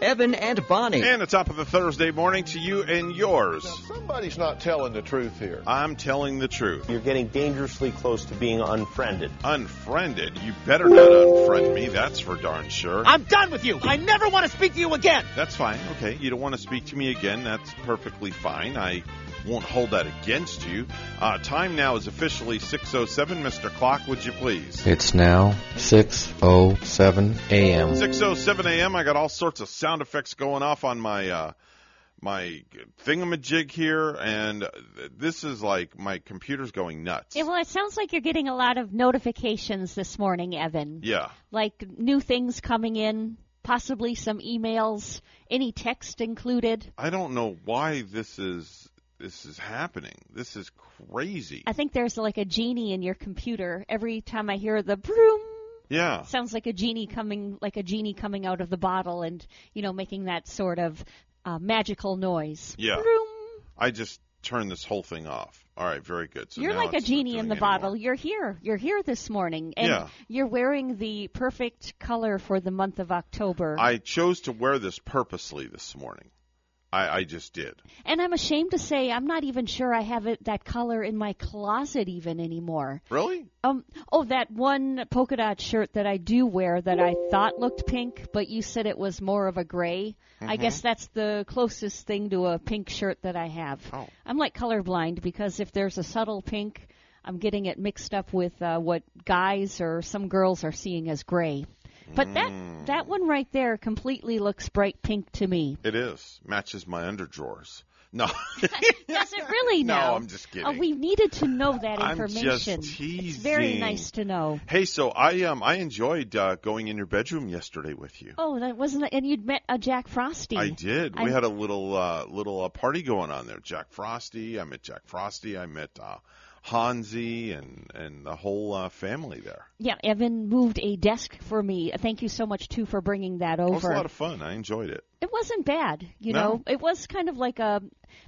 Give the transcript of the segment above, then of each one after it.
Evan and Bonnie. And the top of the Thursday morning to you and yours. Now, somebody's not telling the truth here. I'm telling the truth. You're getting dangerously close to being unfriended. Unfriended? You better not unfriend me, that's for darn sure. I'm done with you. I never want to speak to you again. That's fine. Okay, you don't want to speak to me again. That's perfectly fine. I won't hold that against you. Uh, time now is officially 6.07. Mr. Clock, would you please? It's now 6.07 a.m. 6.07 a.m. I got all sorts of sound effects going off on my... Uh, my thingamajig here, and this is like my computer's going nuts. Yeah, well, it sounds like you're getting a lot of notifications this morning, Evan. Yeah. Like new things coming in, possibly some emails, any text included. I don't know why this is this is happening. This is crazy. I think there's like a genie in your computer. Every time I hear the broom, yeah, sounds like a genie coming, like a genie coming out of the bottle, and you know, making that sort of uh, magical noise. Yeah. Broom. I just turn this whole thing off. All right, very good. So you're like a genie in the anymore. bottle. You're here. You're here this morning, and Yeah. you're wearing the perfect color for the month of October. I chose to wear this purposely this morning. I, I just did. and I'm ashamed to say I'm not even sure I have it that color in my closet even anymore. Really? Um. Oh, that one polka dot shirt that I do wear that I thought looked pink, but you said it was more of a gray. I Mm-hmm. guess that's the closest thing to a pink shirt that I have. Oh. I'm like colorblind because if there's a subtle pink, I'm getting it mixed up with uh, what guys or some girls are seeing as gray. But that Mm. that one right there completely looks bright pink to me. It is. Matches my underdrawers. No. Does it really No? I'm just kidding. Oh, we needed to know that information. I'm just information. It's very nice to know. hey, so I um I enjoyed uh, going in your bedroom yesterday with you. Oh, that wasn't. And you'd met a Jack Frosty. I did. We I'm- had a little uh, little uh, party going on there. Jack Frosty. I met Jack Frosty. I met uh, Hansi and and the whole uh, family there. Yeah, Evan moved a desk for me. Thank you so much too for bringing that over. It was a lot of fun. I enjoyed it. it wasn't bad, you No. know. It was kind of like a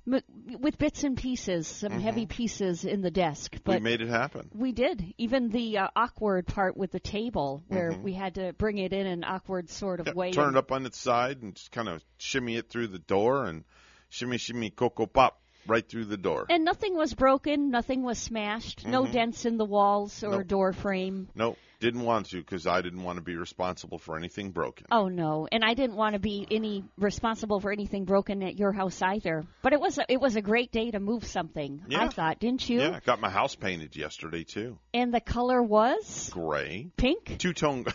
with bits and pieces, some heavy pieces in the desk, Mm-hmm. we but made it happen. we did. Even the uh, awkward part with the table, where we had to bring it in an awkward sort of Mm-hmm. Yeah, way. turn it up on its side and just kind of shimmy it through the door and shimmy shimmy cocoa pop right through the door. And nothing was broken, nothing was smashed, no dents in the walls or Mm-hmm. Nope. door frame. Nope, didn't want to because I didn't want to be responsible for anything broken. Oh no, and I didn't want to be any responsible for anything broken at your house either. But it was a, it was a great day to move something. Yeah. I thought, didn't you? Yeah, I got my house painted yesterday too. And the color was Gray, pink. two tone.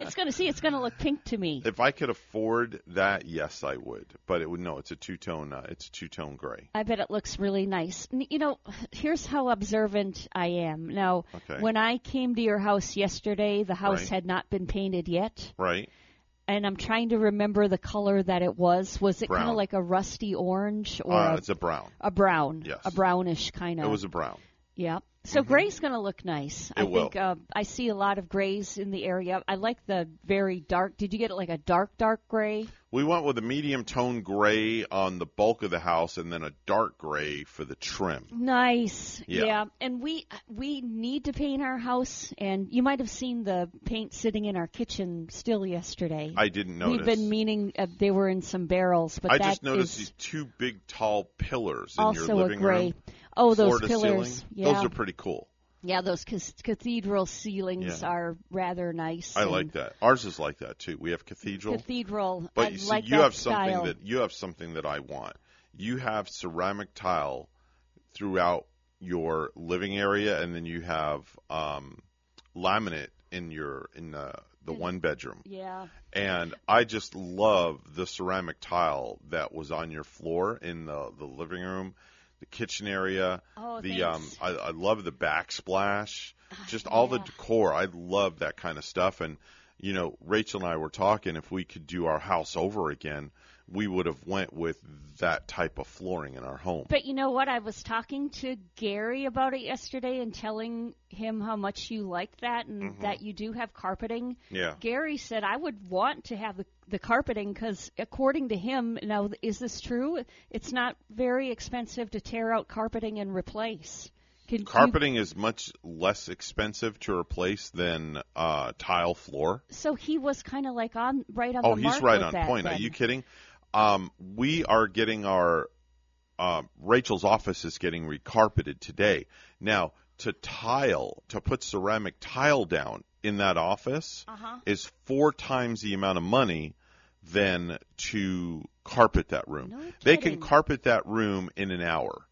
It's to see. It's going to look pink to me. if I could afford that, yes, I would. But it would no. It's a two tone. Uh, it's a two tone gray. I bet it looks really nice. You know, here's how observant I am. Now, Okay. when I came to your house yesterday, the house Right. had not been painted yet. Right. And I'm trying to remember the color that it was. Was it kind of like a rusty orange or Uh, a, it's a brown. a brown? Yes. A brownish kind of. It was a brown. Yeah. So gray's going to look nice. I Mm-hmm. Will. think uh, I see a lot of grays in the area. I like the very dark. Did you get it like a dark, dark gray? We went with a medium tone gray on the bulk of the house, and then a dark gray for the trim. Nice. Yeah. And we we need to paint our house, and you might have seen the paint sitting in our kitchen still yesterday. I didn't notice. We've been meaning uh, they were in some barrels, but I just noticed these two big, tall pillars in also your a living gray. room. Oh, those floor pillars. ceiling. Yeah. Those are pretty cool. yeah, those cas- cathedral ceilings Yeah. are rather nice. I like that. Ours is like that too. We have cathedral. Cathedral. But I you see, like you that have style. something that you have something that I want. You have ceramic tile throughout your living area, and then you have um, laminate in your in the the one bedroom. Yeah. And I just love the ceramic tile that was on your floor in the the living room, the kitchen area. Oh, the um. I, I love the backsplash. Just all the decor. I love that kind of stuff, and you know, Rachel and I were talking if we could do our house over again, we would have went with that type of flooring in our home. But you know what? I was talking to Gary about it yesterday and telling him how much you like that and that you do have carpeting. Yeah. Gary said I would want to have the, the carpeting because, according to him, now is this true? It's not very expensive to tear out carpeting and replace. Can, Carpeting is much less expensive to replace than uh, tile floor. so he was kind of like on right on Oh, he's right on point. Are you kidding? Um, we are getting our uh, Rachel's office is getting recarpeted today. Now, to tile, to put ceramic tile down in that office Uh-huh. is four times the amount of money than to carpet that room. No they can carpet that room in an hour.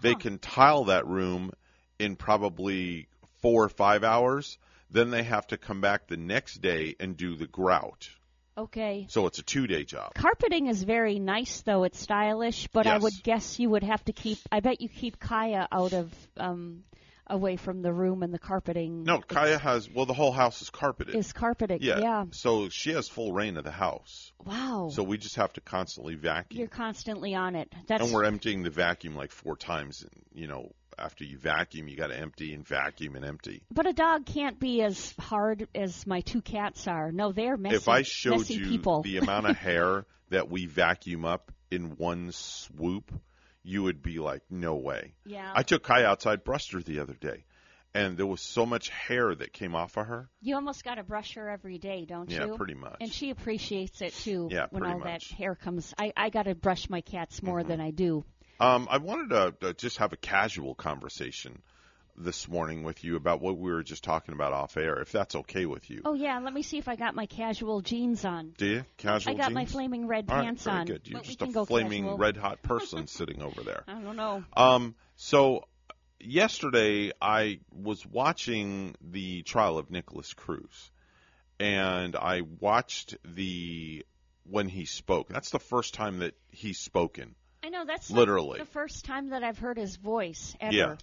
They can tile that room in probably four or five hours. Then they have to come back the next day and do the grout. Okay. So it's a two day job. Carpeting is very nice, though it's stylish. But I would guess you would have to keep. I bet you keep Kaya out of um, away from the room and the carpeting. No, Kaya has well the whole house is carpeted. is carpeting. yeah. yeah. So she has full rein of the house. Wow. So we just have to constantly vacuum. You're constantly on it. That's and we're emptying the vacuum like four times and you know, after you vacuum you gotta empty and vacuum and empty. but a dog can't be as hard as my two cats are. No, they're messy. if I showed you people. the amount of hair that we vacuum up in one swoop, you would be like, No way. yeah. I took Kaya outside, brushed her the other day, and there was so much hair that came off of her. you almost got to brush her every day, don't Yeah, you? pretty much. And she appreciates it too. Yeah, when all much. Mm-hmm. that hair comes. I I got to brush my cats more than I do. Um, I wanted to just have a casual conversation this morning with you about what we were just talking about off air, if that's okay with you. Oh yeah, let me see if I got my casual jeans on. Do you? Casual jeans. I got my flaming red All right, pants very on. good. You're but just a flaming casual. red hot person sitting over there. I don't know. Um, so yesterday I was watching the trial of Nikolas Cruz, and I watched the when he spoke. That's the first time that he's spoken. I know that's like Literally. the first time that I've heard his voice ever. Yeah.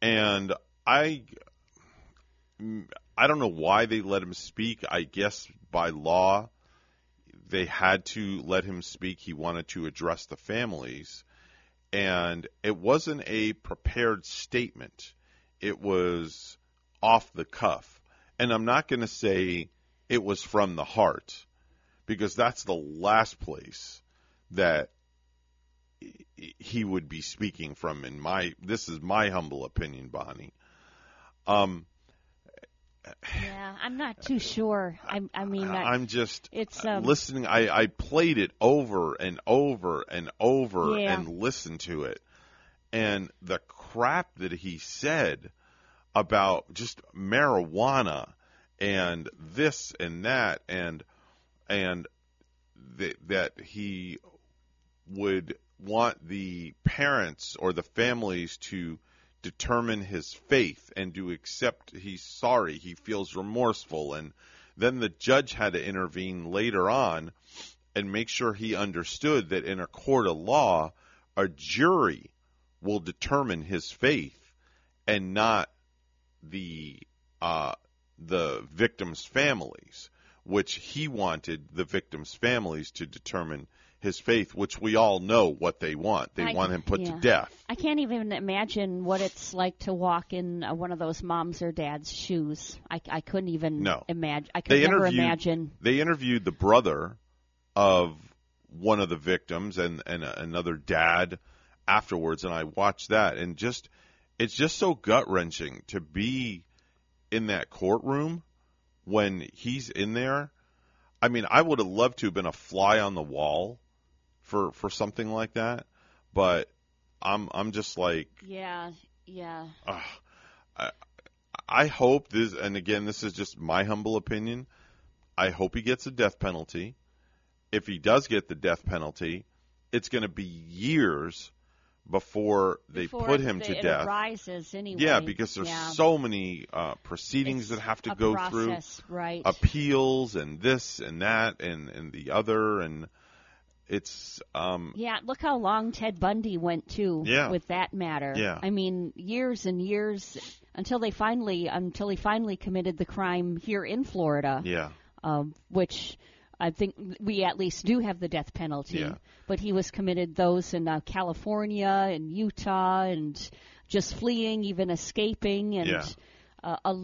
And I mm, I don't know why they let him speak. I guess by law they had to let him speak. He wanted to address the families. And it wasn't a prepared statement. It was off the cuff. And I'm not going to say it was from the heart because that's the last place that he would be speaking from in my this is my humble opinion bonnie um Yeah, I'm not too sure. I, I mean, I, i'm just it's, uh, um, listening i i played it over and over and over Yeah. and listened to it and the crap that he said about just marijuana and this and that and and th- that he would want the parents or the families to determine his faith and to accept he's sorry, he feels remorseful, and then the judge had to intervene later on and make sure he understood that in a court of law, a jury will determine his faith and not the uh, the victims' families, which he wanted the victims' families to determine his faith, which we all know what they want. They I- want him put yeah. to death. I can't even imagine what it's like to walk in uh, one of those moms or dad's shoes. I, I couldn't even No. imagine. I could They never interviewed- imagine. They interviewed the brother of one of the victims and, and another dad afterwards, and I watched that, and just it's just so gut wrenching to be in that courtroom when he's in there. I mean, I would have loved to have been a fly on the wall for for something like that, but I'm I'm just like Yeah, yeah. Ugh. I, I hope this, and again, this is just my humble opinion. I hope he gets a death penalty. If he does get the death penalty, it's going to be years before they Before put him to death. arises anyway. Yeah, because there's yeah. so many uh, proceedings It's that have to go process, right? through, appeals and this and that and and the other, and it's um, Yeah, look how long Ted Bundy went too Yeah. with that matter. Yeah. I mean, years and years until they finally until he finally committed the crime here in Florida. yeah. um, which I think we at least do have the death penalty. Yeah. But he was committed those in uh, California and Utah and just fleeing, even escaping, and Yeah. uh, a,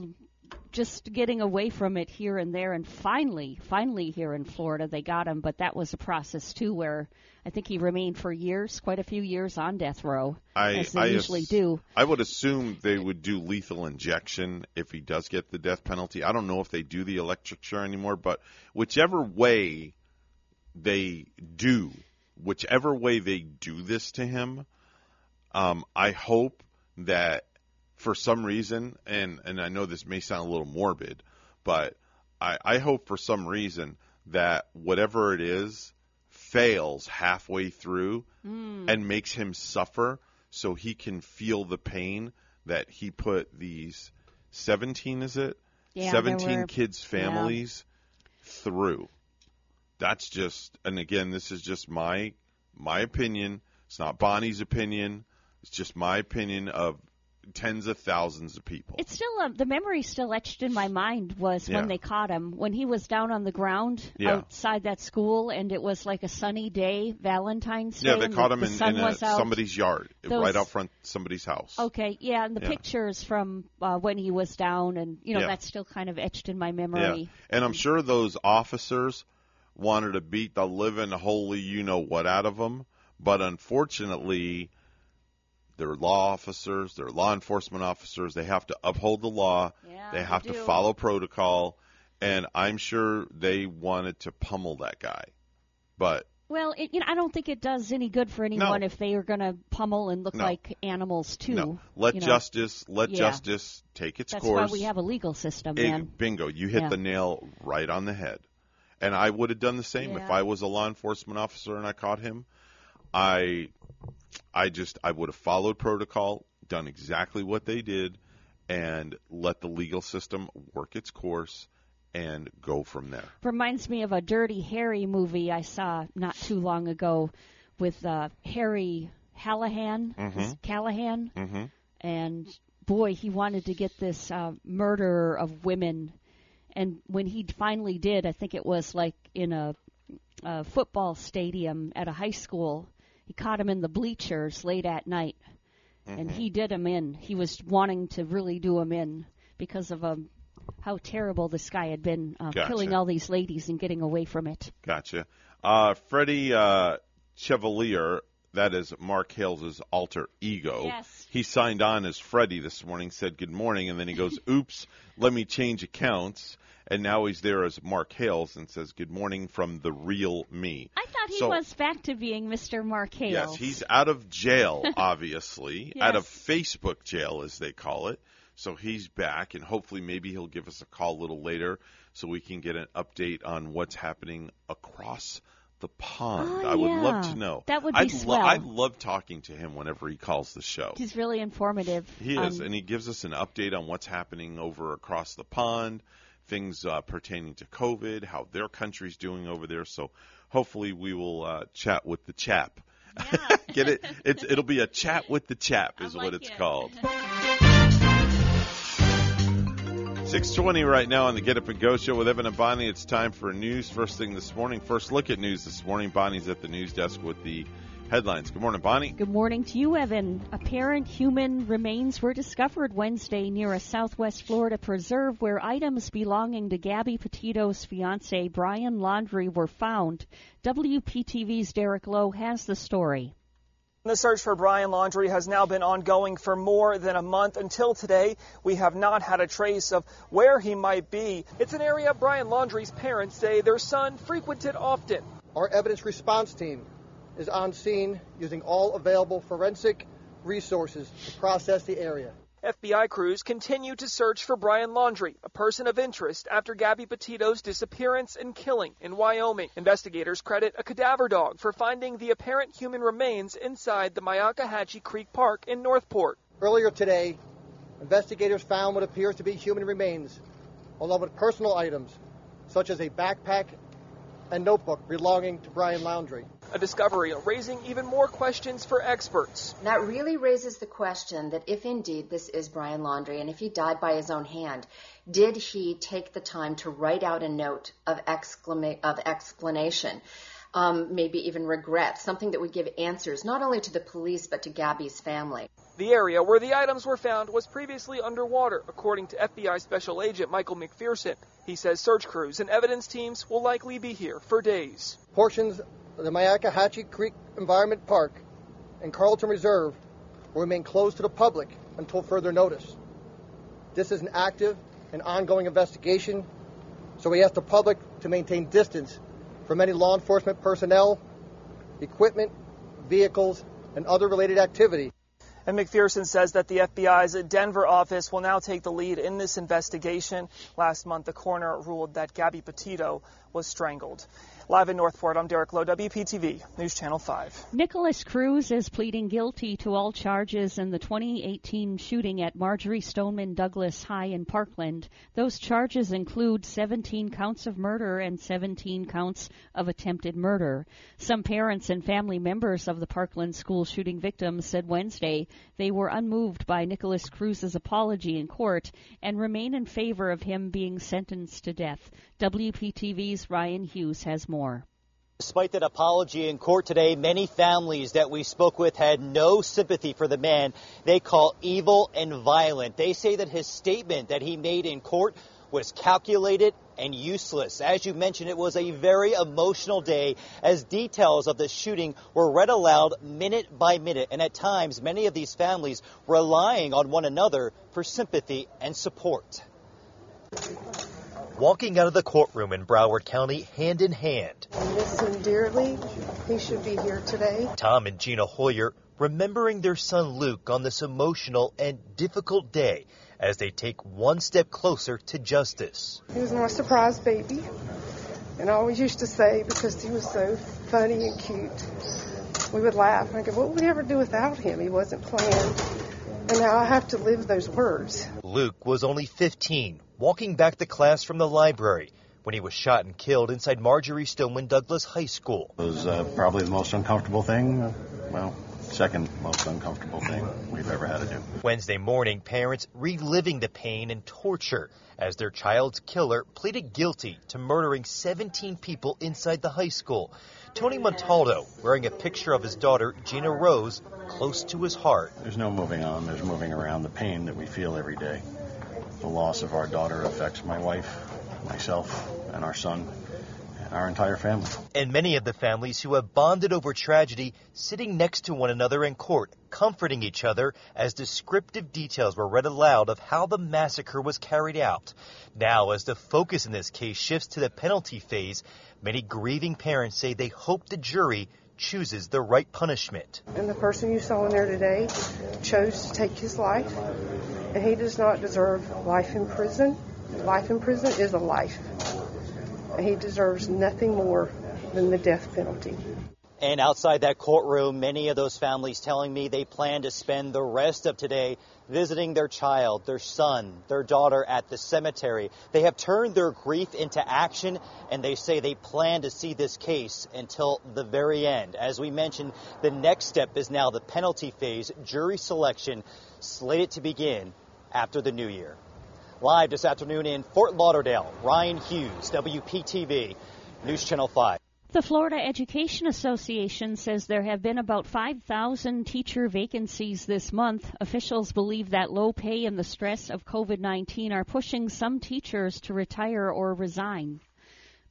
just getting away from it here and there. And finally, finally here in Florida, they got him. But that was a process too, where I think he remained for years, quite a few years on death row, I, as they I usually ass- do. I would assume they would do lethal injection if he does get the death penalty. I don't know if they do the electric chair anymore, but whichever way they do, whichever way they do this to him, um, I hope that for some reason, and and I know this may sound a little morbid, but I, I hope for some reason that whatever it is fails halfway through hmm. and makes him suffer so he can feel the pain that he put these 17 is it? Yeah, 17 were- kids yeah. families through. That's just and again this is just my my opinion. It's not bonnie's opinion. It's just my opinion of tens of thousands of people It's still um, the memory still etched in my mind was Yeah. when they caught him when he was down on the ground Yeah. outside that school and it was like a sunny day, Valentine's Day. yeah they caught him the in, in a, somebody's yard Those- right out front somebody's house Okay, yeah, and the Yeah. pictures from uh, when he was down, and you know that's still kind of etched in my memory. Yeah, and I'm sure those officers wanted to beat the living holy you know what out of him, but unfortunately, they're law officers, they're law enforcement officers. They have to uphold the law. Yeah, they they have to follow protocol, and I'm sure they wanted to pummel that guy, but Well, it, you know, I don't think it does any good for anyone if they are going to pummel and look No. like animals too. no, let you know. justice let Yeah. justice take its That's course. why we have a legal system, Ig- man. bingo, you hit Yeah. the nail right on the head. And I would have done the same if I was a law enforcement officer and I caught him. I I just I would have followed protocol, done exactly what they did and let the legal system work its course and go from there. Reminds me of a Dirty Harry movie I saw not too long ago with uh, Harry Hallahan, it Callahan, Mhm. and boy, he wanted to get this uh, murder of women. And when he finally did, I think it was like in a, a football stadium at a high school. He caught him in the bleachers late at night, and he did him in. He was wanting to really do him in because of um, how terrible this guy had been, uh, Gotcha. killing all these ladies and getting away from it. Gotcha. Uh, Freddie uh, Chevalier, that is Mark Hales' alter ego. Yes. He signed on as Freddie this morning, said good morning, and then he goes, oops, let me change accounts. And now he's there as Mark Hales and says, good morning from the real me. I thought he So- was back to being Mr. Mark Hales. Yes, he's out of jail, obviously, out of Facebook jail, as they call it. So he's back, and hopefully, maybe he'll give us a call a little later so we can get an update on what's happening across the pond. Oh, I would love to know. That would be I'd swell. I love talking to him whenever he calls the show. He's really informative. He is, Um, and he gives us an update on what's happening over across the pond, things uh, pertaining to COVID, how their country's doing over there. So hopefully we will uh, chat with the chap. Get it? It's, it'll be a chat with the chap is what it's it. called. 620 right now on the Get Up and Go show with Evan and Bonnie. It's time for news first thing this morning. First look at news this morning. Bonnie's at the news desk with the headlines. Good morning, Bonnie. Good morning to you, Evan. Apparent human remains were discovered Wednesday near a southwest Florida preserve where items belonging to Gabby Petito's fiance, Brian Laundrie, were found. WPTV's Derek Lowe has the story. The search for Brian Laundrie has now been ongoing for more than a month. Until today, we have not had a trace of where he might be. It's an area Brian Laundrie's parents say their son frequented often. Our evidence response team is on scene using all available forensic resources to process the area. FBI crews continue to search for Brian Laundrie, a person of interest after Gabby Petito's disappearance and killing in Wyoming. Investigators credit a cadaver dog for finding the apparent human remains inside the Myakkahatchee Creek Park in Northport. Earlier today, investigators found what appears to be human remains, along with personal items such as a backpack and notebook belonging to Brian Laundrie. A discovery raising even more questions for experts. That really raises the question that if indeed this is Brian Laundrie and if he died by his own hand, did he take the time to write out a note of, exclama- of explanation? Um, maybe even regret, something that would give answers not only to the police but to Gabby's family. The area where the items were found was previously underwater, according to FBI Special Agent Michael McPherson. He says search crews and evidence teams will likely be here for days. Portions of the Myakkahatchee Creek Environment Park and Carlton Reserve will remain closed to the public until further notice. This is an active and ongoing investigation, so we ask the public to maintain distance from any law enforcement personnel, equipment, vehicles, and other related activity. And McPherson says that the FBI's Denver office will now take the lead in this investigation. Last month, the coroner ruled that Gabby Petito was strangled. Live in Northport, I'm Derek Lowe, WPTV, News Channel 5. Nikolas Cruz is pleading guilty to all charges in the 2018 shooting at Marjory Stoneman Douglas High in Parkland. Those charges include 17 counts of murder and 17 counts of attempted murder. Some parents and family members of the Parkland school shooting victims said Wednesday they were unmoved by Nikolas Cruz's apology in court and remain in favor of him being sentenced to death. WPTV's Ryan Hughes has more. Despite that apology in court today, many families that we spoke with had no sympathy for the man they call evil and violent. They say that his statement that he made in court was calculated and useless. As you mentioned, it was a very emotional day as details of the shooting were read aloud minute by minute. And at times, many of these families relying on one another for sympathy and support walking out of the courtroom in Broward County hand in hand. I miss him dearly. He should be here today. Tom and Gena Hoyer remembering their son Luke on this emotional and difficult day as they take one step closer to justice. He was my surprise baby. And I always used to say, because he was so funny and cute, we would laugh. I go, what would we ever do without him? He wasn't planned. And now I have to live those words. Luke was only 15 walking back to class from the library when he was shot and killed inside Marjory Stoneman Douglas High School. It was uh, probably the most uncomfortable thing, uh, well, second most uncomfortable thing we've ever had to do. Wednesday morning, parents reliving the pain and torture as their child's killer pleaded guilty to murdering 17 people inside the high school. Tony Montalto wearing a picture of his daughter, Gina Rose, close to his heart. There's no moving on. There's moving around the pain that we feel every day the loss of our daughter affects my wife, myself, and our son, and our entire family. And many of the families who have bonded over tragedy sitting next to one another in court, comforting each other as descriptive details were read aloud of how the massacre was carried out. Now, as the focus in this case shifts to the penalty phase, many grieving parents say they hope the jury chooses the right punishment. And the person you saw in there today chose to take his life, and he does not deserve life in prison. Life in prison is a life. And he deserves nothing more than the death penalty. And outside that courtroom, many of those families telling me they plan to spend the rest of today visiting their child, their son, their daughter at the cemetery. They have turned their grief into action and they say they plan to see this case until the very end. As we mentioned, the next step is now the penalty phase, jury selection, slated to begin after the new year. Live this afternoon in Fort Lauderdale, Ryan Hughes, WPTV, News Channel 5. The Florida Education Association says there have been about 5,000 teacher vacancies this month. Officials believe that low pay and the stress of COVID 19 are pushing some teachers to retire or resign.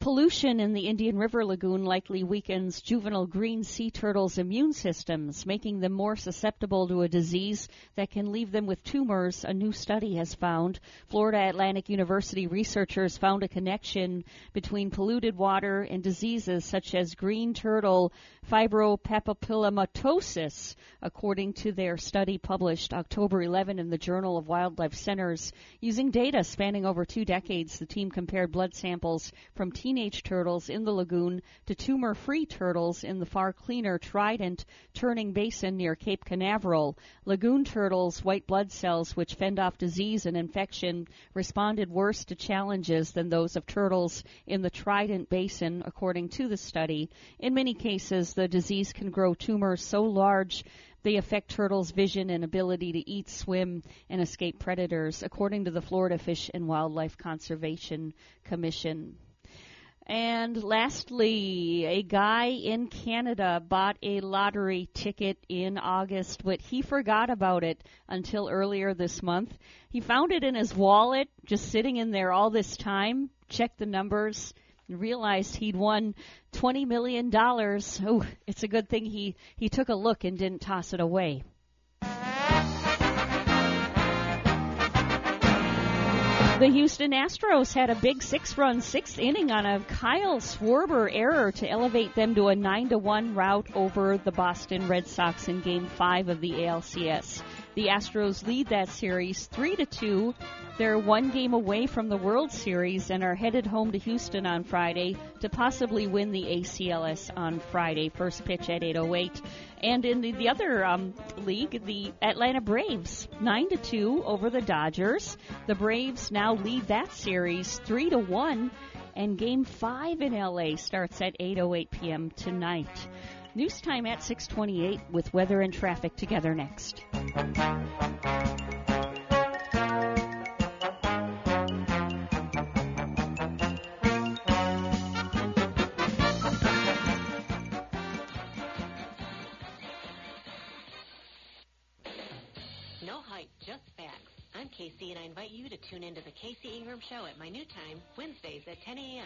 Pollution in the Indian River Lagoon likely weakens juvenile green sea turtles' immune systems, making them more susceptible to a disease that can leave them with tumors, a new study has found. Florida Atlantic University researchers found a connection between polluted water and diseases such as green turtle fibropapillomatosis, according to their study published October 11 in the Journal of Wildlife Centers. Using data spanning over two decades, the team compared blood samples from teenage turtles in the lagoon to tumor free turtles in the far cleaner Trident turning basin near Cape Canaveral. Lagoon turtles' white blood cells, which fend off disease and infection, responded worse to challenges than those of turtles in the Trident basin, according to the study. In many cases, the disease can grow tumors so large they affect turtles' vision and ability to eat, swim, and escape predators, according to the Florida Fish and Wildlife Conservation Commission. And lastly, a guy in Canada bought a lottery ticket in August, but he forgot about it until earlier this month. He found it in his wallet, just sitting in there all this time, checked the numbers, and realized he'd won $20 million. Oh, it's a good thing he, he took a look and didn't toss it away. The Houston Astros had a big six-run sixth inning on a Kyle Schwarber error to elevate them to a nine-to-one rout over the Boston Red Sox in Game 5 of the ALCS. The Astros lead that series 3 to 2. they're one game away from the World Series and are headed home to Houston on Friday to possibly win the ACLS on Friday. First pitch at 8:08. And in the, the other um, league, the Atlanta Braves, nine to two over the Dodgers. The Braves now lead that series three to one, and Game Five in LA starts at 8:08 p.m. tonight. News time at 6:28 with weather and traffic together next. No hype, just facts. I'm Casey, and I invite you to tune into the Casey Ingram Show at my new time, Wednesdays at 10 a.m.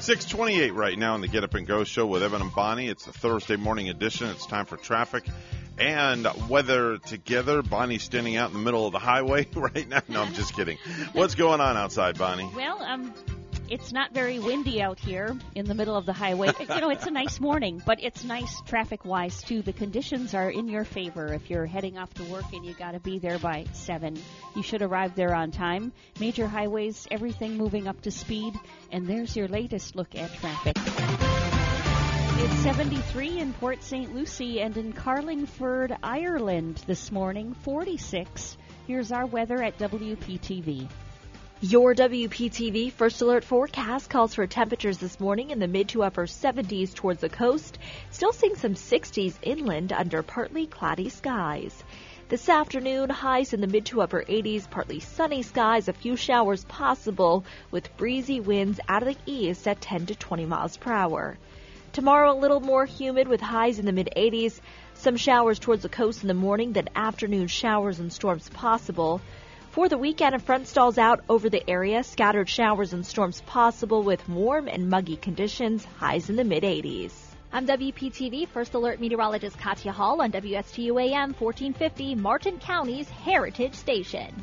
628 right now in the Get Up and Go show with Evan and Bonnie. It's a Thursday morning edition. It's time for traffic and weather together. Bonnie's standing out in the middle of the highway right now. No, I'm just kidding. What's going on outside, Bonnie? Well, um, it's not very windy out here in the middle of the highway. you know, it's a nice morning, but it's nice traffic wise too. The conditions are in your favor. If you're heading off to work and you got to be there by 7, you should arrive there on time. Major highways, everything moving up to speed. And there's your latest look at traffic. It's 73 in Port St. Lucie and in Carlingford, Ireland this morning, 46. Here's our weather at WPTV. Your WPTV First Alert forecast calls for temperatures this morning in the mid to upper 70s towards the coast, still seeing some 60s inland under partly cloudy skies. This afternoon, highs in the mid to upper 80s, partly sunny skies, a few showers possible, with breezy winds out of the east at 10 to 20 miles per hour. Tomorrow, a little more humid with highs in the mid 80s, some showers towards the coast in the morning, then afternoon showers and storms possible. For the weekend, a front stalls out over the area. Scattered showers and storms possible with warm and muggy conditions, highs in the mid 80s. I'm WPTV First Alert Meteorologist Katya Hall on WSTU AM 1450, Martin County's Heritage Station.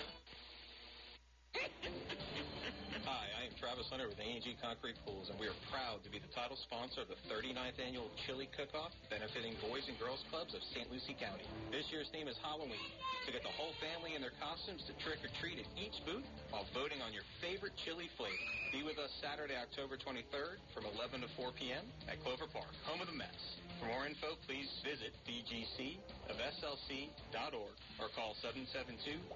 Ha ha ha! Travis Hunter with A&G Concrete Pools, and we are proud to be the title sponsor of the 39th annual Chili Cook-Off, benefiting Boys and Girls Clubs of St. Lucie County. This year's theme is Halloween, so get the whole family in their costumes to trick or treat at each booth while voting on your favorite chili flavor. Be with us Saturday, October 23rd from 11 to 4 p.m. at Clover Park, home of the Mets. For more info, please visit bgcofslc.org or call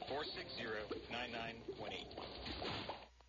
772-460-9918.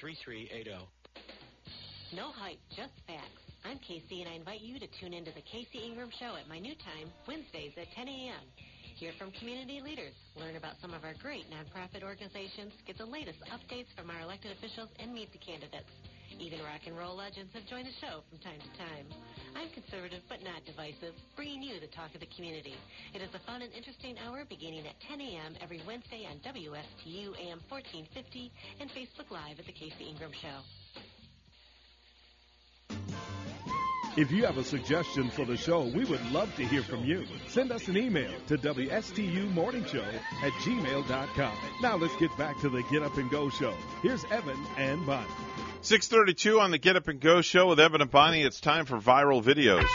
3380. No hype, just facts. I'm Casey, and I invite you to tune into the Casey Ingram Show at my new time, Wednesdays at 10 a.m. Hear from community leaders, learn about some of our great nonprofit organizations, get the latest updates from our elected officials, and meet the candidates. Even rock and roll legends have joined the show from time to time. I'm conservative but not divisive, bringing you the talk of the community. It is a fun and interesting hour beginning at 10 a.m. every Wednesday on WSTU AM 1450 and Facebook Live at The Casey Ingram Show. If you have a suggestion for the show, we would love to hear from you. Send us an email to WSTUmorningshow at gmail.com. Now let's get back to the Get Up and Go show. Here's Evan and Bonnie. 632 on the Get Up and Go show with Evan and Bonnie. It's time for viral videos.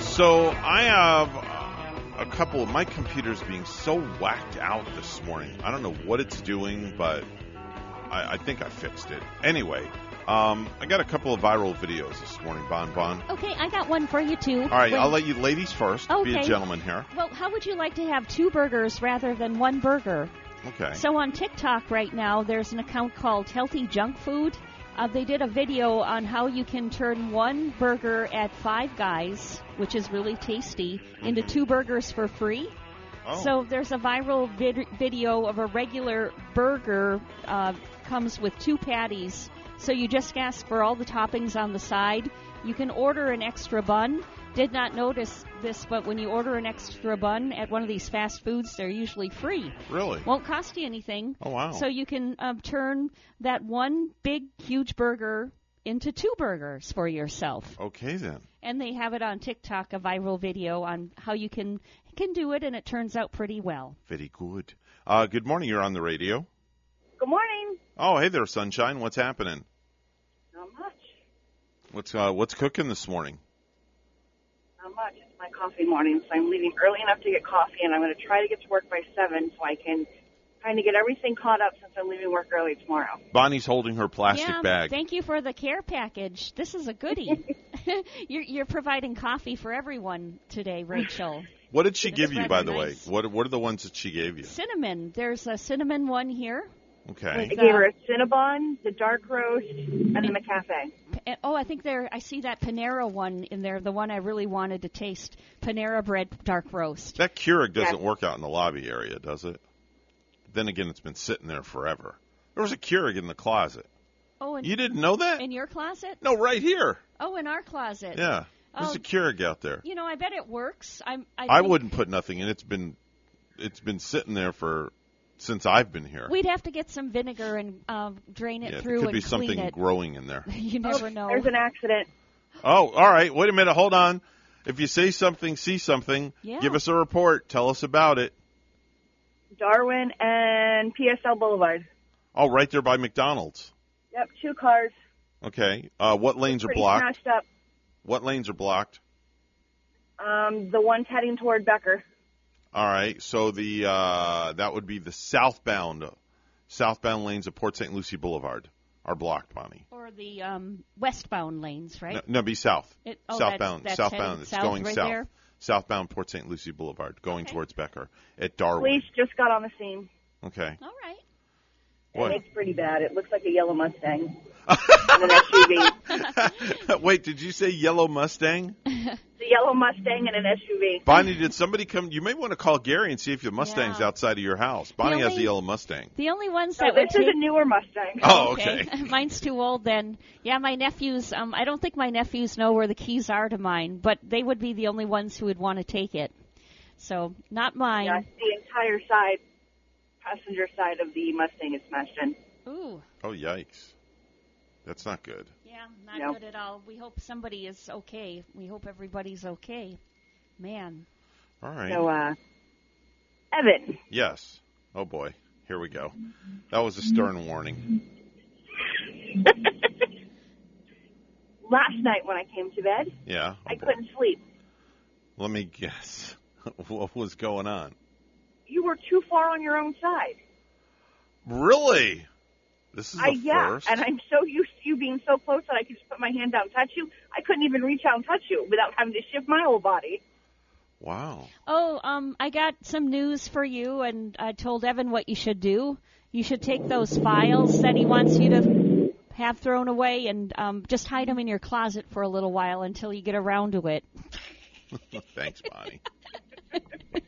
So I have uh, a couple of my computers being so whacked out this morning. I don't know what it's doing, but I, I think I fixed it. Anyway, um, I got a couple of viral videos this morning, Bon Bon. Okay, I got one for you too. All right, Wait. I'll let you ladies first. Be a gentleman here. Well, how would you like to have two burgers rather than one burger? Okay. So on TikTok right now, there's an account called Healthy Junk Food. Uh, they did a video on how you can turn one burger at Five Guys, which is really tasty, into two burgers for free. Oh. So there's a viral vid- video of a regular burger uh, comes with two patties. So you just ask for all the toppings on the side. You can order an extra bun. Did not notice this, but when you order an extra bun at one of these fast foods, they're usually free. Really? Won't cost you anything. Oh, wow. So you can um, turn that one big, huge burger into two burgers for yourself. Okay then. And they have it on TikTok, a viral video on how you can can do it, and it turns out pretty well. Very good. Uh, good morning. You're on the radio. Good morning. Oh, hey there, sunshine. What's happening? Not much. What's uh, what's cooking this morning? Not much. It's my coffee morning, so I'm leaving early enough to get coffee, and I'm going to try to get to work by seven, so I can kind of get everything caught up since I'm leaving work early tomorrow. Bonnie's holding her plastic yeah, bag. Thank you for the care package. This is a goodie. you're, you're providing coffee for everyone today, Rachel. What did she It's give you, by the nice. way? What What are the ones that she gave you? Cinnamon. There's a cinnamon one here. Okay. I gave her a Cinnabon, the dark roast, and the McCafe. Oh, I think there. I see that Panera one in there. The one I really wanted to taste. Panera bread dark roast. That Keurig doesn't Yes. work out in the lobby area, does it? Then again, it's been sitting there forever. There was a Keurig in the closet. Oh, and You didn't know that? in your closet? No, right here. Oh, in our closet. Yeah. There's Oh, a Keurig out there. You know, I bet it works. I'm. I, I wouldn't put nothing in. It's been it's been sitting there for since I've been here. We'd have to get some vinegar and um, drain it yeah, through there could and be something it. growing in there. you never Oh, know. There's an accident. Oh, all right. Wait a minute. Hold on. If you say something, see something, Yeah. give us a report. Tell us about it. Darwin and PSL Boulevard. Oh, right there by McDonald's. Yep, two cars. Okay. Uh, what lanes are Pretty blocked? smashed up. What lanes are blocked? Um, the one's heading toward Becker. All right. So the uh, that would be the southbound southbound lanes of Port St. Lucie Boulevard are blocked, Bonnie. Or the um, westbound lanes, right? No, no, be south. It- oh, southbound. that's southbound. It's south going right south. there? Southbound Port St. Lucie Boulevard, going towards Becker at Darwin. Police just got on the scene. Okay. All right. What? It's pretty bad. It looks like a yellow Mustang. And an SUV. Wait, did you say yellow Mustang? The yellow Mustang and an SUV. Bonnie, did somebody come? You may want to call Gary and see if the Mustang's Yeah. outside of your house. Bonnie has the only- yellow Mustang. The only ones No, that would this is take a newer Mustang. Oh, okay. Mine's too old then. Yeah, my nephews, um I don't think my nephews know where the keys are to mine, but they would be the only ones who would want to take it. So, not mine. Yeah, the entire side, passenger side of the Mustang is smashed in. Ooh. Oh, yikes. That's not good. Yeah, not No. good at all. We hope somebody is okay. We hope everybody's okay. Man. All right. So, uh, Evan, Yes. Oh boy. Here we go. That was a stern warning. last night when I came to bed, Yeah. Oh, I boy. couldn't sleep. Let me guess. what was going on? You were too far on your own side. Really? This is the I yeah, first. and I'm so used to you being so close that I could just put my hand down and touch you. I couldn't even reach out and touch you without having to shift my whole body. Wow. Oh, um, I got some news for you, and I told Evan what you should do. You should take those files that he wants you to have thrown away and um, just hide them in your closet for a little while until you get around to it. Thanks, Bonnie.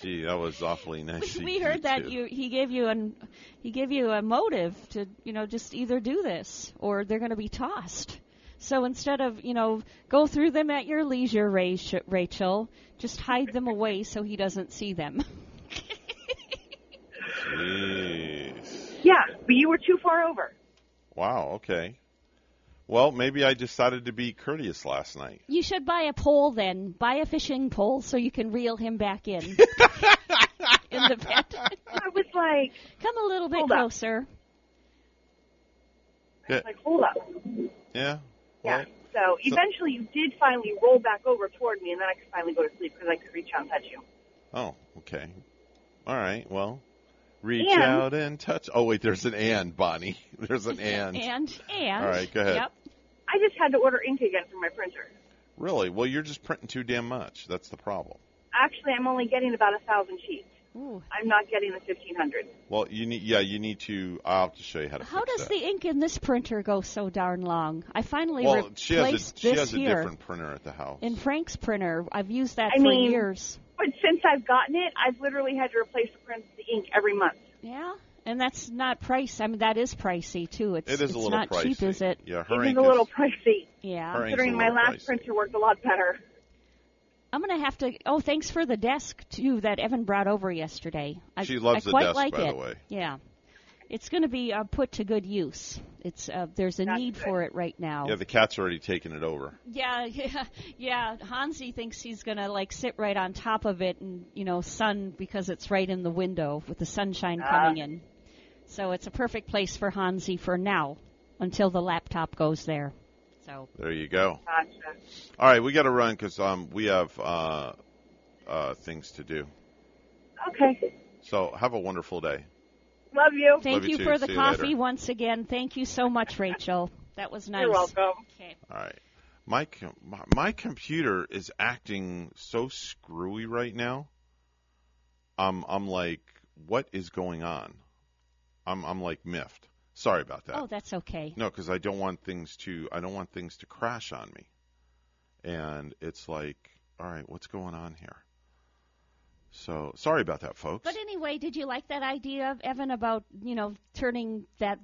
Gee, that was awfully nice. of we heard that two. you he gave you an he gave you a motive to you know just either do this or they're going to be tossed. So instead of you know go through them at your leisure, Rach- Rachel, just hide them away so he doesn't see them. Jeez. Yeah, but you were too far over. Wow. Okay. Well, maybe I decided to be courteous last night. You should buy a pole then. Buy a fishing pole so you can reel him back in. in the bed. I was like, Come a little bit Hold up. closer. Yeah. like hold up. Yeah. Yeah. So eventually you did finally roll back over toward me, and then I could finally go to sleep because I could reach out and touch you. Oh, okay. All right. Well, reach And- out and touch. Oh, wait. There's an and, Bonnie. There's an and. And and All right. Go ahead. Yep. I just had to order ink again for my printer. Really? Well, you're just printing too damn much. That's the problem. Actually, I'm only getting about a thousand sheets. Ooh. I'm not getting the fifteen hundred. Well, you need. Yeah, you need to. I'll have to show you how to. How fix does that. the ink in this printer go so darn long? I finally Well, she has a replaced she this has a here different printer at the house. in Frank's printer. I've used that I for mean- years. But since I've gotten it, I've literally had to replace the print the ink every month. Yeah, and that's not price. I mean, that is pricey too. It's It is it's a little not cheap, is it? Yeah, her It is ink a little pricey. Yeah. Her Considering my last pricey. printer worked a lot better. I'm gonna have to. Oh, thanks for the desk too that Evan brought over yesterday. I, She loves I the quite desk, like by the it. way. Yeah, it's going to be uh, put to good use. It's uh, there's a need for it right now. Yeah, the cat's already taken it over. Yeah, yeah, yeah. Hansi thinks he's gonna like sit right on top of it and you know sun because it's right in the window with the sunshine Ah. coming in. So it's a perfect place for Hansi for now until the laptop goes there. So There you go. Gotcha. All right, we got to run because um we have uh uh things to do. Okay. So have a wonderful day. Love you. thank Love you you for the See coffee once again. Thank you so much, Rachel. That was nice. You're welcome. Okay. All right. My, com- my my computer is acting so screwy right now. I'm I'm like, what is going on? I'm I'm like miffed. Sorry about that. Oh, that's okay. No, because I don't want things to I don't want things to crash on me. And it's like, all right, what's going on here? So sorry about that, folks. But anyway, did you like that idea of Evan about you know turning that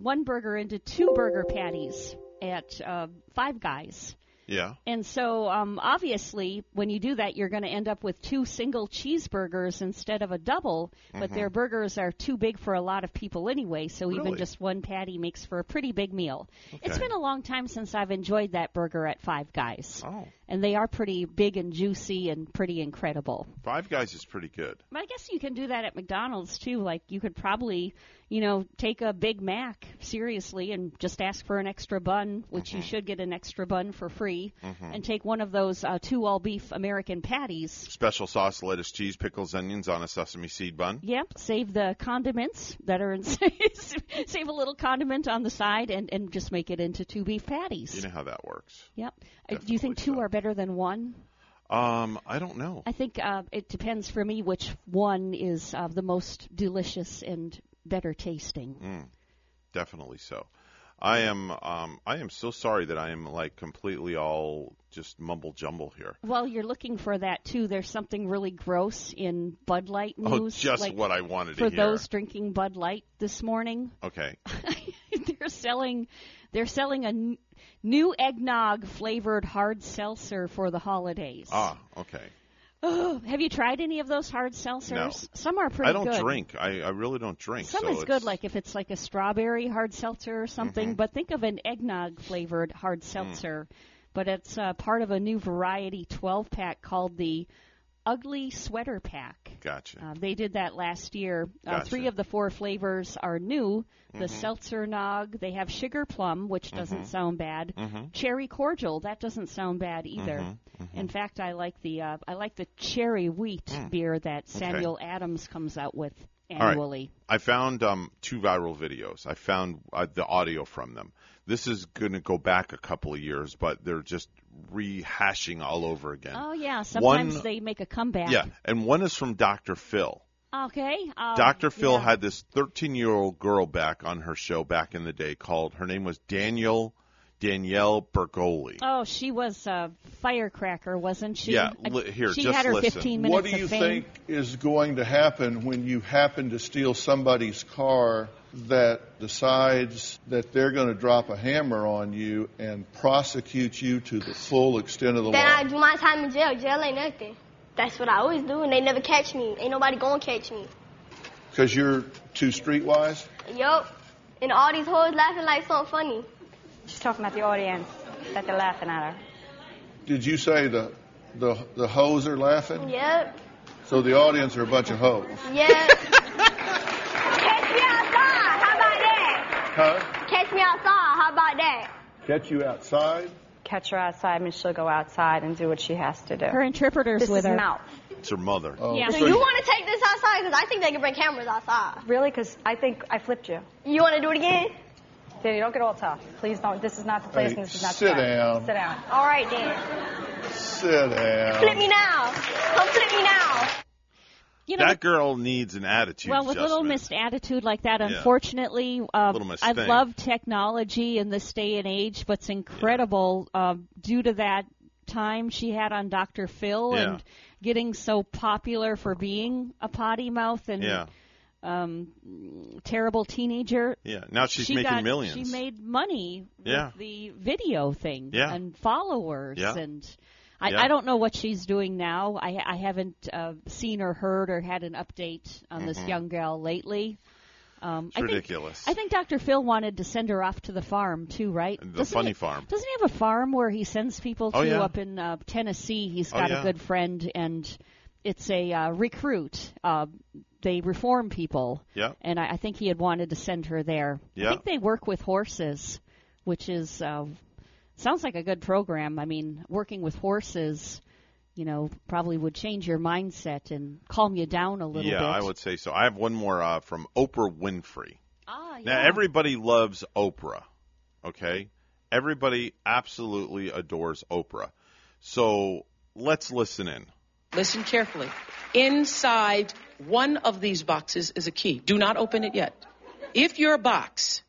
one burger into two burger patties at uh, Five Guys? Yeah. And so, um, obviously, when you do that, you're going to end up with two single cheeseburgers instead of a double. But Mhm. their burgers are too big for a lot of people anyway, so even just one patty makes for a pretty big meal. It's been a long time since I've enjoyed that burger at Five Guys. Oh. And they are pretty big and juicy and pretty incredible. Five Guys is pretty good. But I guess you can do that at McDonald's too. Like you could probably, you know, take a Big Mac seriously and just ask for an extra bun, which you should get an extra bun for free, Mhm. and take one of those uh, two all beef American patties. Special sauce, lettuce, cheese, pickles, onions on a sesame seed bun. Yep, save the condiments that are in. save a little condiment on the side and and just make it into two beef patties. You know how that works. Yep. Uh, do you think two are better than one? Um, I don't know. I think uh, it depends for me which one is uh, the most delicious and better tasting. Mm, definitely so. I am um I am so sorry that I am like completely all just mumble jumble here. Well, you're looking for that too. There's something really gross in Bud Light news. Oh, just like, what I wanted to for hear. those drinking Bud Light this morning. Okay. they're selling they're selling a n- new eggnog flavored hard seltzer for the holidays. Ah, okay. Oh, have you tried any of those hard seltzers? No. Some are pretty I don't good. drink. I, I really don't drink. Some so is good, like if it's like a strawberry hard seltzer or something. Mhm. But think of an eggnog flavored hard seltzer. But it's uh, part of a new variety 12 pack called the Ugly Sweater Pack. Gotcha. Uh, they did that last year. Uh, Gotcha. three of the four flavors are new. The Mhm. seltzer nog, they have sugar plum, which doesn't Mhm. sound bad. Mhm. Cherry cordial, that doesn't sound bad either. Mhm. Mhm. In fact, I like the uh, I like the cherry wheat Mm. beer that Okay. Samuel Adams comes out with annually. All right. I found um, two viral videos. I found uh, the audio from them. This is going to go back a couple of years, but they're just rehashing all over again. Oh yeah, sometimes One- they make a comeback. Yeah, and one is from Dr. Phil. Okay. Um, Dr. Phil yeah. had this 13 year old girl back on her show back in the day called, her name was Daniel, Danielle Bregoli. Oh, she was a firecracker, wasn't she? Yeah, li- here, she just had her listen. 15 minutes What do you of fame. think is going to happen when you happen to steal somebody's car that decides that they're going to drop a hammer on you and prosecute you to the full extent of the law? Then law? I do my time in jail. Jail ain't nothing. That's what I always do, and they never catch me. Ain't nobody gonna catch me. Because you're too streetwise? Yup. And all these hoes laughing like something funny. She's talking about the audience, that they're laughing at her. Did you say the, the, the hoes are laughing? Yep. So the audience are a bunch of hoes? Yep. catch me outside. How about that? Huh? Catch me outside. How about that? Catch you outside? Catch her outside, and she'll go outside and do what she has to do. Her interpreter's this with is her. mouth. It's her mother. Oh, yeah. So you want to take this outside? Because I think they can bring cameras outside. Really? Because I think I flipped you. You want to do it again? Danny, don't get all tough. Please don't. This is not the place, Hey, and this is not sit the time. down. Sit down. All right, then. Sit down. Flip me now. Come flip me now. You know, that girl needs an attitude well, with Little adjustment. Miss attitude like that, Yeah. unfortunately, Little Miss I love technology in this day and age, but it's incredible uh, due to that time she had on Dr. Phil Yeah. and getting so popular for being a potty mouth and Yeah. Um, terrible teenager. Yeah, now she's she making got, millions. She made money Yeah. with the video thing Yeah. and followers Yeah. and. I, Yeah. I don't know what she's doing now. I, I haven't uh, seen or heard or had an update on this Mhm. young gal lately. Um, It's I think, ridiculous. I think Dr. Phil wanted to send her off to the farm too, right? The Doesn't funny he, farm. Doesn't he have a farm where he sends people to Oh, yeah. up in uh, Tennessee? he's got yeah. a good friend, and it's a uh, recruit. Uh, they reform people, Yep. and I, I think he had wanted to send her there. I think they work with horses, which is uh, sounds like a good program. I mean, working with horses, you know, probably would change your mindset and calm you down a little yeah, bit. Yeah, I would say so. I have one more uh, from Oprah Winfrey. Ah, yeah. Now, everybody loves Oprah, okay? Everybody absolutely adores Oprah. So let's listen in. Listen carefully. Inside one of these boxes is a key. Do not open it yet. If your box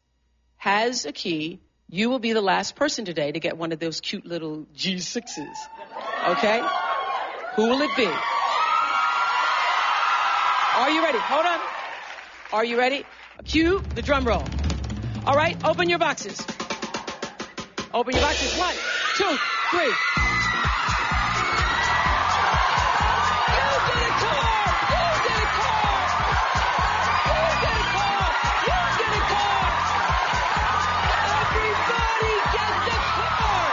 has a key, you will be the last person today to get one of those cute little G6s. Okay? Who will it be? Are you ready? Hold on. Are you ready? Cue the drum roll. All right, open your boxes. Open your boxes. One, two, three.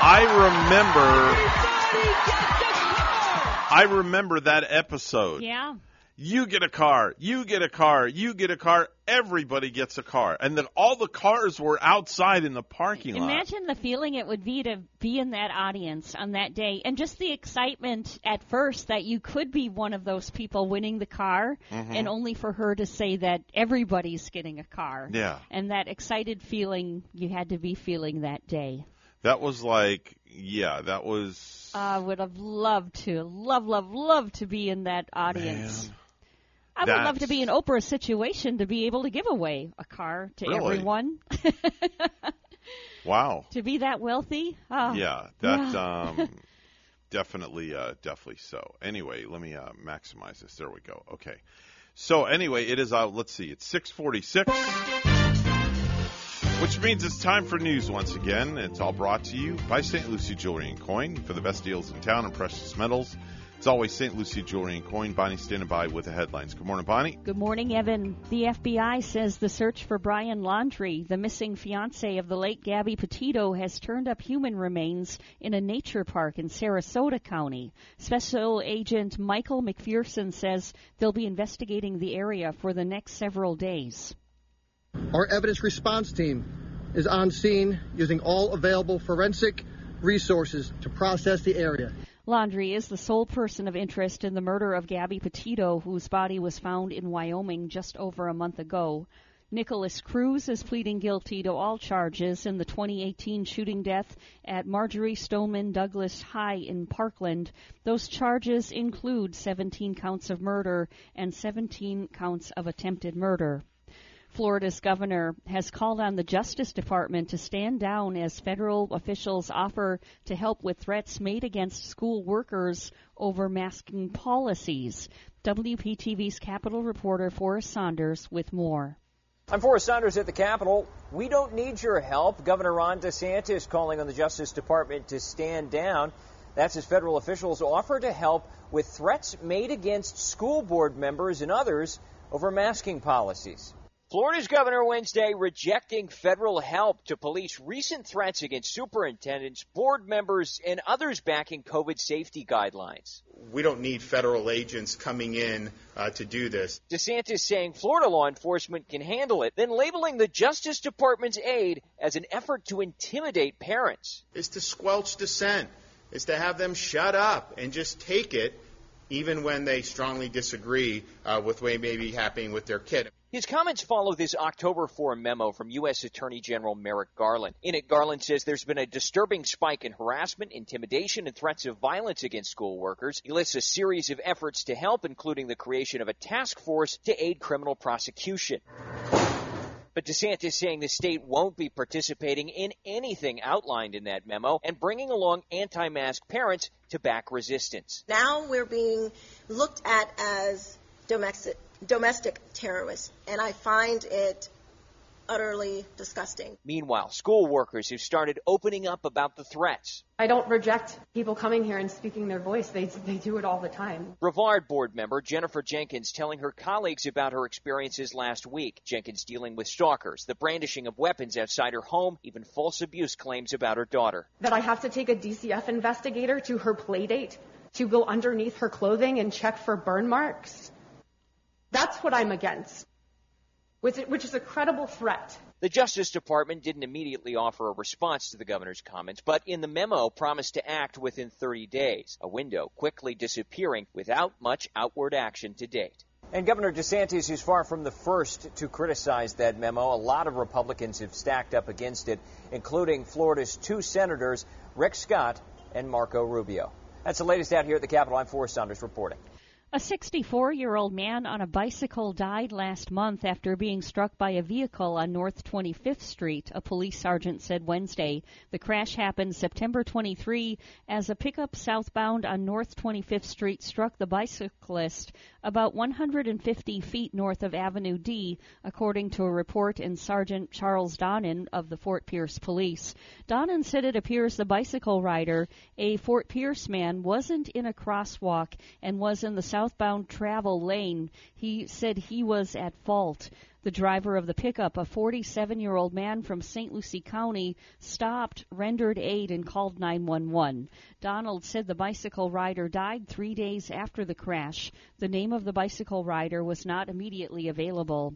I remember. I remember that episode. Yeah. You get a car. You get a car. You get a car. Everybody gets a car, and then all the cars were outside in the parking lot. Imagine the feeling it would be to be in that audience on that day, and just the excitement at first that you could be one of those people winning the car, Mhm. and only for her to say that everybody's getting a car. Yeah. And that excited feeling you had to be feeling that day. That was like, yeah, that was. I would have loved to, love, love, love to be in that audience. I would love to be in Oprah's situation to be able to give away a car to Really? everyone. Wow. To be that wealthy? Oh, yeah, that yeah. um, definitely, uh, definitely so. Anyway, let me uh, maximize this. There we go. Okay. So anyway, it is. Uh, let's see. It's six forty-six, which means it's time for news once again. It's all brought to you by St. Lucie Jewelry and Coin for the best deals in town on precious metals. It's always St. Lucie Jewelry and Coin. Bonnie standing by with the headlines. Good morning, Bonnie. Good morning, Evan. The FBI says the search for Brian Laundrie, the missing fiance of the late Gabby Petito, has turned up human remains in a nature park in Sarasota County. Special Agent Michael McPherson says they'll be investigating the area for the next several days. Our evidence response team is on scene using all available forensic resources to process the area. Laundrie is the sole person of interest in the murder of Gabby Petito, whose body was found in Wyoming just over a month ago. Nikolas Cruz is pleading guilty to all charges in the 2018 shooting death at Marjorie Stoneman Douglas High in Parkland. Those charges include 17 counts of murder and 17 counts of attempted murder. Florida's governor has called on the Justice Department to stand down as federal officials offer to help with threats made against school workers over masking policies. WPTV's Capitol reporter Forrest Saunders with more. I'm Forrest Saunders at the Capitol. We don't need your help. Governor Ron DeSantis calling on the Justice Department to stand down. That's as federal officials offer to help with threats made against school board members and others over masking policies. Florida's governor Wednesday rejecting federal help to police recent threats against superintendents, board members, and others backing COVID safety guidelines. We don't need federal agents coming in uh, to do this. DeSantis saying Florida law enforcement can handle it, then labeling the Justice Department's aid as an effort to intimidate parents. Is to squelch dissent, is to have them shut up and just take it, even when they strongly disagree uh, with what may be happening with their kid. His comments follow this October 4 memo from U.S. Attorney General Merrick Garland. In it, Garland says there's been a disturbing spike in harassment, intimidation, and threats of violence against school workers. He lists a series of efforts to help, including the creation of a task force to aid criminal prosecution. But DeSantis saying the state won't be participating in anything outlined in that memo and bringing along anti mask parents to back resistance. Now we're being looked at as domestic domestic terrorists, and I find it utterly disgusting. Meanwhile, school workers have started opening up about the threats. I don't reject people coming here and speaking their voice. They, they do it all the time. Brevard board member Jennifer Jenkins telling her colleagues about her experiences last week. Jenkins dealing with stalkers, the brandishing of weapons outside her home, even false abuse claims about her daughter. That I have to take a DCF investigator to her playdate to go underneath her clothing and check for burn marks. That's what I'm against, which is a credible threat. The Justice Department didn't immediately offer a response to the governor's comments, but in the memo promised to act within 30 days, a window quickly disappearing without much outward action to date. And Governor DeSantis is far from the first to criticize that memo. A lot of Republicans have stacked up against it, including Florida's two senators, Rick Scott and Marco Rubio. That's the latest out here at the Capitol. I'm Forrest Saunders reporting. A 64 year old man on a bicycle died last month after being struck by a vehicle on North 25th Street, a police sergeant said Wednesday. The crash happened September 23 as a pickup southbound on North 25th Street struck the bicyclist about 150 feet north of Avenue D, according to a report in Sergeant Charles Donnan of the Fort Pierce Police. Donnan said it appears the bicycle rider, a Fort Pierce man, wasn't in a crosswalk and was in the southbound travel lane. He said he was at fault. The driver of the pickup, a 47 year old man from St. Lucie County, stopped, rendered aid, and called 911. Donnan said the bicycle rider died three days after the crash. The name of the bicycle rider was not immediately available.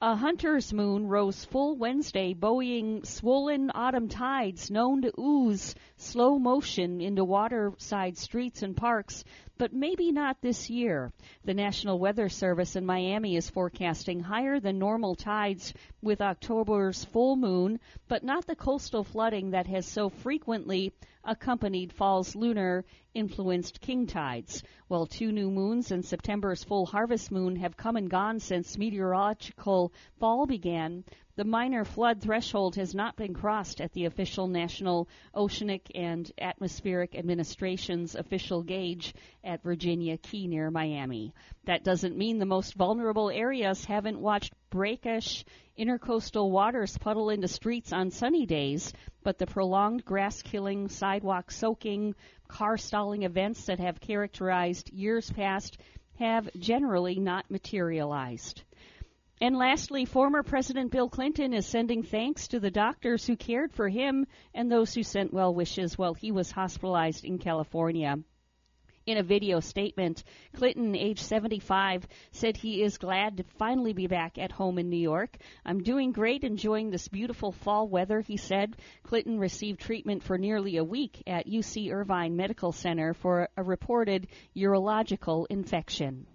A hunter's moon rose full Wednesday, buoying swollen autumn tides known to ooze slow motion into waterside streets and parks, but maybe not this year. The National Weather Service in Miami is forecasting higher than normal tides with October's full moon, but not the coastal flooding that has so frequently accompanied fall's lunar influenced king tides. While two new moons and September's full harvest moon have come and gone since meteorological fall began, The minor flood threshold has not been crossed at the official National Oceanic and Atmospheric Administration's official gauge at Virginia Key near Miami. That doesn't mean the most vulnerable areas haven't watched brackish intercoastal waters puddle into streets on sunny days, but the prolonged grass killing, sidewalk soaking, car stalling events that have characterized years past have generally not materialized. And lastly, former President Bill Clinton is sending thanks to the doctors who cared for him and those who sent well wishes while he was hospitalized in California. In a video statement, Clinton, age 75, said he is glad to finally be back at home in New York. I'm doing great, enjoying this beautiful fall weather, he said. Clinton received treatment for nearly a week at UC Irvine Medical Center for a reported urological infection.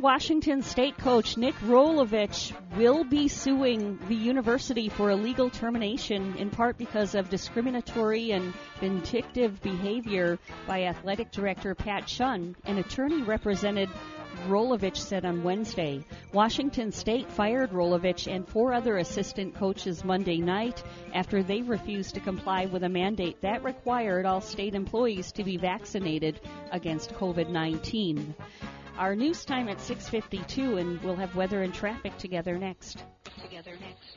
Washington State coach Nick Rolovich will be suing the university for illegal termination in part because of discriminatory and vindictive behavior by athletic director Pat Chun, An attorney represented Rolovich said on Wednesday. Washington State fired Rolovich and four other assistant coaches Monday night after they refused to comply with a mandate that required all state employees to be vaccinated against COVID 19. Our news time at 6:52 and we'll have weather and traffic together next. Together next.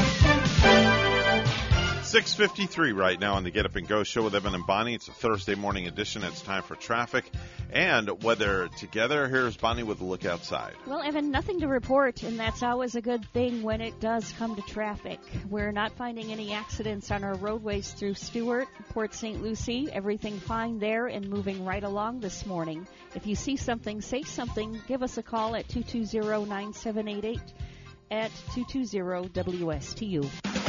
653 right now on the Get Up and Go show with Evan and Bonnie. It's a Thursday morning edition. It's time for traffic and weather together. Here's Bonnie with a look outside. Well, Evan, nothing to report, and that's always a good thing when it does come to traffic. We're not finding any accidents on our roadways through Stuart, Port St. Lucie. Everything fine there and moving right along this morning. If you see something, say something. Give us a call at 220 9788 at 220 WSTU.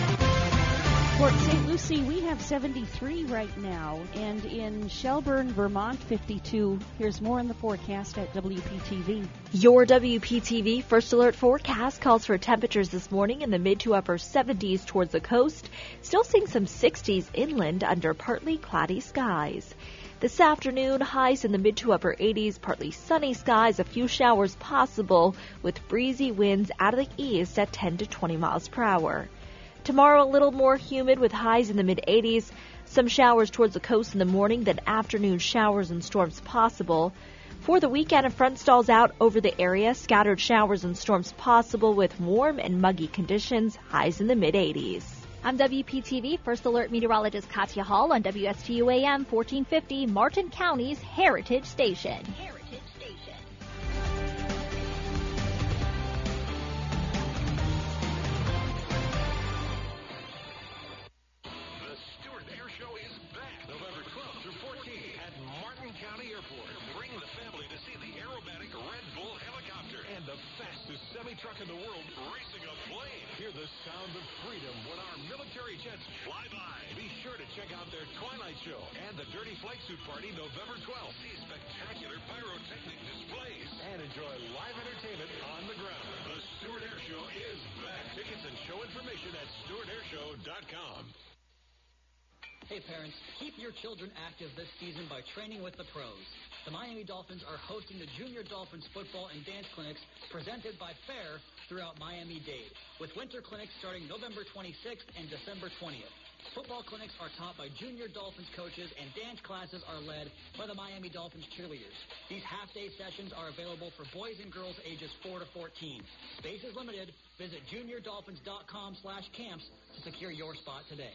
Port St. Lucie, we have 73 right now, and in Shelburne, Vermont, 52. Here's more in the forecast at WPTV. Your WPTV First Alert forecast calls for temperatures this morning in the mid to upper 70s towards the coast, still seeing some 60s inland under partly cloudy skies. This afternoon, highs in the mid to upper 80s, partly sunny skies, a few showers possible, with breezy winds out of the east at 10 to 20 miles per hour. Tomorrow, a little more humid with highs in the mid 80s. Some showers towards the coast in the morning, then afternoon showers and storms possible. For the weekend, a front stalls out over the area. Scattered showers and storms possible with warm and muggy conditions, highs in the mid 80s. I'm WPTV First Alert Meteorologist Katya Hall on WSTU AM 1450, Martin County's Heritage Station. Heritage semi-truck in the world racing a plane. Hear the sound of freedom when our military jets fly by. Be sure to check out their Twilight Show and the Dirty Flight Suit Party November 12th. See spectacular pyrotechnic displays and enjoy live entertainment on the ground. The Stuart Air Show is back. Tickets and show information at stuartairshow.com. Hey parents, keep your children active this season by training with the pros. The Miami Dolphins are hosting the Junior Dolphins football and dance clinics presented by FAIR throughout Miami-Dade, with winter clinics starting November 26th and December 20th. Football clinics are taught by Junior Dolphins coaches and dance classes are led by the Miami Dolphins cheerleaders. These half-day sessions are available for boys and girls ages 4 to 14. Space is limited. Visit juniordolphins.com slash camps to secure your spot today.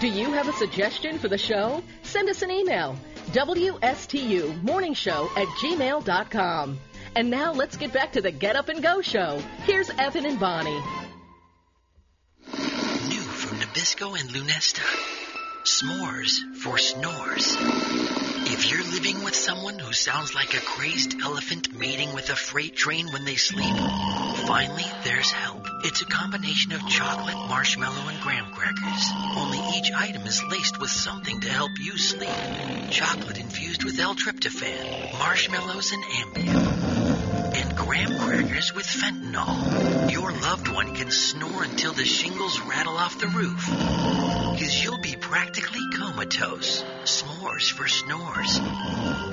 Do you have a suggestion for the show? Send us an email. WSTU Morning Show at gmail.com. And now let's get back to the Get Up and Go show. Here's Evan and Bonnie. New from Nabisco and Lunesta. S'mores for snores. If you're living with someone who sounds like a crazed elephant mating with a freight train when they sleep, finally there's help. It's a combination of chocolate, marshmallow, and graham crackers. Only each item is laced with something to help you sleep. Chocolate infused with L-tryptophan, marshmallows and Ambien, graham crackers with fentanyl. Your loved one can snore until the shingles rattle off the roof. Cause you'll be practically comatose. S'mores for snores.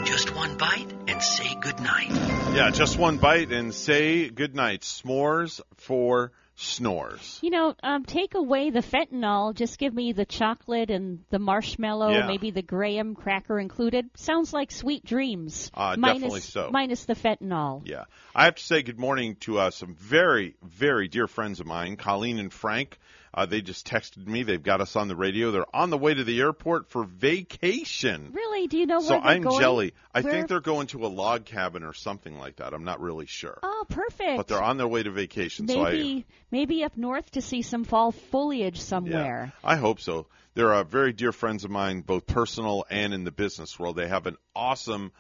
Just one bite and say goodnight. Yeah, just one bite and say goodnight. S'mores for snores. You know, um, take away the fentanyl, just give me the chocolate and the marshmallow, Yeah. maybe the graham cracker included. Sounds like sweet dreams. Uh, minus, definitely so. Minus the fentanyl. Yeah. I have to say good morning to uh, some very, very dear friends of mine, Colleen and Frank. Uh, they just texted me. They've got us on the radio. They're on the way to the airport for vacation. Really? Do you know so where they're I'm going? jelly. I Where- think they're going to a log cabin or something like that. I'm not really sure. Oh, perfect. But they're on their way to vacation. so I, maybe maybe up north to see some fall foliage somewhere. Yeah. I hope so. They're uh, very dear friends of mine, both personal and in the business world. They have an awesome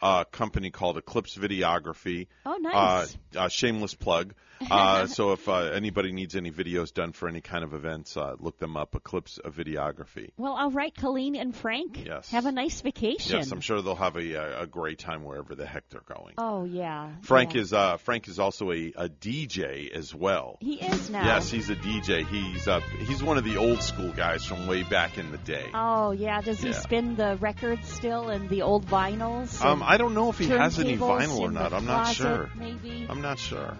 uh, company called Eclipse Videography. Oh, nice. Uh, uh, shameless plug. Uh, so if uh, anybody needs any videos done for any kind of events, uh, look them up. Eclipse of Videography. Well, all right, Colleen and Frank. Yes. Have a nice vacation. Yes, I'm sure they'll have a, a great time wherever the heck they're going. Oh yeah. Frank yeah. is uh, Frank is also a, a DJ as well. He is now. Yes, he's a DJ. He's uh, he's one of the old school guys from way back in the day. Oh yeah. Does he Yeah. spin the records still and the old vinyls? Um, and I don't know if he has any turntables vinyl or in not. I'm not closet, sure. Maybe. I'm not sure.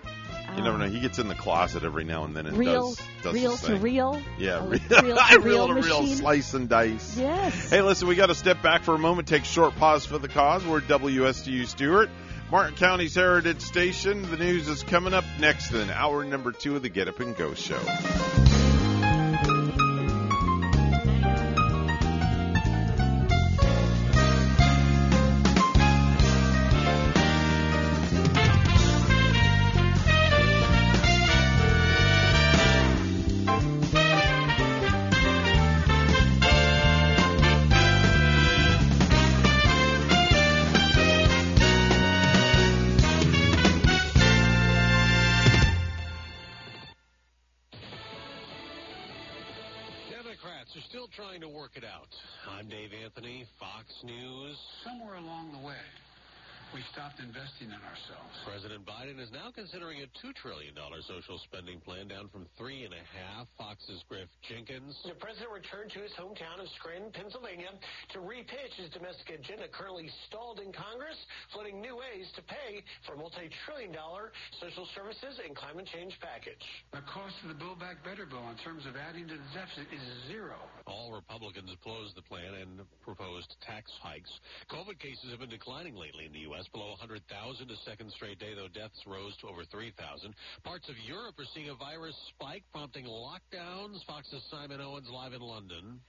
You never know. Um, he gets in the closet every now and then and Reel, does does real to reel. Yeah, A reel, reel to reel, machine. slice and dice. Yes. Hey, listen, we got to step back for a moment, take short pause for the cause. We're WSTU Stuart, Martin County's Heritage Station. The news is coming up next in hour number two of the Get Up and Go show. Now a $2 trillion social spending plan down from three and a half. Fox's Griff Jenkins. The president returned to his hometown of Scranton, Pennsylvania, to repitch his domestic agenda currently stalled in Congress, floating new ways to pay for a multi-trillion dollar social services and climate change package. The cost of the Build Back Better bill in terms of adding to the deficit is zero. All Republicans opposed the plan and proposed tax hikes. COVID cases have been declining lately in the U.S. Below 100,000 a second straight day, though deaths rose to over 3,000. Parts of Europe are seeing a virus spike, prompting lockdowns. Fox's Simon Owens live in London.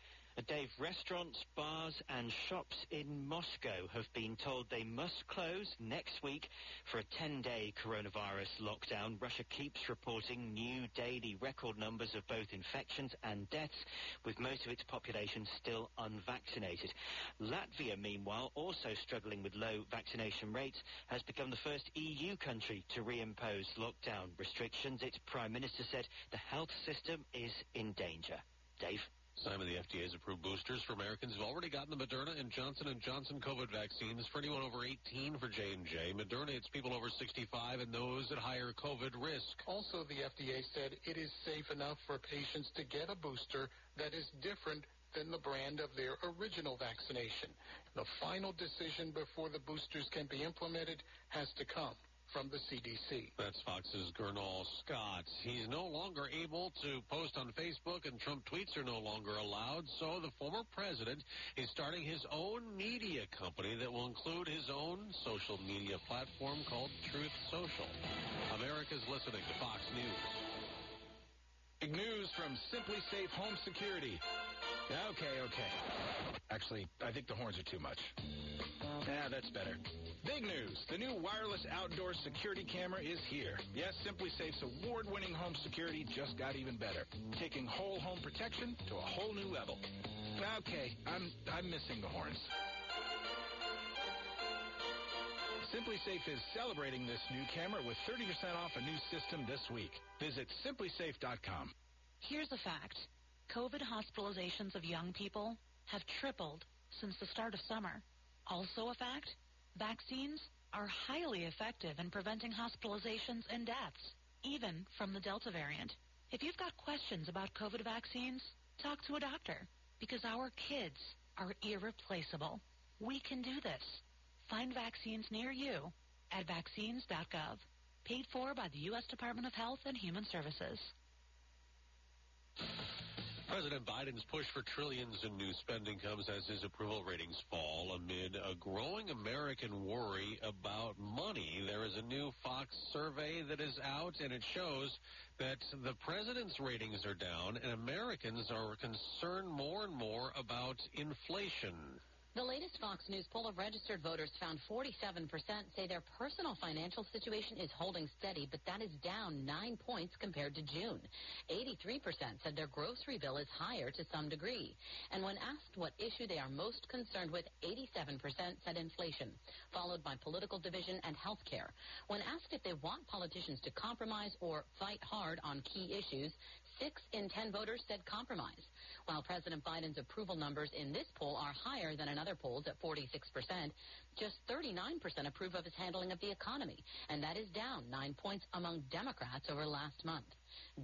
Dave, restaurants, bars and shops in Moscow have been told they must close next week for a 10-day coronavirus lockdown. Russia keeps reporting new daily record numbers of both infections and deaths, with most of its population still unvaccinated. Latvia, meanwhile, also struggling with low vaccination rates, has become the first EU country to reimpose lockdown restrictions. Its prime minister said the health system is in danger. Dave? Simon, the FDA has approved boosters for Americans who've already gotten the Moderna and Johnson & Johnson COVID vaccines. For anyone over 18 for J&J. Moderna, it's people over 65 and those at higher COVID risk. Also, the FDA said it is safe enough for patients to get a booster that is different than the brand of their original vaccination. The final decision before the boosters can be implemented has to come from the CDC. That's Fox's Gernal Scott. He's no longer able to post on Facebook, and Trump tweets are no longer allowed. So the former president is starting his own media company that will include his own social media platform called Truth Social. America's listening to Fox News. Big news from Simply Safe Home Security. Okay, okay. Actually, I think the horns are too much. Yeah, that's better. Big news. The new wireless outdoor security camera is here. Yes, SimpliSafe's award-winning home security just got even better, taking whole home protection to a whole new level. Okay, I'm I'm missing the horns. SimpliSafe is celebrating this new camera with 30% off a new system this week. Visit simplisafe.com. Here's a fact. COVID hospitalizations of young people have tripled since the start of summer. Also a fact, vaccines are highly effective in preventing hospitalizations and deaths, even from the Delta variant. If you've got questions about COVID vaccines, talk to a doctor because our kids are irreplaceable. We can do this. Find vaccines near you at vaccines.gov. Paid for by the U.S. Department of Health and Human Services. President Biden's push for trillions in new spending comes as his approval ratings fall amid a growing American worry about money. There is a new Fox survey that is out, and it shows that the president's ratings are down, and Americans are concerned more and more about inflation. The latest Fox News poll of registered voters found 47% say their personal financial situation is holding steady, but that is down nine points compared to June. 83% said their grocery bill is higher to some degree. And when asked what issue they are most concerned with, 87% said inflation, followed by political division and health care. When asked if they want politicians to compromise or fight hard on key issues, six in ten voters said compromise. While President Biden's approval numbers in this poll are higher than in other polls at 46%, just 39% approve of his handling of the economy, and that is down nine points among Democrats over last month.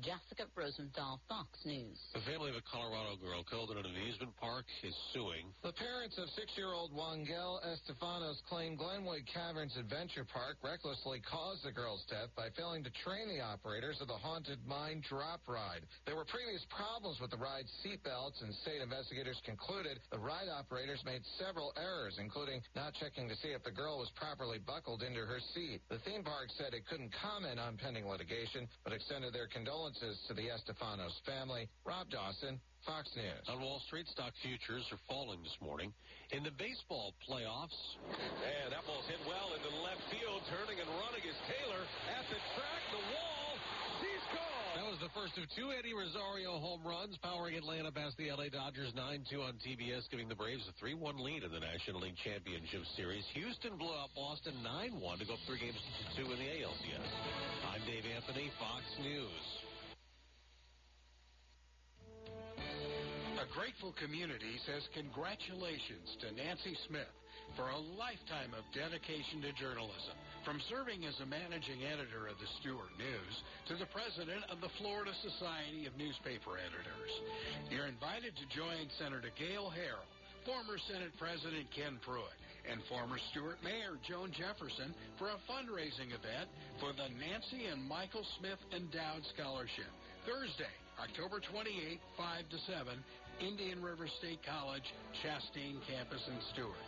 Jessica Rosenthal, Fox News. The family of a Colorado girl killed in an amusement park is suing. The parents of six-year-old Wongel Estifanos claim Glenwood Caverns Adventure Park recklessly caused the girl's death by failing to train the operators of the Haunted Mine drop ride. There were previous problems with the ride's seatbelts, and state investigators concluded the ride operators made several errors, including not checking to see if the girl was properly buckled into her seat. The theme park said it couldn't comment on pending litigation, but extended their condolences to the Estifanos family. Rob Dawson, Fox News. On Wall Street, stock futures are falling this morning. In the baseball playoffs. And that ball's hit well into the left field. Turning and running is Taylor at the track, the wall. He's gone. That was the first of two Eddie Rosario home runs, powering Atlanta past the LA Dodgers 9-2 on TBS, giving the Braves a 3-1 lead in the National League Championship Series. Houston blew out Boston 9-1 to go three games to two in the ALCS. I'm Dave Anthony, Fox News. A grateful community says congratulations to Nancy Smith for a lifetime of dedication to journalism. From serving as a managing editor of the Stuart News to the president of the Florida Society of Newspaper Editors. You're invited to join Senator Gail Harrell, former Senate President Ken Pruitt, and former Stuart Mayor Joan Jefferson for a fundraising event for the Nancy and Michael Smith Endowed Scholarship. Thursday, October 28, 5 to 7, Indian River State College, Chastain Campus in Stuart.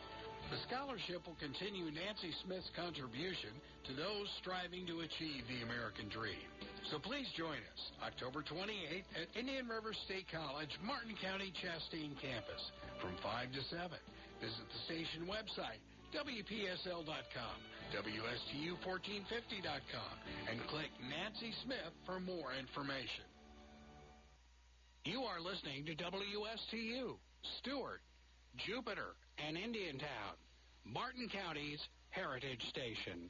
The scholarship will continue Nancy Smith's contribution to those striving to achieve the American dream. So please join us October 28th at Indian River State College, Martin County Chastain campus from 5 to 7. Visit the station website, WPSL.com, WSTU1450.com, and click Nancy Smith for more information. You are listening to WSTU, Stuart, Jupiter, and Indiantown, Martin County's Heritage Station.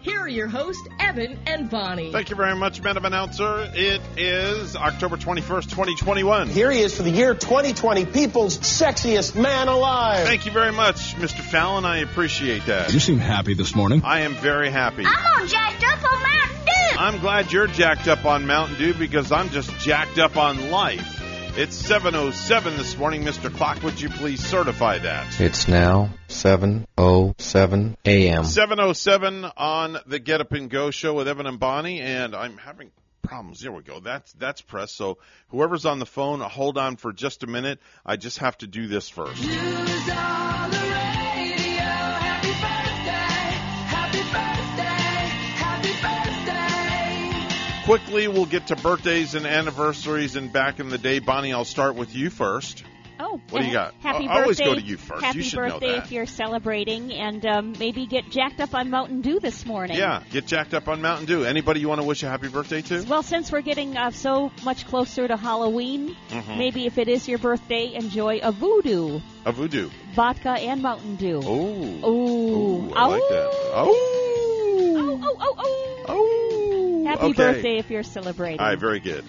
here are your hosts, Evan and Bonnie. Thank you very much, Madam Announcer. It is October 21st, 2021. Here he is for the year 2020, people's sexiest man alive. Thank you very much, Mr. Fallon. I appreciate that. You seem happy this morning. I am very happy. I'm all jacked up on Mountain Dew. I'm glad you're jacked up on Mountain Dew because I'm just jacked up on life. It's 7.07 this morning. Mr. Clock, would you please certify that? It's now 7.07 a.m. 7.07 on the Get Up and Go show with Evan and Bonnie, and I'm having problems. There we go. That's that's press. So whoever's on the phone, hold on for just a minute. I just have to do this first. Quickly, we'll get to birthdays and anniversaries and back in the day. Bonnie, I'll start with you first. Oh, What do you got? Happy I always go to you first. Happy You should know birthday that. if you're celebrating, and um, maybe get jacked up on Mountain Dew this morning. Yeah, get jacked up on Mountain Dew. Anybody you want to wish a happy birthday to? Well, since we're getting uh, so much closer to Halloween, Mhm. maybe if it is your birthday, enjoy a voodoo A voodoo. vodka and Mountain Dew. Oh. Ooh. I like that. Oh. Oh, oh, oh, oh. Oh. Happy okay. birthday if you're celebrating. All right, very good.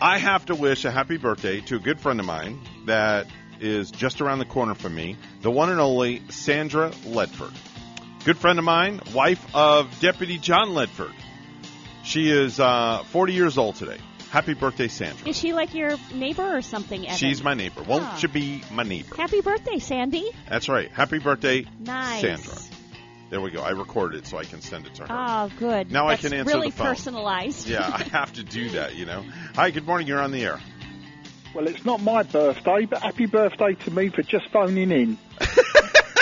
I have to wish a happy birthday to a good friend of mine that is just around the corner from me, the one and only Sandra Ledford. Good friend of mine, wife of Deputy John Ledford. She is uh, 40 years old today. Happy birthday, Sandra. Is she like your neighbor or something, Evan? She's my neighbor. Won't Ah. she be my neighbor? Happy birthday, Sandy. That's right. Happy birthday, Nice. Sandra. There we go. I recorded it so I can send it to her. Oh, good. Now I can answer really the phone. personalized. Yeah, I have to do that, you know. Hi, good morning. You're on the air. Well, it's not my birthday, but happy birthday to me for just phoning in.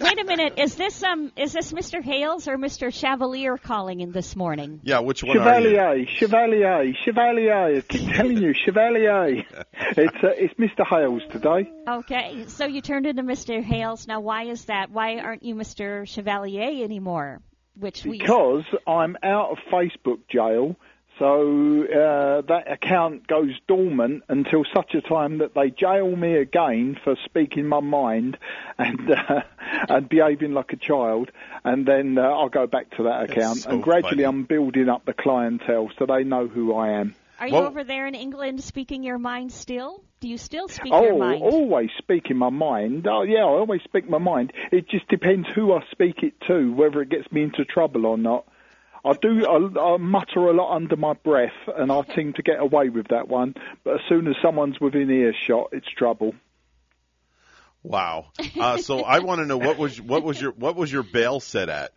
Wait a minute. Is this um is this Mr. Hales or Mr. Chevalier calling in this morning? Yeah, which one are you? Chevalier, Chevalier, Chevalier. I keep telling you, Chevalier. It's uh, it's Mr. Hales today. Okay, so you turned into Mr. Hales. Now, why is that? Why aren't you Mr. Chevalier anymore? Which we Because I'm out of Facebook jail, so uh, that account goes dormant until such a time that they jail me again for speaking my mind and uh, and behaving like a child, and then uh, I'll go back to that account. so and gradually, funny. I'm building up the clientele so they know who I am. are you Well- over there in England speaking your mind still? Do you still speak oh, your mind? Oh, always speaking my mind. Oh, yeah, I always speak my mind. It just depends who I speak it to, whether it gets me into trouble or not. I do. I, I mutter a lot under my breath, and I seem to get away with that one. But as soon as someone's within earshot, it's trouble. Wow. Uh, so I want to know what was what was your what was your bail set at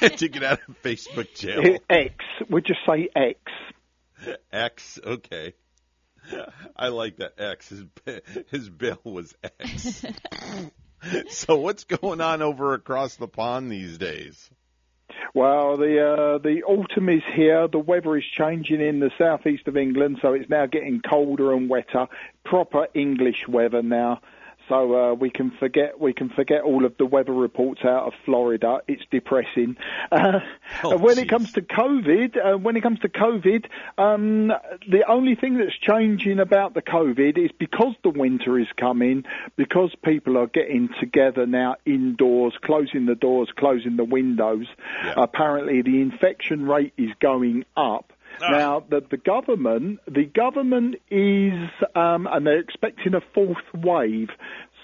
to get out of Facebook jail? X. Would you say X. X. Okay. I like that X. His ba- his bail was X. so what's going on over across the pond these days? Well, the uh, the autumn is here. The weather is changing in the southeast of England, so it's now getting colder and wetter. Proper English weather now. So uh, we can forget we can forget all of the weather reports out of Florida. It's depressing. Uh, Oh, and when it comes to COVID, uh, when it comes to COVID, um, the only thing that's changing about the COVID is because the winter is coming, because people are getting together now indoors, closing the doors, closing the windows. Apparently, the infection rate is going up. Now, the, the government, the government is, um, and they're expecting a fourth wave.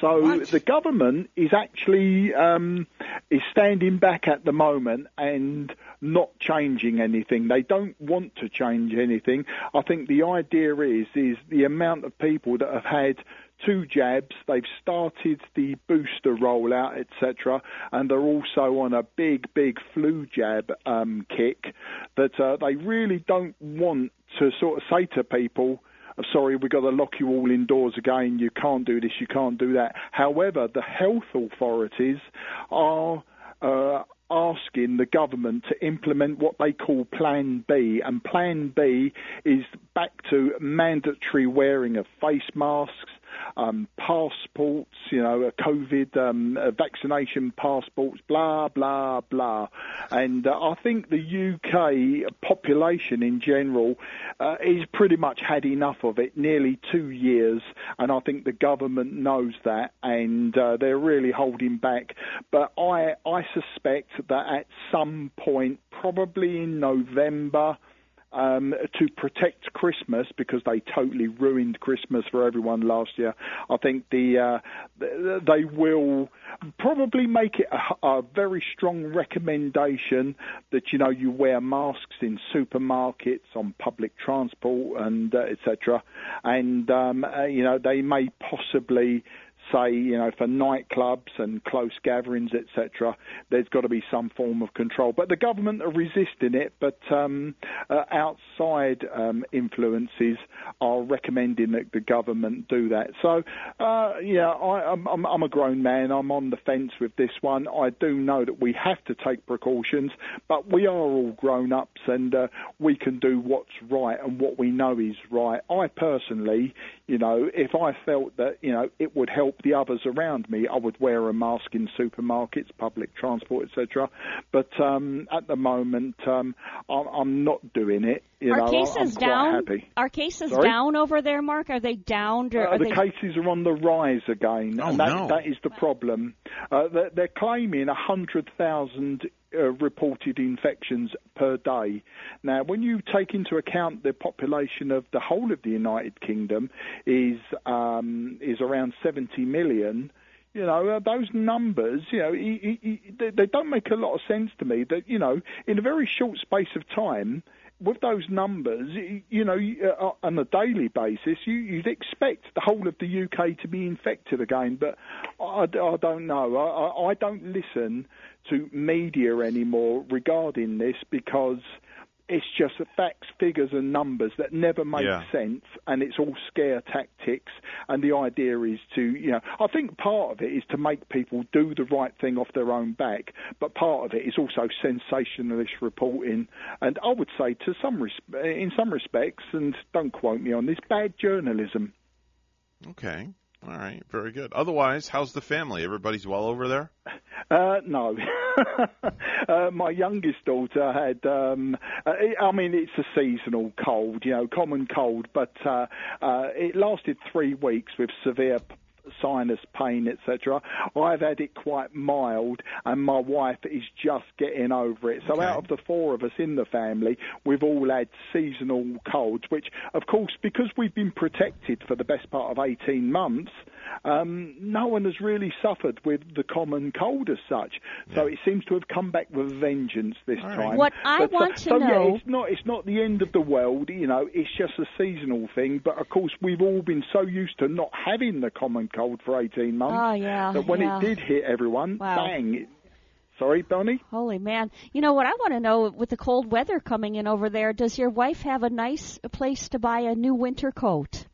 So the government is actually um, is standing back at the moment and not changing anything. They don't want to change anything. I think the idea is is the amount of people that have had two jabs. They've started the booster rollout, etc., and they're also on a big, big flu jab um, kick. That uh, they really don't want to sort of say to people. Sorry, we've got to lock you all indoors again. You can't do this, you can't do that. However, the health authorities are uh, asking the government to implement what they call Plan B, and Plan B is back to mandatory wearing of face masks, um, passports, you know, COVID um, vaccination passports, blah blah blah. And uh, I think the UK population in general uh, is pretty much had enough of it. Nearly two years, and I think the government knows that, and uh, they're really holding back. But I I suspect that at some point, probably in November um, to protect Christmas because they totally ruined Christmas for everyone last year. I think the uh, they will probably make it a, a very strong recommendation that you know you wear masks in supermarkets, on public transport, and uh, etc. And um, uh, you know they may possibly say, you know, for nightclubs and close gatherings, etc., there's got to be some form of control. But the government are resisting it, but um, uh, outside um, influences are recommending that the government do that. So, uh, yeah, I, I'm, I'm a grown man. I'm on the fence with this one. I do know that we have to take precautions, but we are all grown ups and uh, we can do what's right and what we know is right. I personally, you know, if I felt that, you know, it would help the others around me, I would wear a mask in supermarkets, public transport, etc. But um, at the moment, um, I'm, I'm not doing it. You are know, cases I'm quite down? happy. Are cases Sorry? down over there, Mark? Are they down? Or Uh, the they... cases are on the rise again, Oh, and that, no. that is the problem. Uh, they're, they're claiming 100,000 uh, reported infections per day. Now, when you take into account the population of the whole of the United Kingdom is um, is around 70 million. You know, uh, those numbers, you know, e- e- e- they, they don't make a lot of sense to me. That, you know, in a very short space of time, with those numbers, you know, uh, on a daily basis, you, you'd expect the whole of the UK to be infected again. But I, don't know. I don't listen to media anymore regarding this because it's just the facts, figures, and numbers that never make Yeah. sense, and it's all scare tactics. And the idea is to, you know, I think part of it is to make people do the right thing off their own back, but part of it is also sensationalist reporting, and I would say to some, res- in some respects, and don't quote me on this, bad journalism. Okay. All right. Very good. Otherwise, how's the family? Everybody's well over there? Uh, no. uh, my youngest daughter had, um, uh, I mean, it's a seasonal cold, you know, common cold, but uh, uh, it lasted three weeks with severe sinus pain, etc. I've had it quite mild, and my wife is just getting over it. So out of the four of us in the family, we've all had seasonal colds, which, of course, because we've been protected for the best part of 18 months, um, no one has really suffered with the common cold as such. So it seems to have come back with vengeance this time. What I But, uh, want to so, yeah, it's not it's not the end of the world, you know. It's just a seasonal thing. But of course, we've all been so used to not having the common cold for 18 months Oh, yeah, that when yeah. it did hit everyone, Wow. bang! It, sorry, Bonnie. Holy man! You know what I want to know with the cold weather coming in over there? Does your wife have a nice place to buy a new winter coat?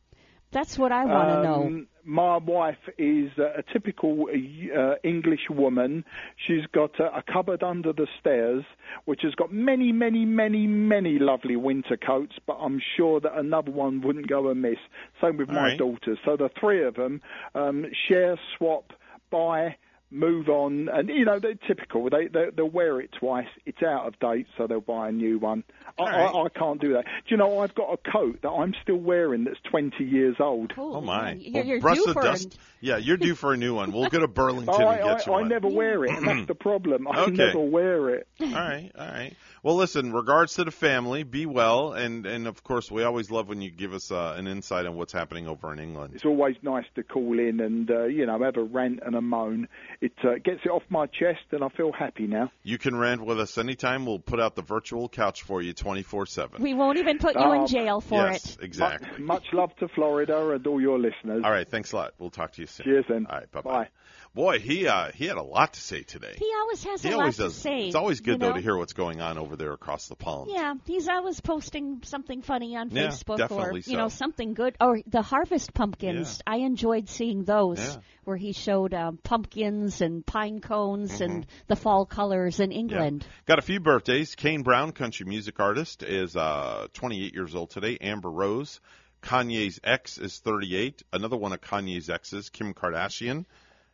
That's what I want to know. Um, My wife is uh, a typical uh, English woman. She's got a, a cupboard under the stairs, which has got many, many, many, many lovely winter coats. But I'm sure that another one wouldn't go amiss. Same with All my right. daughters. So the three of them um, share, swap, buy. Move on, and you know they're typical. They, they they'll wear it twice. It's out of date, so they'll buy a new one. I, I, I can't do that. Do you know I've got a coat that I'm still wearing that's 20 years old. Oh my! You're- Well, you're brush due the for dust. Yeah, you're due for a new one. We'll go to Burlington I, and get I, you I one. never wear it, and that's the problem. I Okay. never wear it. All right, all right. Well, listen. Regards to the family. Be well, and and of course, we always love when you give us uh, an insight on what's happening over in England. It's always nice to call in and uh, you know have a rant and a moan. It uh, gets it off my chest, and I feel happy now. You can rant with us anytime. We'll put out the virtual couch for you, twenty four seven. We won't even put you Um, in jail for yes, it. exactly. Much, much love to Florida and all your listeners. All right, thanks a lot. We'll talk to you soon. Cheers, then. All right, bye bye. Boy, he uh, he had a lot to say today. He always has He a always lot does. to say. It's always good you though to hear what's going on over there across the pond. Yeah, he's always posting something funny on Yeah, Facebook or you know something good. Or the harvest pumpkins. I enjoyed seeing those Yeah. where he showed um, pumpkins and pine cones Mm-hmm. and the fall colors in England. Got a few birthdays. Kane Brown, country music artist, is uh, 28 years old today. Amber Rose, Kanye's ex, is 38. Another one of Kanye's exes, Kim Kardashian,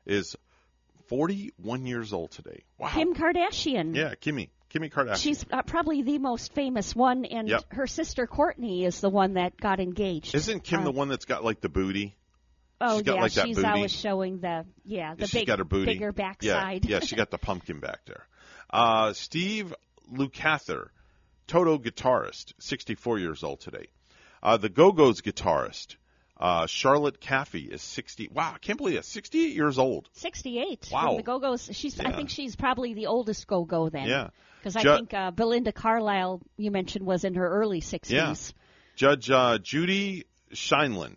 is 41 years old today. Wow. Kim Kardashian. Yeah, Kimmy. Kimmy Kardashian. She's uh, probably the most famous one, and Yep. her sister Kourtney is the one that got engaged. Isn't Kim Uh, the one that's got like the booty? Oh she's got, yeah, like, that she's booty? always showing the yeah the she's big got her booty. bigger Yeah, backside. yeah, she got the pumpkin back there. Uh, Steve Lukather, Toto guitarist, 64 years old today. Uh, the Go-Go's guitarist, uh, Charlotte Caffey is 60. Wow, I can't believe it. 68 years old. 68. Wow. From the Go Go's. She's. I think she's probably the oldest Go Go then. Yeah. Because I Ju- think uh, Belinda Carlisle, you mentioned, was in her early 60s. Yeah. Judge uh, Judy Sheindlin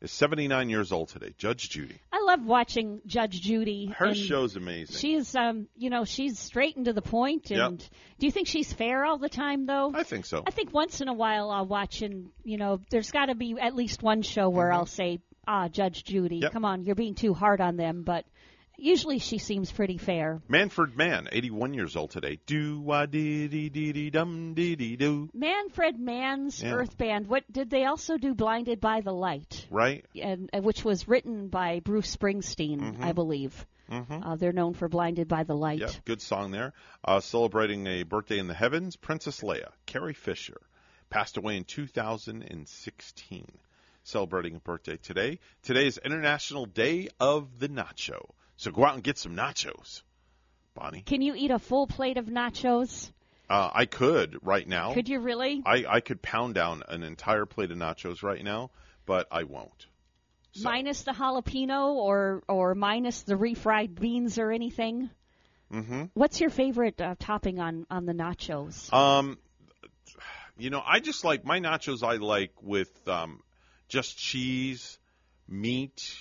is 79 years old today. Judge Judy. I love watching Judge Judy. Her show's amazing. She's, um, you know, she's straight and to the point. Yep. And do you think she's fair all the time, though? I think so. I think once in a while I'll watch, and you know, there's got to be at least one show where I'll say, "Ah, Judge Judy, Mm-hmm. Yep. come on, you're being too hard on them." But usually she seems pretty fair. Manfred Mann, 81 years old today. Do wah dee dee dee dee dum dee dee do. Manfred Mann's Yeah. Earth Band. What did they also do? Blinded by the Light, Right? and uh, which was written by Bruce Springsteen, Mhm. I believe. Mhm. Uh, they're known for Blinded by the Light. Yep, good song there. Uh, celebrating a birthday in the heavens, Princess Leia, Carrie Fisher, passed away in 2016. Celebrating a birthday today. Today is International Day of the Nacho. So go out and get some nachos, Bonnie. Can you eat a full plate of nachos? Uh, I could right now. Could you really? I, I could pound down an entire plate of nachos right now, but I won't. Minus the jalapeno or or minus the refried beans or anything? Mm-hmm. What's your favorite uh, topping on on the nachos? Um, you know, I just like my nachos. I like with um, just cheese, meat,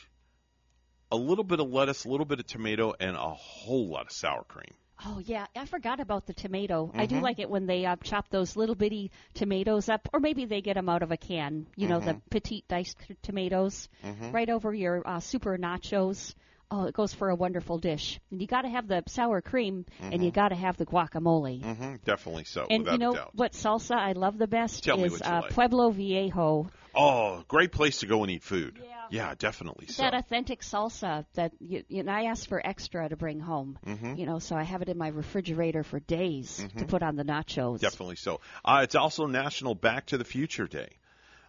a little bit of lettuce, a little bit of tomato, and a whole lot of sour cream. Oh yeah, I forgot about the tomato. I do Mhm. like it when they uh, chop those little bitty tomatoes up, or maybe they get them out of a can. You know, the Mhm. petite diced tomatoes, Mhm. right over your uh, super nachos. Oh, it goes for a wonderful dish. And you got to have the sour cream, and you Mhm. got to have the guacamole. hmm Definitely so, And you know what salsa I love the best Tell me is uh, like. Pueblo Viejo. Oh, great place to go and eat food. Yeah, definitely so. That authentic salsa that you, you and I asked for extra to bring home. Mhm. You know, so I have it in my refrigerator for days to Mhm. put on the nachos. Definitely so. Uh, it's also National Back to the Future Day.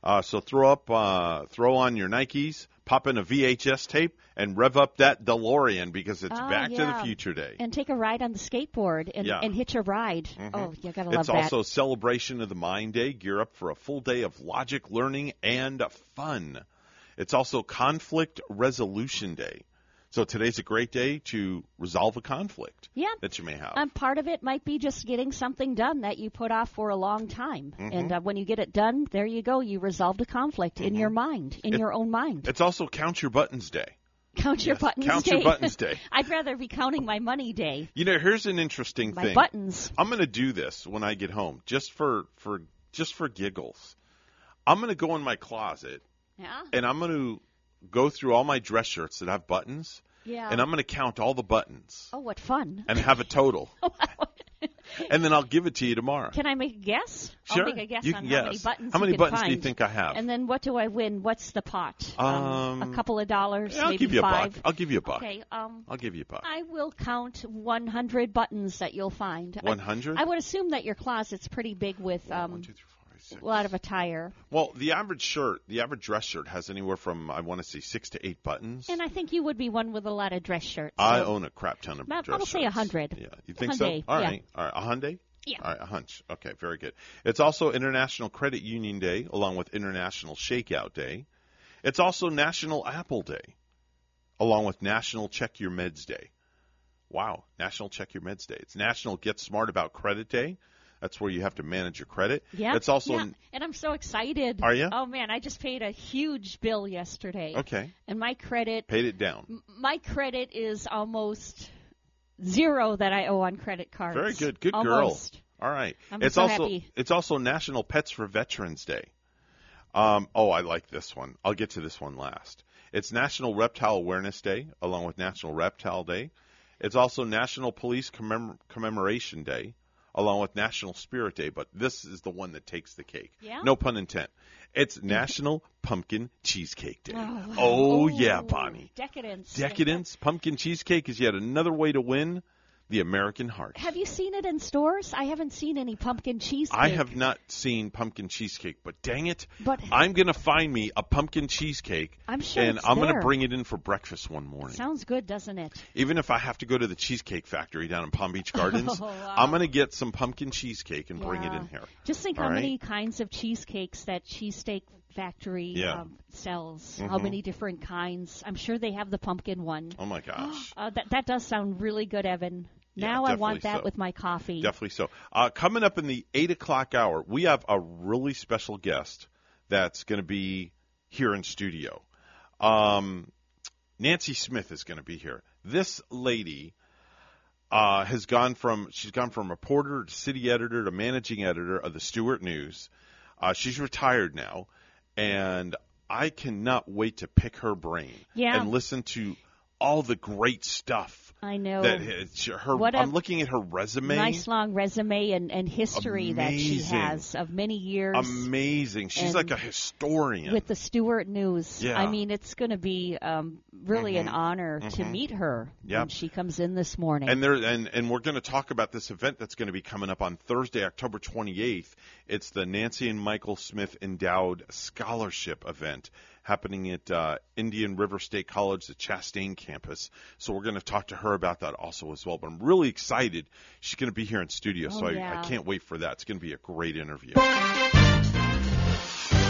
Uh, so throw up, uh, throw on your Nikes, pop in a VHS tape, and rev up that DeLorean because it's Oh, Back to the Future Day. And take a ride on the skateboard and, Yeah. and hitch a ride. Mhm. Oh, you gotta love It's that. also celebration of the Mind Day. Gear up for a full day of logic learning and fun. It's also Conflict Resolution Day. So today's a great day to resolve a conflict yeah. that you may have. Um, part of it might be just getting something done that you put off for a long time. Mhm. And uh, when you get it done, there you go. You resolved a conflict in your mind, in It- your own mind. it's also Count Your Buttons Day. Count your Yes, buttons Count day. Your Buttons Day. I'd rather be counting my money day. You know, here's an interesting thing. My thing. buttons. I'm going to do this when I get home, just for for just for giggles. I'm going to go in my closet Yeah. and I'm going to go through all my dress shirts that have buttons, Yeah. and I'm going to count all the buttons Oh, what fun. and have a total, and then I'll give it to you tomorrow. Can I make a guess? Sure, I'll make a guess you on can how many buttons How many you can buttons do you think I have? And then what do I win? What's the pot? Um, a couple of dollars, Yeah, I'll maybe give you a five. buck. I'll give you a buck. Okay, um, I'll give you a buck. I will count 100 buttons that you'll find. I- 100? I, would assume that your closet's pretty big with um, a lot of attire. Well, the average shirt, the average dress shirt has anywhere from I want to say six to eight buttons. And I think you would be one with a lot of dress shirts. I own a crap ton of Well, dress I'll say a hundred. Yeah, you think Hyundai, so? All yeah. right, all right, a Hyundai. Yeah. All right, a hunch. Okay, very good. It's also International Credit Union Day, along with International Shakeout Day. It's also National Apple Day, along with National Check Your Meds Day. Wow, National Check Your Meds Day. It's National Get Smart About Credit Day. That's where you have to manage your credit. Yeah. It's also yeah. and I'm so excited. Are you? Oh man, I just paid a huge bill yesterday. okay. And my credit Paid it down. m- my credit is almost zero that I owe on credit cards. Very good. Good Almost. girl. All right. I'm it's so also happy. it's also National Pets for Veterans Day. Um, oh, I like this one. I'll get to this one last. It's National Reptile Awareness Day, along with National Reptile Day. It's also National Police Commem- Commemoration Day, along with National Spirit Day. But this is the one that takes the cake. Yeah? No pun intended. It's National Pumpkin Cheesecake Day. Oh, wow. Oh, yeah, Bonnie. Decadence. Decadence pumpkin cheesecake is yet another way to win the American heart. Have you seen it in stores? I haven't seen any pumpkin cheesecake. I have not seen pumpkin cheesecake, but dang it, But- I'm going to find me a pumpkin cheesecake I'm sure and I'm gonna bring it in for breakfast one morning. Sounds good, doesn't it? Even if I have to go to the Cheesecake Factory down in Palm Beach Gardens, Oh, wow. I'm going to get some pumpkin cheesecake and bring it in here. Just think All how right? many kinds of cheesecakes that Cheesesteak Factory Yeah. um, sells. How Mhm. many different kinds? I'm sure they have the pumpkin one. Oh my gosh. Uh, that that does sound really good, Evan. Yeah, Now I want that so. with my coffee. Definitely so. Uh, coming up in the eight o'clock hour, we have a really special guest that's going to be here in studio. Um, Nancy Smith is going to be here. This lady uh, has gone from she's gone from reporter to city editor to managing editor of the Stuart News. Uh, she's retired now, and I cannot wait to pick her brain Yeah. and listen to all the great stuff I know. that her. What a I'm looking at her resume. Nice long resume and, and history that she has of many years. Amazing. She's like a historian. with the Stuart News. Yeah. I mean, it's going to be um, really an Mhm. honor to Mhm. meet her when she comes in this morning. and there and and we're going to talk about this event that's going to be coming up on Thursday, October 28th. It's the Nancy and Michael Smith Endowed Scholarship event happening at uh, Indian River State College, the Chastain campus. So we're going to talk to her about that also as well. But I'm really excited. She's going to be here in studio, so Oh, I, yeah. I can't wait for that. It's going to be a great interview.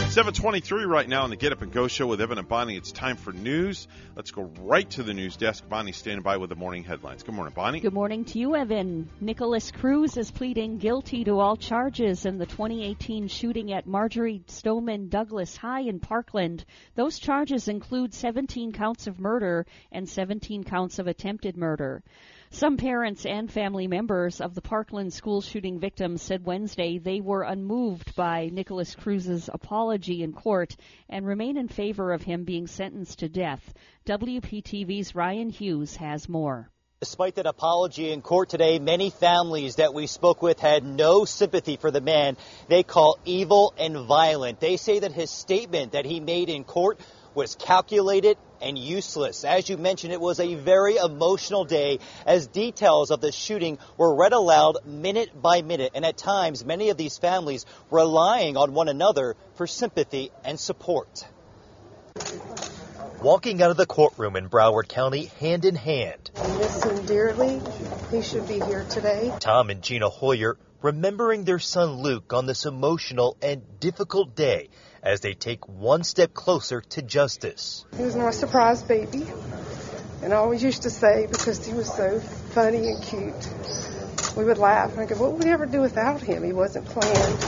723 right now on the Get Up and Go show with Evan and Bonnie. It's time for news. Let's go right to the news desk. Bonnie standing by with the morning headlines. Good morning, Bonnie. Good morning to you, Evan. Nikolas Cruz is pleading guilty to all charges in the 2018 shooting at Marjory Stoneman Douglas High in Parkland. Those charges include 17 counts of murder and 17 counts of attempted murder. Some parents and family members of the Parkland school shooting victims said Wednesday they were unmoved by Nikolas Cruz's apology in court and remain in favor of him being sentenced to death. WPTV's Ryan Hughes has more. Despite that apology in court today, many families that we spoke with had no sympathy for the man they call evil and violent. They say that his statement that he made in court was calculated and useless. As you mentioned, it was a very emotional day as details of the shooting were read aloud minute by minute. And at times, many of these families relying on one another for sympathy and support. Walking out of the courtroom in Broward County hand in hand, miss him dearly. He should be here today. Tom and Gena Hoyer remembering their son Luke on this emotional and difficult day as they take one step closer to justice. He was my surprise baby. And I always used to say, because he was so funny and cute, we would laugh. And I go, what would we ever do without him? He wasn't planned.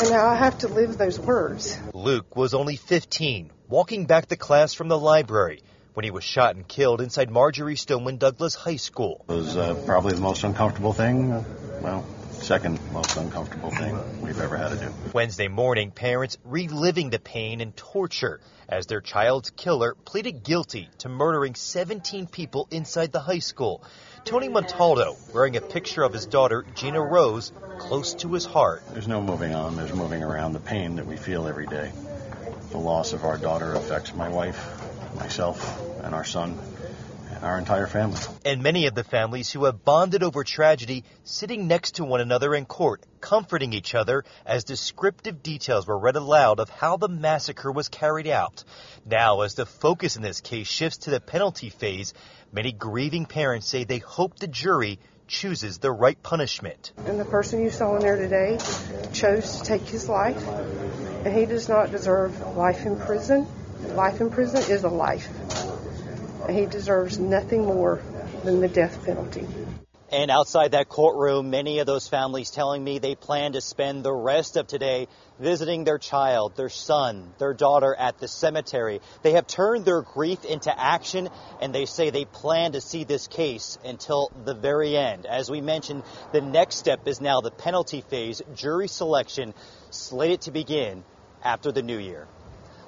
And now I have to live those words. Luke was only 15, walking back to class from the library when he was shot and killed inside Marjory Stoneman Douglas High School. It was uh, probably the most uncomfortable thing, uh, well, second most uncomfortable thing we've ever had to do. Wednesday morning, parents reliving the pain and torture as their child's killer pleaded guilty to murdering 17 people inside the high school. Tony Montalto wearing a picture of his daughter, Gina Rose, close to his heart. There's no moving on, there's moving around the pain that we feel every day. The loss of our daughter affects my wife, myself, and our son, our entire family. And many of the families who have bonded over tragedy sitting next to one another in court, comforting each other as descriptive details were read aloud of how the massacre was carried out. Now, as the focus in this case shifts to the penalty phase, many grieving parents say they hope the jury chooses the right punishment. And the person you saw in there today chose to take his life, and he does not deserve life in prison. Life in prison is a life. He deserves nothing more than the death penalty. And outside that courtroom, many of those families telling me they plan to spend the rest of today visiting their child, their son, their daughter at the cemetery. They have turned their grief into action and they say they plan to see this case until the very end. As we mentioned, the next step is now the penalty phase, jury selection, slated to begin after the new year.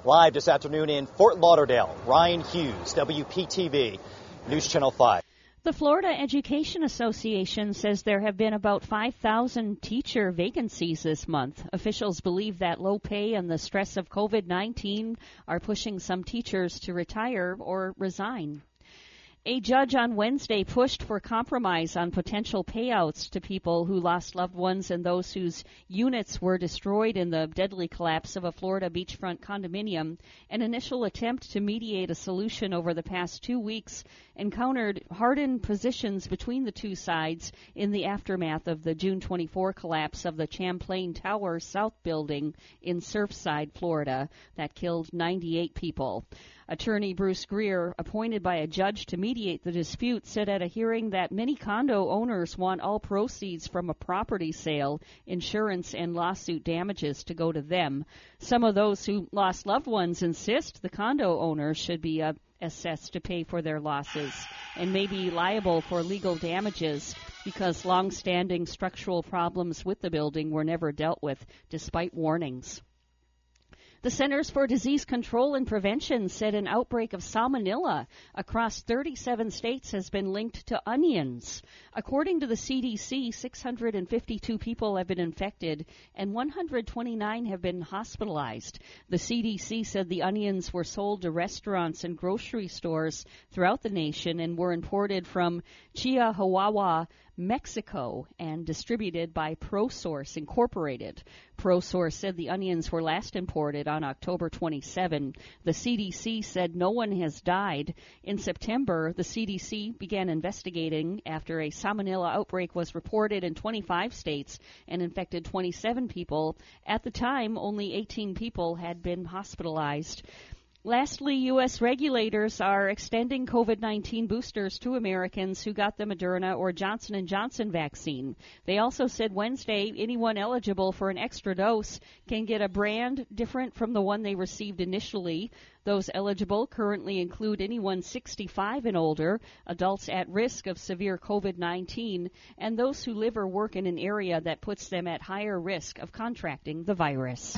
Live this afternoon in Fort Lauderdale, Ryan Hughes, WPTV, News Channel 5. The Florida Education Association says there have been about 5,000 teacher vacancies this month. Officials believe that low pay and the stress of COVID 19 are pushing some teachers to retire or resign. A judge on Wednesday pushed for compromise on potential payouts to people who lost loved ones and those whose units were destroyed in the deadly collapse of a Florida beachfront condominium. An initial attempt to mediate a solution over the past two weeks encountered hardened positions between the two sides in the aftermath of the June 24 collapse of the Champlain Tower South building in Surfside, Florida, that killed 98 people. Attorney Bruce Greer, appointed by a judge to mediate the dispute, said at a hearing that many condo owners want all proceeds from a property sale, insurance, and lawsuit damages to go to them. Some of those who lost loved ones insist the condo owners should be uh, assessed to pay for their losses and may be liable for legal damages because long-standing structural problems with the building were never dealt with despite warnings. The Centers for Disease Control and Prevention said an outbreak of salmonella across 37 states has been linked to onions. According to the CDC, 652 people have been infected and 129 have been hospitalized. The CDC said the onions were sold to restaurants and grocery stores throughout the nation and were imported from Chihuahua, Mexico and distributed by ProSource Incorporated. ProSource said the onions were last imported on October 27. The CDC said no one has died. In September, the CDC began investigating after a salmonella outbreak was reported in 25 states and infected 27 people. At the time, only 18 people had been hospitalized. Lastly, U.S. regulators are extending COVID-19 boosters to Americans who got the Moderna or Johnson & Johnson vaccine. They also said Wednesday anyone eligible for an extra dose can get a brand different from the one they received initially. Those eligible currently include anyone 65 and older, adults at risk of severe COVID-19, and those who live or work in an area that puts them at higher risk of contracting the virus.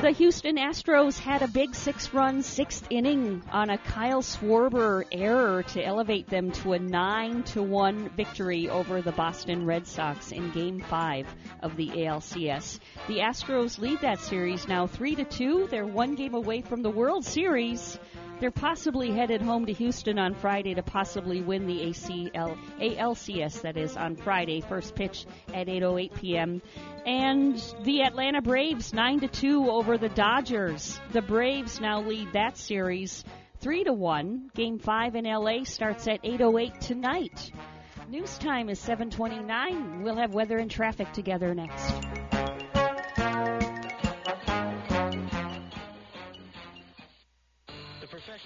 The Houston Astros had a big six run sixth inning on a Kyle Schwarber error to elevate them to a 9 to 1 victory over the Boston Red Sox in game 5 of the ALCS. The Astros lead that series now 3 to 2. They're one game away from the World Series. They're possibly headed home to Houston on Friday to possibly win the ACL, ALCS, that is, on Friday. First pitch at 8.08 p.m. And the Atlanta Braves 9 to 2 over the Dodgers. The Braves now lead that series 3 to 1. Game 5 in LA starts at 8.08 tonight. News time is 7:29. We'll have weather and traffic together next.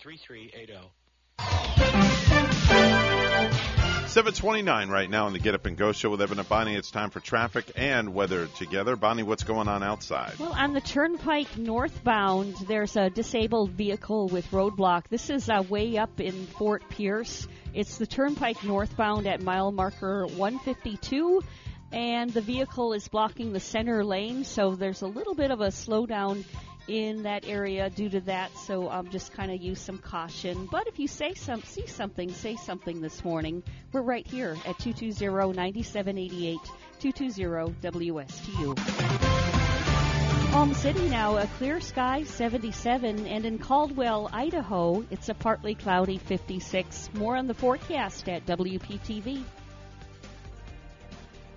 3380. 729 right now on the Get Up and Go show with Evan and Bonnie. It's time for traffic and weather together. Bonnie, what's going on outside? Well, on the Turnpike northbound, there's a disabled vehicle with roadblock. This is uh, way up in Fort Pierce. It's the Turnpike northbound at mile marker 152 and the vehicle is blocking the center lane, so there's a little bit of a slowdown in that area due to that. So um, just kind of use some caution. But if you say some, see something, say something this morning. We're right here at 220-9788, 220-WSTU. Home City now, a clear sky 77, and in Caldwell, Idaho, it's a partly cloudy 56. More on the forecast at WPTV.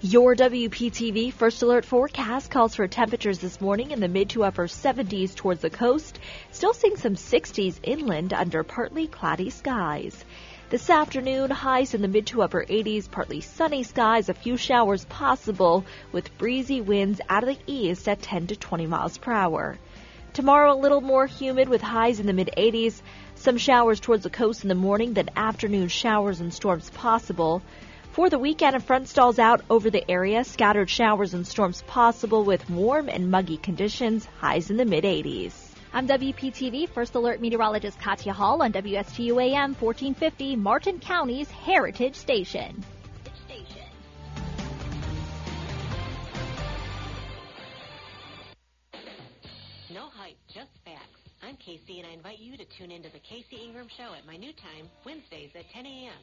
Your WPTV First Alert forecast calls for temperatures this morning in the mid to upper 70s towards the coast, still seeing some 60s inland under partly cloudy skies. This afternoon, highs in the mid to upper 80s, partly sunny skies, a few showers possible, with breezy winds out of the east at 10 to 20 miles per hour. Tomorrow, a little more humid with highs in the mid 80s, some showers towards the coast in the morning, then afternoon showers and storms possible. For the weekend, a front stalls out over the area, scattered showers and storms possible with warm and muggy conditions, highs in the mid 80s. I'm WPTV First Alert Meteorologist Katya Hall on WSTU AM 1450, Martin County's Heritage Station. No hype, just facts. I'm Casey, and I invite you to tune into the Casey Ingram Show at my new time, Wednesdays at 10 a.m.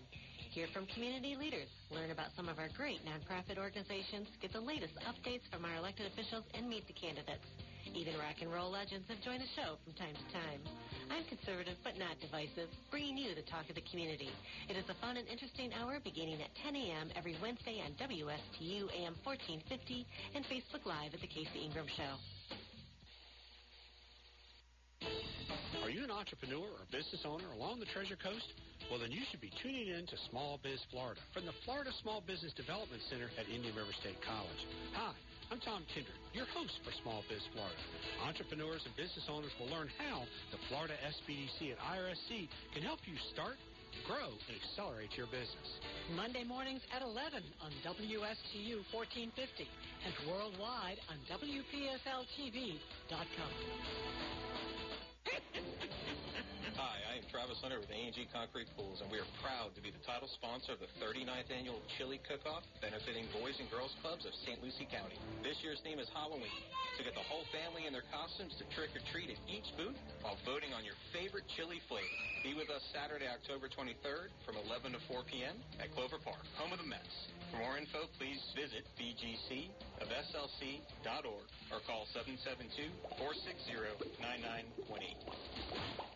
Hear from community leaders, learn about some of our great nonprofit organizations, get the latest updates from our elected officials, and meet the candidates. Even rock and roll legends have joined the show from time to time. I'm conservative but not divisive, bringing you the talk of the community. It is a fun and interesting hour beginning at 10 a.m. every Wednesday on WSTU AM 1450 and Facebook Live at The Casey Ingram Show. Are you an entrepreneur or business owner along the Treasure Coast? Well, then you should be tuning in to Small Biz Florida from the Florida Small Business Development Center at Indian River State College. Hi, I'm Tom Kindred, your host for Small Biz Florida. Entrepreneurs and business owners will learn how the Florida SBDC and IRSC can help you start, grow, and accelerate your business. Monday mornings at 11 on WSTU 1450 and worldwide on WPSLTV.com. Hi, I am Travis Hunter with A&G Concrete Pools, and we are proud to be the title sponsor of the 39th annual Chili Cook-Off, benefiting Boys and Girls Clubs of St. Lucie County. This year's theme is Halloween, so get the whole family in their costumes to trick or treat at each booth while voting on your favorite chili flavor. Be with us Saturday, October 23rd from 11 to 4 p.m. at Clover Park, home of the Mets. For more info, please visit bgcofslc.org or call 772-460-9918.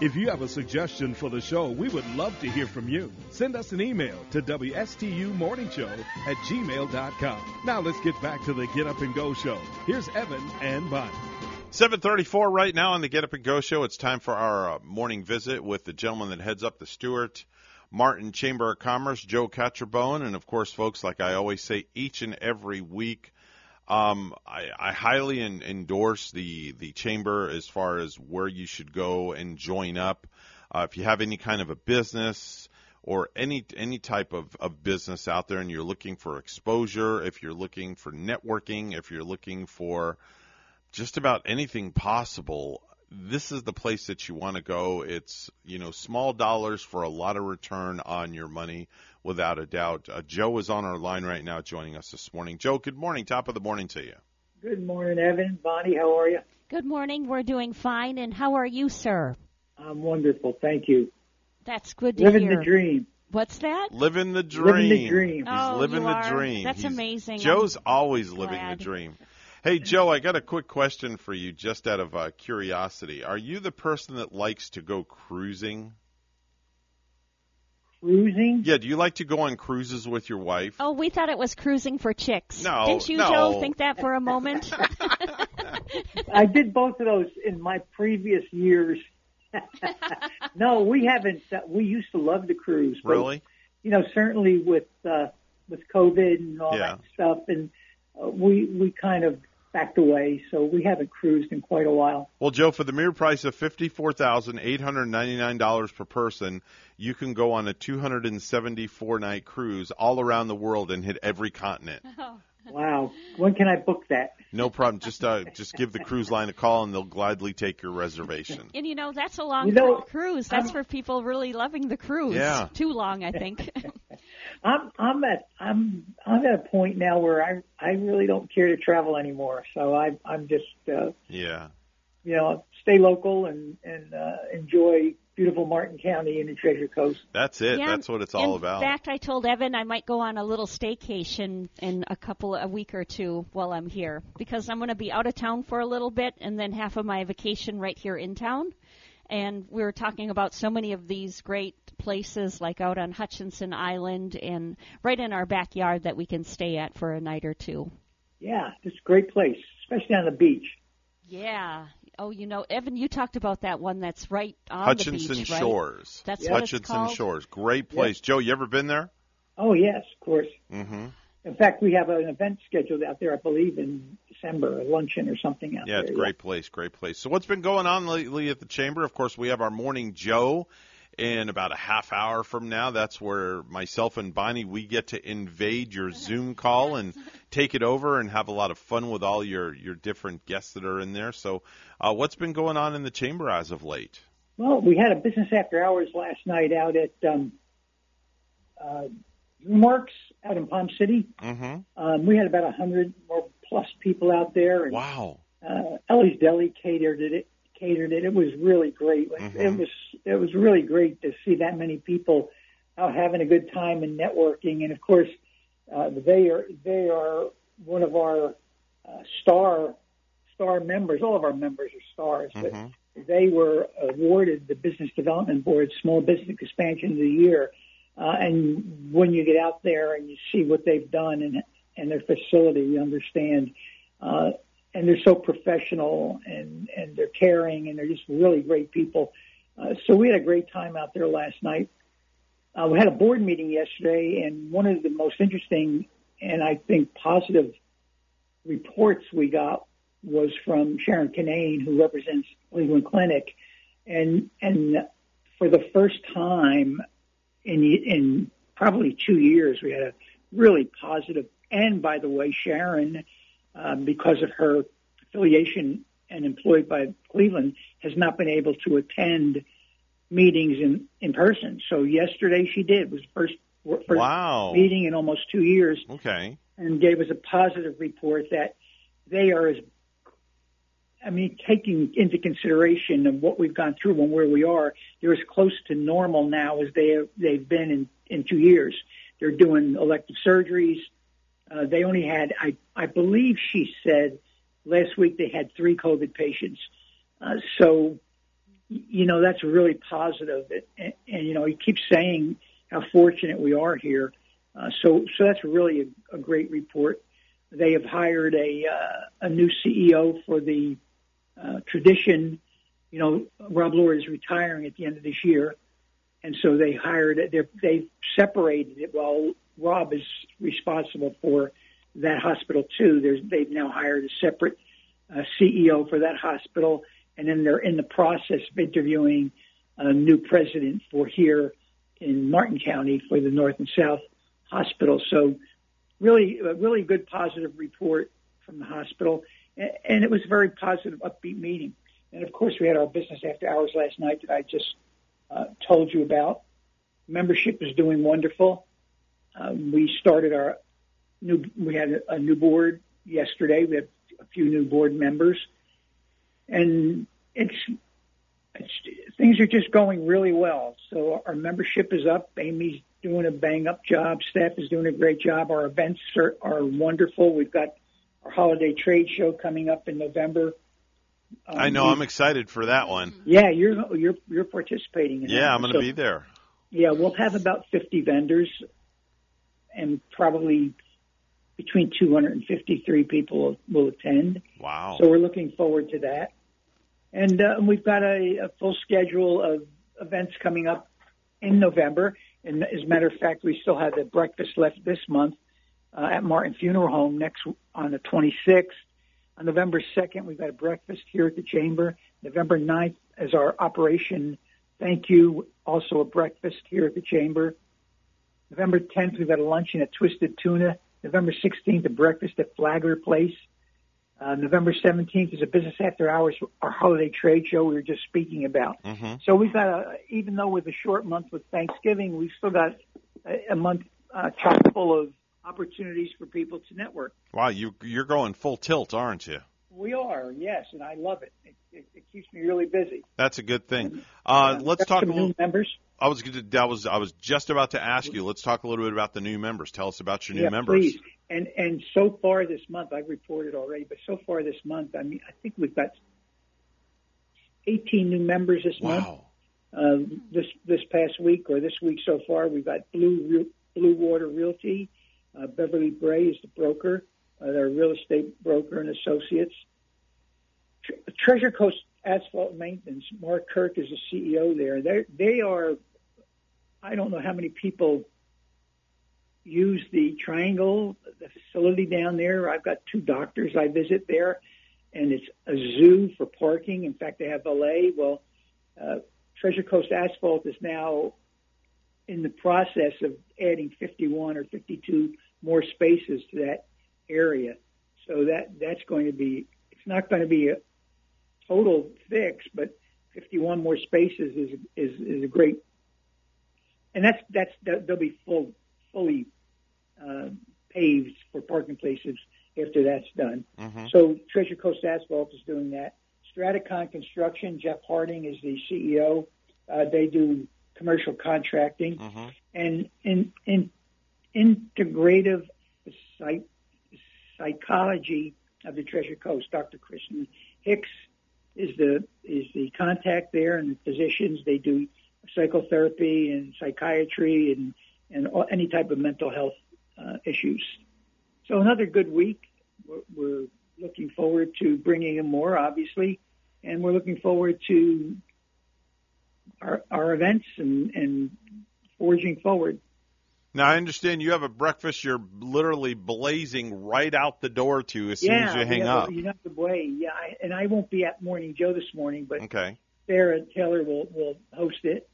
If you have a suggestion for the show, we would love to hear from you. Send us an email to WSTUmorningshow at gmail.com. Now let's get back to the Get Up and Go show. Here's Evan and Bonnie. 734 right now on the Get Up and Go show. It's time for our uh, morning visit with the gentleman that heads up the Stuart Martin Chamber of Commerce, Joe Catrombone, And of course, folks, like I always say each and every week, um, I, I highly en- endorse the the chamber as far as where you should go and join up. Uh, if you have any kind of a business or any any type of, of business out there, and you're looking for exposure, if you're looking for networking, if you're looking for just about anything possible, this is the place that you want to go. It's you know small dollars for a lot of return on your money without a doubt. Uh, Joe is on our line right now joining us this morning. Joe, good morning. Top of the morning to you. Good morning, Evan. Bonnie, how are you? Good morning. We're doing fine. And how are you, sir? I'm wonderful. Thank you. That's good to Living hear. the dream. What's that? Living the dream. Living the dream. He's Oh, living you the are? dream. That's He's- amazing. Joe's I'm always living the dream. Hey, Joe, I got a quick question for you, just out of uh, curiosity. Are you the person that likes to go cruising? Cruising? Yeah. Do you like to go on cruises with your wife? Oh, we thought it was cruising for chicks. No, Didn't you, no. Joe, think that for a moment? I did both of those in my previous years. no, we haven't. Uh, we used to love to cruise. But, Really? You know, certainly with uh, with COVID and all Yeah. that stuff, and uh, we we kind of backed away. So we haven't cruised in quite a while. Well, Joe, for the mere price of fifty-four thousand eight hundred ninety-nine dollars per person, you can go on a two hundred and seventy-four night cruise all around the world and hit every continent. Oh. Wow. When can I book that? No problem. Just uh, just give the cruise line a call and they'll gladly take your reservation. and you know, that's a long You know, cruise. That's for people really loving the cruise. Yeah. Too long, I think. I'm I'm at I'm I'm at a point now where I I really don't care to travel anymore. So I I'm just uh, Yeah. you know stay local and and uh, enjoy beautiful Martin County and the Treasure Coast. That's it. Yeah, That's what it's all in about. In fact, I told Evan I might go on a little staycation in a couple a week or two while I'm here because I'm going to be out of town for a little bit and then half of my vacation right here in town. And we were talking about so many of these great places like out on Hutchinson Island and right in our backyard that we can stay at for a night or two. Yeah, it's a great place, especially on the beach. Yeah. Oh, you know, Evan, you talked about that one that's right on Hutchinson the beach, right? Shores. That's what it's Hutchinson called? Shores. Great place. Joe, you ever been there? Oh yes, of course. Mm-hmm. In fact, we have an event scheduled out there, I believe, in December, a luncheon or something out Yeah, there. it's a great place, great place. So what's been going on lately at the chamber? Of course, we have our morning Joe in about a half hour from now. That's where myself and Bonnie we get to invade your Zoom call and take it over and have a lot of fun with all your your different guests that are in there. So, uh, what's been going on in the chamber as of late? Well, we had a business after hours last night out at um, uh, Marks out in Palm City. Mm-hmm. Um, we had about a hundred or plus people out there. And, Wow. Uh, Ellie's Deli catered it. Catered it. It was really great. Like, It was it was really great to see that many people out having a good time and networking. And of course, uh, they are they are one of our uh, star star members. All of our members are stars, but they were awarded the Business Development Board Small Business Expansion of the Year. Uh, and when you get out there and you see what they've done and and their facility, you understand. Uh, and they're so professional and and they're caring and they're just really great people. Uh, so we had a great time out there last night. Uh, we had a board meeting yesterday, and one of the most interesting and I think positive reports we got was from Sharon Kinane, who represents Cleveland Clinic, and and for the first time in in probably two years, we had a really positive. And by the way, Sharon, um, because of her affiliation and employed by Cleveland, has not been able to attend meetings in in person. So yesterday she did it was the first first Wow. meeting in almost two years Okay. and gave us a positive report that they are as I mean, taking into consideration of what we've gone through and where we are, they're as close to normal now as they they've been in in two years. They're doing elective surgeries. Uh, they only had, I I believe she said last week they had three COVID patients. Uh, so, you know, that's really positive. And, and you know, he keeps saying how fortunate we are here. Uh, so, so that's really a, a great report. They have hired a uh, a new CEO for the uh, tradition. You know, Rob Lord is retiring at the end of this year, and so they hired. They're, they've separated it. While Rob is responsible for that hospital too, there's they've now hired a separate uh, CEO for that hospital, and then they're in the process of interviewing a new president for here in Martin County for the North and South hospital. So really, a really good positive report from the hospital. A- And it was a very positive, upbeat meeting. And of course, we had our business after hours last night that I just uh, told you about. Membership is doing wonderful. Um, we started our new, we had a, new board yesterday. We have a few new board members. And it's, it's, things are just going really well. So our membership is up. Amy's doing a bang up job. Staff is doing a great job. Our events are, are wonderful. We've got our holiday trade show coming up in November. Um, I know. I'm excited for that one. Yeah, you're you're you're participating. In that. Yeah, I'm going to So, be there. Yeah, we'll have about 50 vendors, and probably between 253 people will, will attend. Wow. So we're looking forward to that. And uh, we've got a, a full schedule of events coming up in November. And as a matter of fact, we still have the breakfast left this month uh, at Martin Funeral Home next on the 26th. On November 2nd, we've got a breakfast here at the Chamber. November 9th is our Operation Thank You, also a breakfast here at the Chamber. November 10th, we've got a luncheon at Twisted Tuna. November 16th, a breakfast at Flagler Place. Uh, November 17th is a business after hours, our holiday trade show we were just speaking about. Mm-hmm. So we've got a, even though with a short month with Thanksgiving, we've still got a, a month uh, chock full of opportunities for people to network. Wow, you you're going full tilt, aren't you? We are, yes, and I love it. It, it, it keeps me really busy. That's a good thing. Uh, let's got talk a little. members. I was gonna- that was I was just about to ask you. Let's talk a little bit about the new members. Tell us about your new yeah, members. please. And and so far this month, I've reported already, but so far this month, I mean, I think we've got 18 new members this month. Wow. Um, this this past week or this week so far, we've got Blue Blue Water Realty. Uh, Beverly Bray is the broker. Uh, they're real estate broker and associates. Tre- Treasure Coast Asphalt Maintenance. Mark Kirk is the CEO there. They're, they are. I don't know how many people use the Triangle, the facility down there. I've got two doctors I visit there, and it's a zoo for parking. In fact, they have valet. Well, uh, Treasure Coast Asphalt is now in the process of adding 51 or 52 more spaces to that area. So that that's going to be. It's not going to be a total fix, but 51 more spaces is is is a great. And that's that's they'll be full fully uh, paved for parking places after that's done. Mm-hmm. So Treasure Coast Asphalt is doing that. Straticon Construction, Jeff Harding is the CEO. Uh, they do commercial contracting Mm-hmm. and in, in integrative psych, psychology of the Treasure Coast. Dr. Kristen Hicks is the is the contact there, and the physicians they do psychotherapy and psychiatry and and all, any type of mental health uh, issues. So another good week. We're, we're looking forward to bringing in more, obviously, and we're looking forward to our, our events and, and forging forward. Now I understand you have a breakfast. You're literally blazing right out the door to as soon as you hang yeah, up. You have to way. Yeah, I, and I won't be at Morning Joe this morning, but Okay. Sara Taylor will will host it.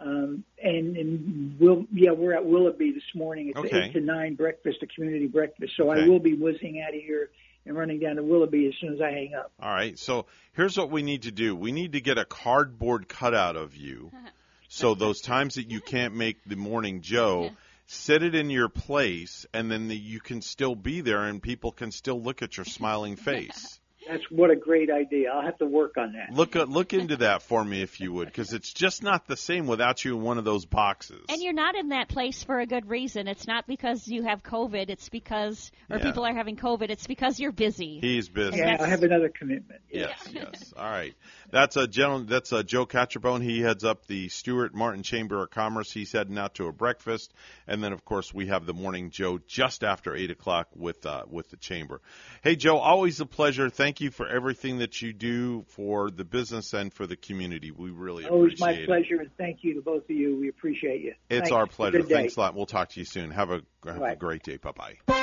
Um, and and we'll yeah we're at Willoughby this morning. It's Okay. eight to nine breakfast, a community breakfast. So Okay. I will be whizzing out of here and running down to Willoughby as soon as I hang up. All right. So here's what we need to do. We need to get a cardboard cutout of you. So those times that you can't make the morning Joe, sit it in your place, and then the, you can still be there, and people can still look at your smiling face. That's what a great idea. I'll have to work on that. Look at look into that for me if you would, because it's just not the same without you in one of those boxes. And you're not in that place for a good reason. It's not because you have COVID. It's because, or Yeah. people are having COVID. It's because you're busy. He's busy. Yeah, I have another commitment. Yes, yes. All right. That's a gentleman. That's a Joe Catrombone. He heads up the Stuart Martin Chamber of Commerce. He's heading out to a breakfast, and then of course we have the morning Joe just after eight o'clock with uh, with the chamber. Hey Joe, always a pleasure. Thank you for everything that you do for the business and for the community. We really Always appreciate my it. pleasure, and thank you to both of you. We appreciate you. It's Thanks. our pleasure. Thanks a lot. We'll talk to you soon. Have a have a great day. Bye bye.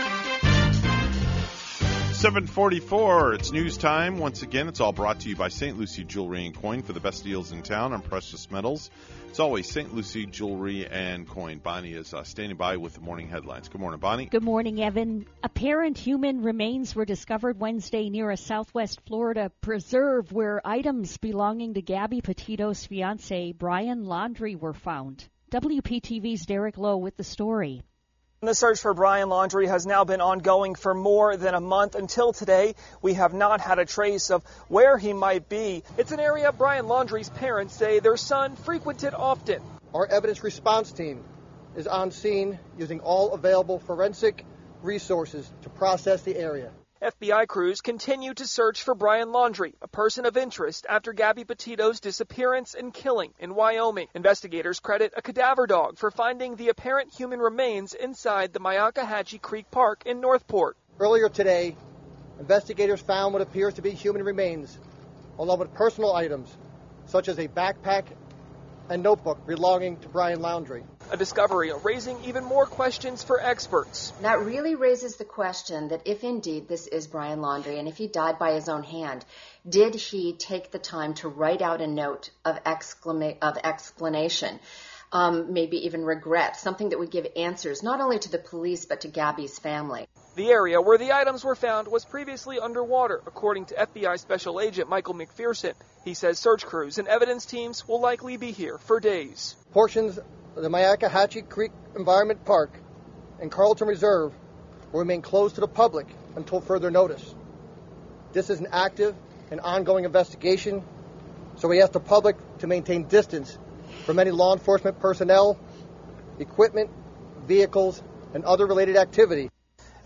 744, it's news time. Once again, it's all brought to you by St. Lucie Jewelry and Coin for the best deals in town on precious metals. It's always St. Lucie Jewelry and Coin. Bonnie is uh, standing by with the morning headlines. Good morning, Bonnie. Good morning, Evan. Apparent human remains were discovered Wednesday near a southwest Florida preserve where items belonging to Gabby Petito's fiance, Brian Laundrie, were found. WPTV's Derek Lowe with the story. The search for Brian Laundrie has now been ongoing for more than a month. Until today, we have not had a trace of where he might be. It's an area Brian Laundrie's parents say their son frequented often. Our evidence response team is on scene using all available forensic resources to process the area. FBI crews continue to search for Brian Laundrie, a person of interest after Gabby Petito's disappearance and killing in Wyoming. Investigators credit a cadaver dog for finding the apparent human remains inside the Myakkahatchee Creek Park in North Port. Earlier today, investigators found what appears to be human remains, along with personal items such as a backpack and notebook belonging to Brian Laundrie. A discovery raising even more questions for experts. That really raises the question that if indeed this is Brian Laundrie and if he died by his own hand, did he take the time to write out a note of, exclama- of explanation? Um, maybe even regret, something that would give answers not only to the police but to Gabby's family. The area where the items were found was previously underwater, according to FBI Special Agent Michael McPherson. He says search crews and evidence teams will likely be here for days. Portions of the Myakkahatchee Creek Environment Park and Carlton Reserve will remain closed to the public until further notice. This is an active and ongoing investigation, so we ask the public to maintain distance from any law enforcement personnel, equipment, vehicles, and other related activity.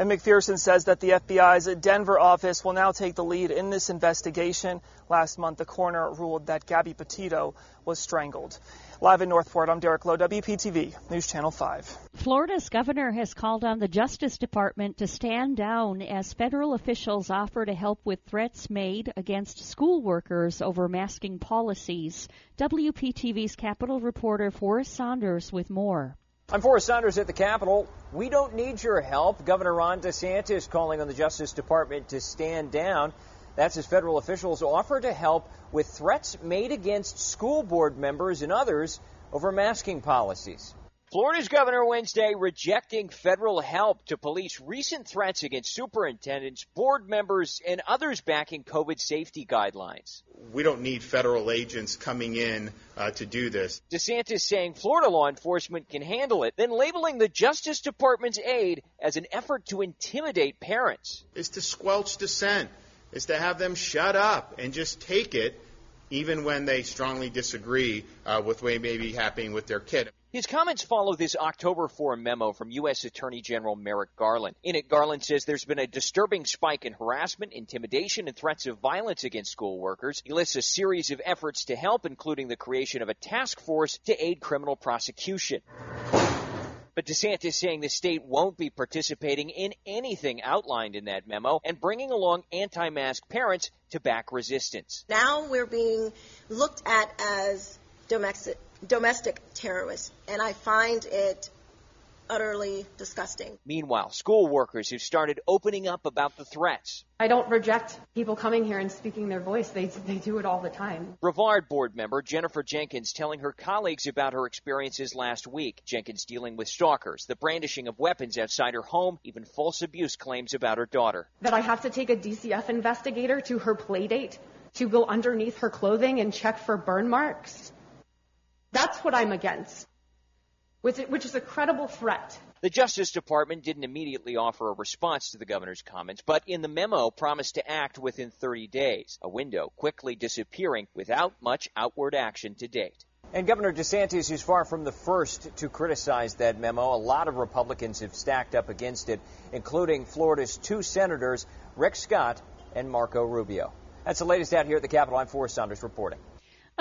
And McPherson says that the FBI's Denver office will now take the lead in this investigation. Last month, the coroner ruled that Gabby Petito was strangled. Live in North Port, I'm Derek Lowe, WPTV, News Channel 5. Florida's governor has called on the Justice Department to stand down as federal officials offer to help with threats made against school workers over masking policies. WPTV's Capitol reporter Forrest Saunders with more. I'm Forrest Saunders at the Capitol. We don't need your help. Governor Ron DeSantis calling on the Justice Department to stand down. That's as federal officials offer to help with threats made against school board members and others over masking policies. Florida's governor Wednesday rejecting federal help to police recent threats against superintendents, board members, and others backing COVID safety guidelines. We don't need federal agents coming in uh, to do this. DeSantis saying Florida law enforcement can handle it, then labeling the Justice Department's aid as an effort to intimidate parents. Is to squelch dissent, is to have them shut up and just take it, even when they strongly disagree uh, with what may be happening with their kid. His comments follow this October 4 memo from U.S. Attorney General Merrick Garland. In it, Garland says there's been a disturbing spike in harassment, intimidation, and threats of violence against school workers. He lists a series of efforts to help, including the creation of a task force to aid criminal prosecution. But DeSantis saying the state won't be participating in anything outlined in that memo and bringing along anti mask parents to back resistance. Now we're being looked at as domestic domestic terrorists, and I find it utterly disgusting. Meanwhile, school workers have started opening up about the threats. I don't reject people coming here and speaking their voice. They, they do it all the time. Brevard board member Jennifer Jenkins telling her colleagues about her experiences last week. Jenkins dealing with stalkers, the brandishing of weapons outside her home, even false abuse claims about her daughter. That I have to take a DCF investigator to her playdate to go underneath her clothing and check for burn marks. That's what I'm against, which is a credible threat. The Justice Department didn't immediately offer a response to the governor's comments, but in the memo promised to act within 30 days, a window quickly disappearing without much outward action to date. And Governor DeSantis is far from the first to criticize that memo. A lot of Republicans have stacked up against it, including Florida's two senators, Rick Scott and Marco Rubio. That's the latest out here at the Capitol. I'm Forrest Saunders reporting.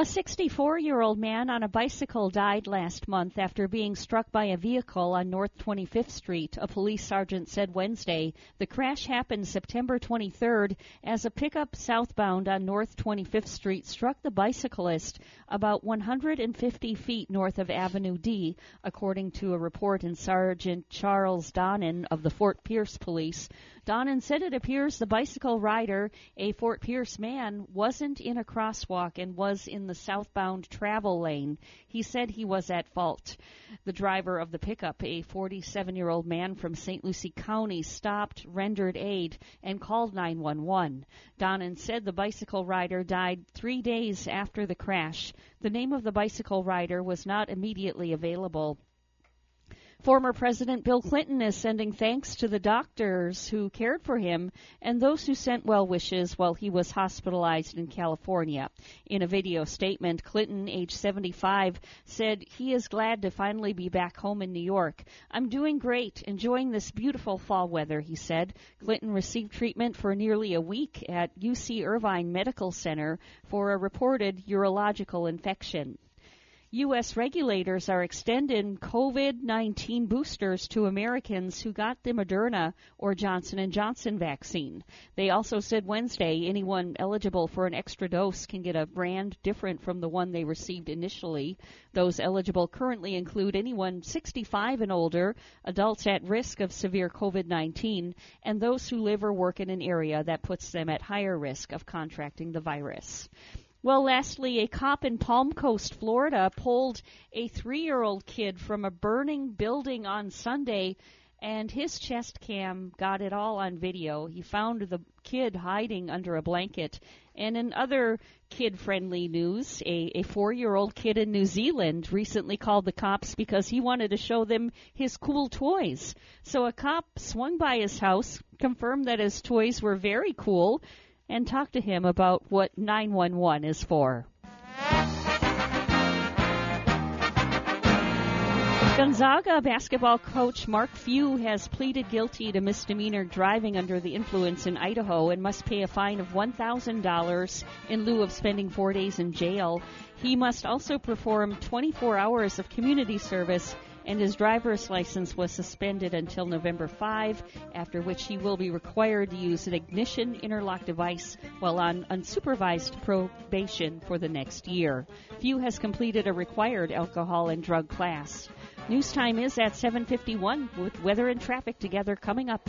A 64 year old man on a bicycle died last month after being struck by a vehicle on North 25th Street, a police sergeant said Wednesday. The crash happened September 23rd as a pickup southbound on North 25th Street struck the bicyclist about 150 feet north of Avenue D, according to a report in Sergeant Charles Donnan of the Fort Pierce Police. Donnan said it appears the bicycle rider, a Fort Pierce man, wasn't in a crosswalk and was in the southbound travel lane. He said he was at fault. The driver of the pickup, a 47 year old man from St. Lucie County, stopped, rendered aid, and called 911. Donnan said the bicycle rider died three days after the crash. The name of the bicycle rider was not immediately available. Former President Bill Clinton is sending thanks to the doctors who cared for him and those who sent well wishes while he was hospitalized in California. In a video statement, Clinton, age 75, said he is glad to finally be back home in New York. I'm doing great, enjoying this beautiful fall weather, he said. Clinton received treatment for nearly a week at UC Irvine Medical Center for a reported urological infection. U.S. regulators are extending COVID-19 boosters to Americans who got the Moderna or Johnson & Johnson vaccine. They also said Wednesday anyone eligible for an extra dose can get a brand different from the one they received initially. Those eligible currently include anyone 65 and older, adults at risk of severe COVID-19, and those who live or work in an area that puts them at higher risk of contracting the virus. Well, lastly, a cop in Palm Coast, Florida, pulled a three year old kid from a burning building on Sunday, and his chest cam got it all on video. He found the kid hiding under a blanket. And in other kid friendly news, a, a four year old kid in New Zealand recently called the cops because he wanted to show them his cool toys. So a cop swung by his house, confirmed that his toys were very cool and talk to him about what 911 is for. Gonzaga basketball coach Mark Few has pleaded guilty to misdemeanor driving under the influence in Idaho and must pay a fine of $1,000 in lieu of spending four days in jail. He must also perform 24 hours of community service and his driver's license was suspended until November 5, after which he will be required to use an ignition interlock device while on unsupervised probation for the next year. Few has completed a required alcohol and drug class. News time is at 7:51 with weather and traffic together coming up.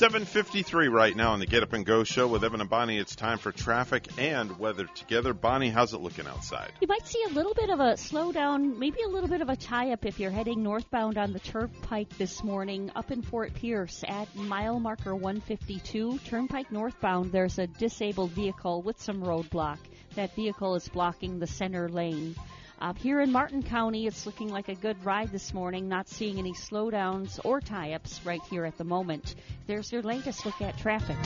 753 right now on the Get Up and Go show with Evan and Bonnie. It's time for traffic and weather together. Bonnie, how's it looking outside? You might see a little bit of a slowdown, maybe a little bit of a tie up if you're heading northbound on the Turnpike this morning up in Fort Pierce at mile marker 152. Turnpike northbound, there's a disabled vehicle with some roadblock. That vehicle is blocking the center lane. Uh, here in Martin County, it's looking like a good ride this morning, not seeing any slowdowns or tie ups right here at the moment. There's your latest look at traffic.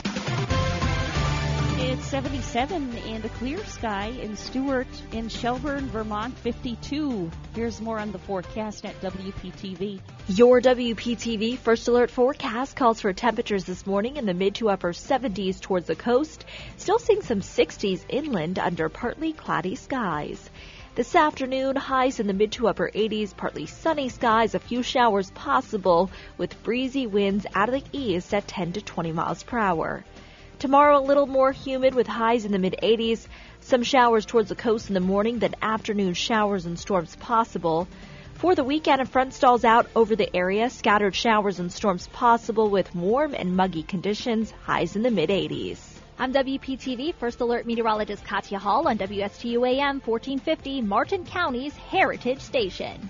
It's 77 and a clear sky in Stuart, in Shelburne, Vermont, 52. Here's more on the forecast at WPTV. Your WPTV First Alert forecast calls for temperatures this morning in the mid to upper 70s towards the coast, still seeing some 60s inland under partly cloudy skies. This afternoon, highs in the mid to upper 80s, partly sunny skies, a few showers possible with breezy winds out of the east at 10 to 20 miles per hour. Tomorrow, a little more humid with highs in the mid 80s, some showers towards the coast in the morning, then afternoon showers and storms possible. For the weekend, a front stalls out over the area, scattered showers and storms possible with warm and muggy conditions, highs in the mid 80s. I'm WPTV First Alert Meteorologist Katya Hall on WSTU AM 1450, Martin County's Heritage Station.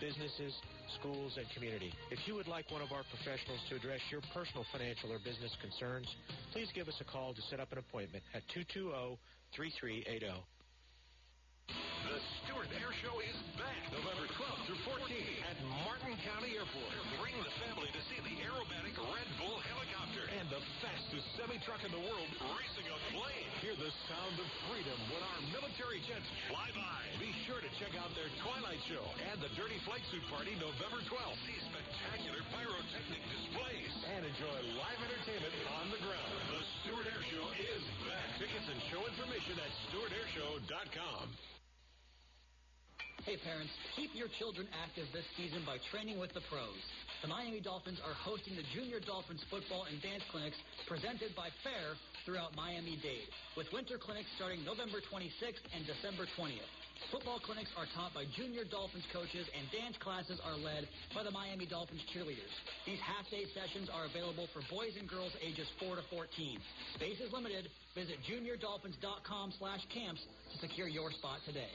businesses, schools, and community. If you would like one of our professionals to address your personal financial or business concerns, please give us a call to set up an appointment at 220-3380. The Stuart Air Show is back November 12th through 14th at Martin County Airport. Bring the family to see the aerobatic Red Bull helicopter and the fastest semi-truck in the world racing a plane. Hear the sound of freedom when our military jets fly by. Be sure to check out their Twilight Show and the Dirty Flight Suit Party November 12th. See spectacular pyrotechnic displays and enjoy live entertainment on the ground. The Stuart Air Show is back. Tickets and show information at stuartairshow.com. Hey parents, keep your children active this season by training with the pros. The Miami Dolphins are hosting the Junior Dolphins football and dance clinics presented by FAIR throughout Miami-Dade, with winter clinics starting November 26th and December 20th. Football clinics are taught by Junior Dolphins coaches and dance classes are led by the Miami Dolphins cheerleaders. These half-day sessions are available for boys and girls ages 4 to 14. Space is limited. Visit juniordolphins.com slash camps to secure your spot today.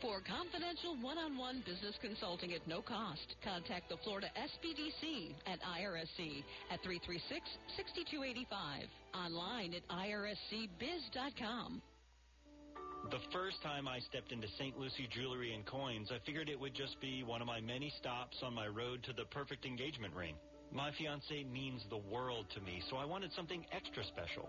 For confidential one-on-one business consulting at no cost, contact the Florida SBDC at IRSC at 336-6285. Online at irscbiz.com. The first time I stepped into St. Lucie Jewelry and Coins, I figured it would just be one of my many stops on my road to the perfect engagement ring. My fiance means the world to me, so I wanted something extra special.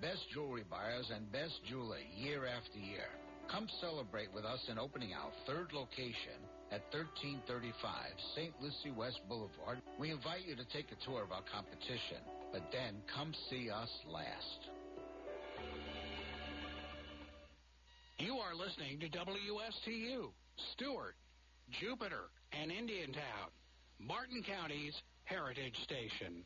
best jewelry buyers, and best jeweler year after year. Come celebrate with us in opening our third location at 1335 St. Lucie West Boulevard. We invite you to take a tour of our competition, but then come see us last. You are listening to WSTU, Stuart, Jupiter, and Indiantown, Martin County's Heritage Station.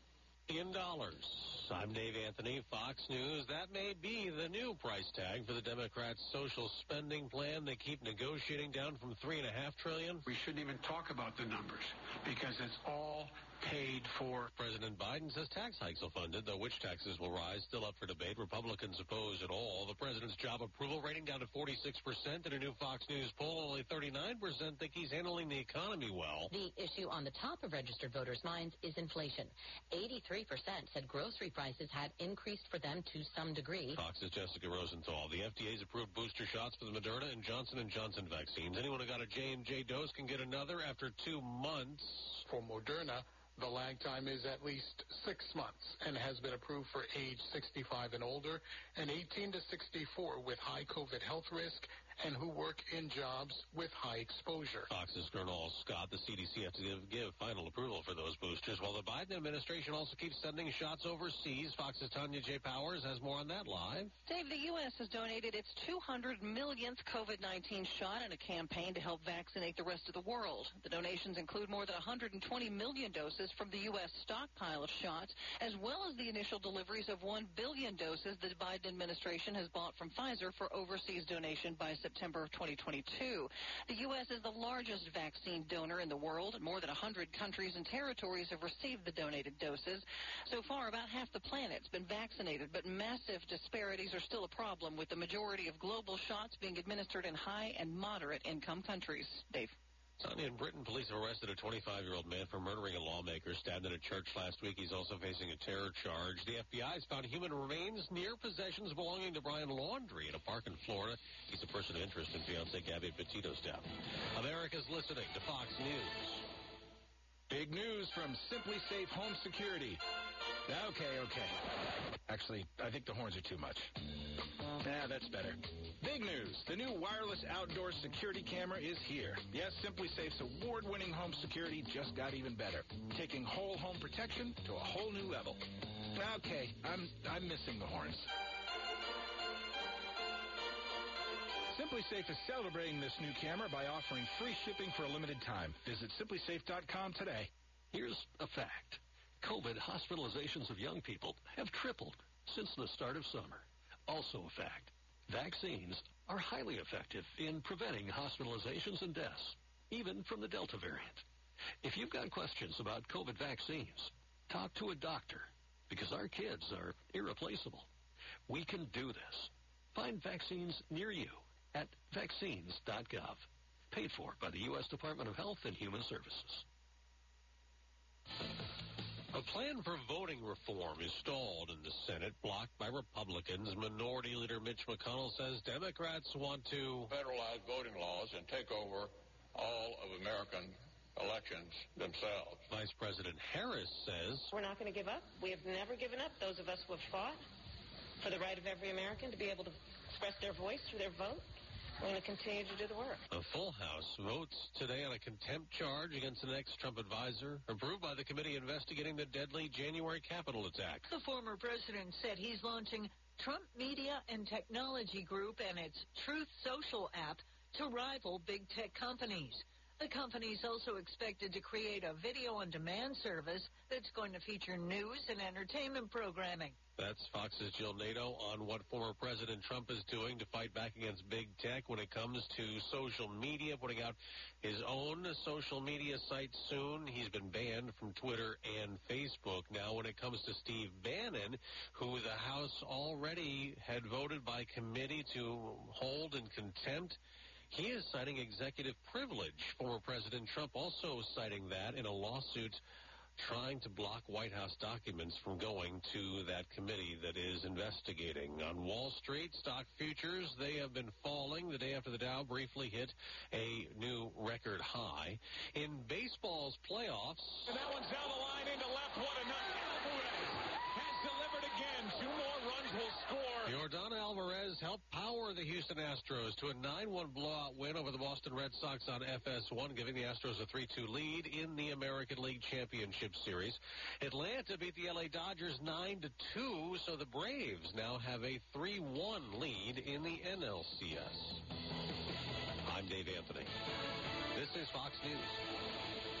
Dollars. I'm Dave Anthony, Fox News. That may be the new price tag for the Democrats' social spending plan. They keep negotiating down from three and a half trillion. We shouldn't even talk about the numbers because it's all paid for. President Biden says tax hikes will fund it, though which taxes will rise still up for debate. Republicans oppose it all. The president's job approval rating down to 46% in a new Fox News poll. Only 39% think he's handling the economy well. The issue on the top of registered voters' minds is inflation. 83% said grocery prices had increased for them to some degree. Fox's Jessica Rosenthal. The FDA's approved booster shots for the Moderna and Johnson & Johnson vaccines. Anyone who got a J&J dose can get another after two months. For Moderna, the lag time is at least six months and has been approved for age 65 and older and 18 to 64 with high COVID health risk and who work in jobs with high exposure. Fox's Gernal Scott, the CDC has to give, give final approval for those boosters, while the Biden administration also keeps sending shots overseas. Fox's Tanya J. Powers has more on that live. Dave, the U.S. has donated its 200 millionth COVID-19 shot in a campaign to help vaccinate the rest of the world. The donations include more than 120 million doses from the U.S. stockpile of shots, as well as the initial deliveries of 1 billion doses the Biden administration has bought from Pfizer for overseas donation by September of 2022. The U.S. is the largest vaccine donor in the world. More than 100 countries and territories have received the donated doses. So far, about half the planet's been vaccinated, but massive disparities are still a problem, with the majority of global shots being administered in high and moderate income countries. Dave. Sunday in Britain, police have arrested a 25-year-old man for murdering a lawmaker stabbed at a church last week. He's also facing a terror charge. The FBI has found human remains near possessions belonging to Brian Laundrie in a park in Florida. He's a person of interest in fiancee Gabby Petito's death. America's listening to Fox News. Big news from SimpliSafe Home Security. Okay, okay. Actually, I think the horns are too much. Yeah, that's better. Big news. The new wireless outdoor security camera is here. Yes, SimpliSafe's award-winning home security just got even better, taking whole home protection to a whole new level. Okay, I'm I'm missing the horns. SimpliSafe is celebrating this new camera by offering free shipping for a limited time. Visit simplisafe.com today. Here's a fact. COVID hospitalizations of young people have tripled since the start of summer. Also a fact. Vaccines are highly effective in preventing hospitalizations and deaths, even from the Delta variant. If you've got questions about COVID vaccines, talk to a doctor because our kids are irreplaceable. We can do this. Find vaccines near you at vaccines.gov. Paid for by the U.S. Department of Health and Human Services. A plan for voting reform is stalled in the Senate, blocked by Republicans. Minority Leader Mitch McConnell says Democrats want to federalize voting laws and take over all of American elections themselves. Vice President Harris says We're not going to give up. We have never given up. Those of us who have fought for the right of every American to be able to express their voice through their vote. We're going to continue to do the work. A full House votes today on a contempt charge against an ex-Trump advisor, approved by the committee investigating the deadly January Capitol attack. The former president said he's launching Trump Media and Technology Group and its Truth Social app to rival big tech companies. The company's also expected to create a video on demand service that's going to feature news and entertainment programming. That's Fox's Jill Nato on what former President Trump is doing to fight back against big tech when it comes to social media, putting out his own social media site soon. He's been banned from Twitter and Facebook. Now, when it comes to Steve Bannon, who the House already had voted by committee to hold in contempt, he is citing executive privilege. Former President Trump also citing that in a lawsuit trying to block White House documents from going to that committee that is investigating. On Wall Street, stock futures, they have been falling the day after the Dow briefly hit a new record high. In baseball's playoffs, And that one's down the line into left. What a. Alvarez has delivered again. Two more runs will score. Jordan Alvarez helped power the Houston Astros to a 9-1 blowout win over the Boston Red Sox on FS1, giving the Astros a 3-2 lead in the American League Championship Series. Atlanta beat the LA Dodgers 9-2, so the Braves now have a 3-1 lead in the NLCS. I'm Dave Anthony. This is Fox News.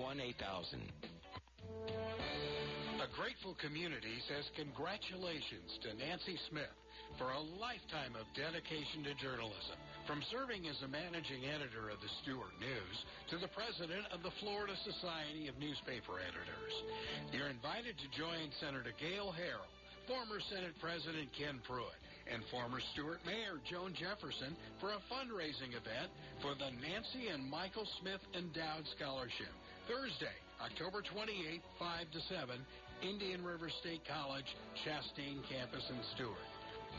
772-781 8000. A grateful community says congratulations to Nancy Smith for a lifetime of dedication to journalism. From serving as the managing editor of the Stuart News to the president of the Florida Society of Newspaper Editors. You're invited to join Senator Gayle Harrell, former Senate President Ken Pruitt, and former Stuart Mayor Joan Jefferson for a fundraising event for the Nancy and Michael Smith Endowed Scholarship. Thursday, October 28th, 5 to 7, Indian River State College, Chastain Campus in Stuart.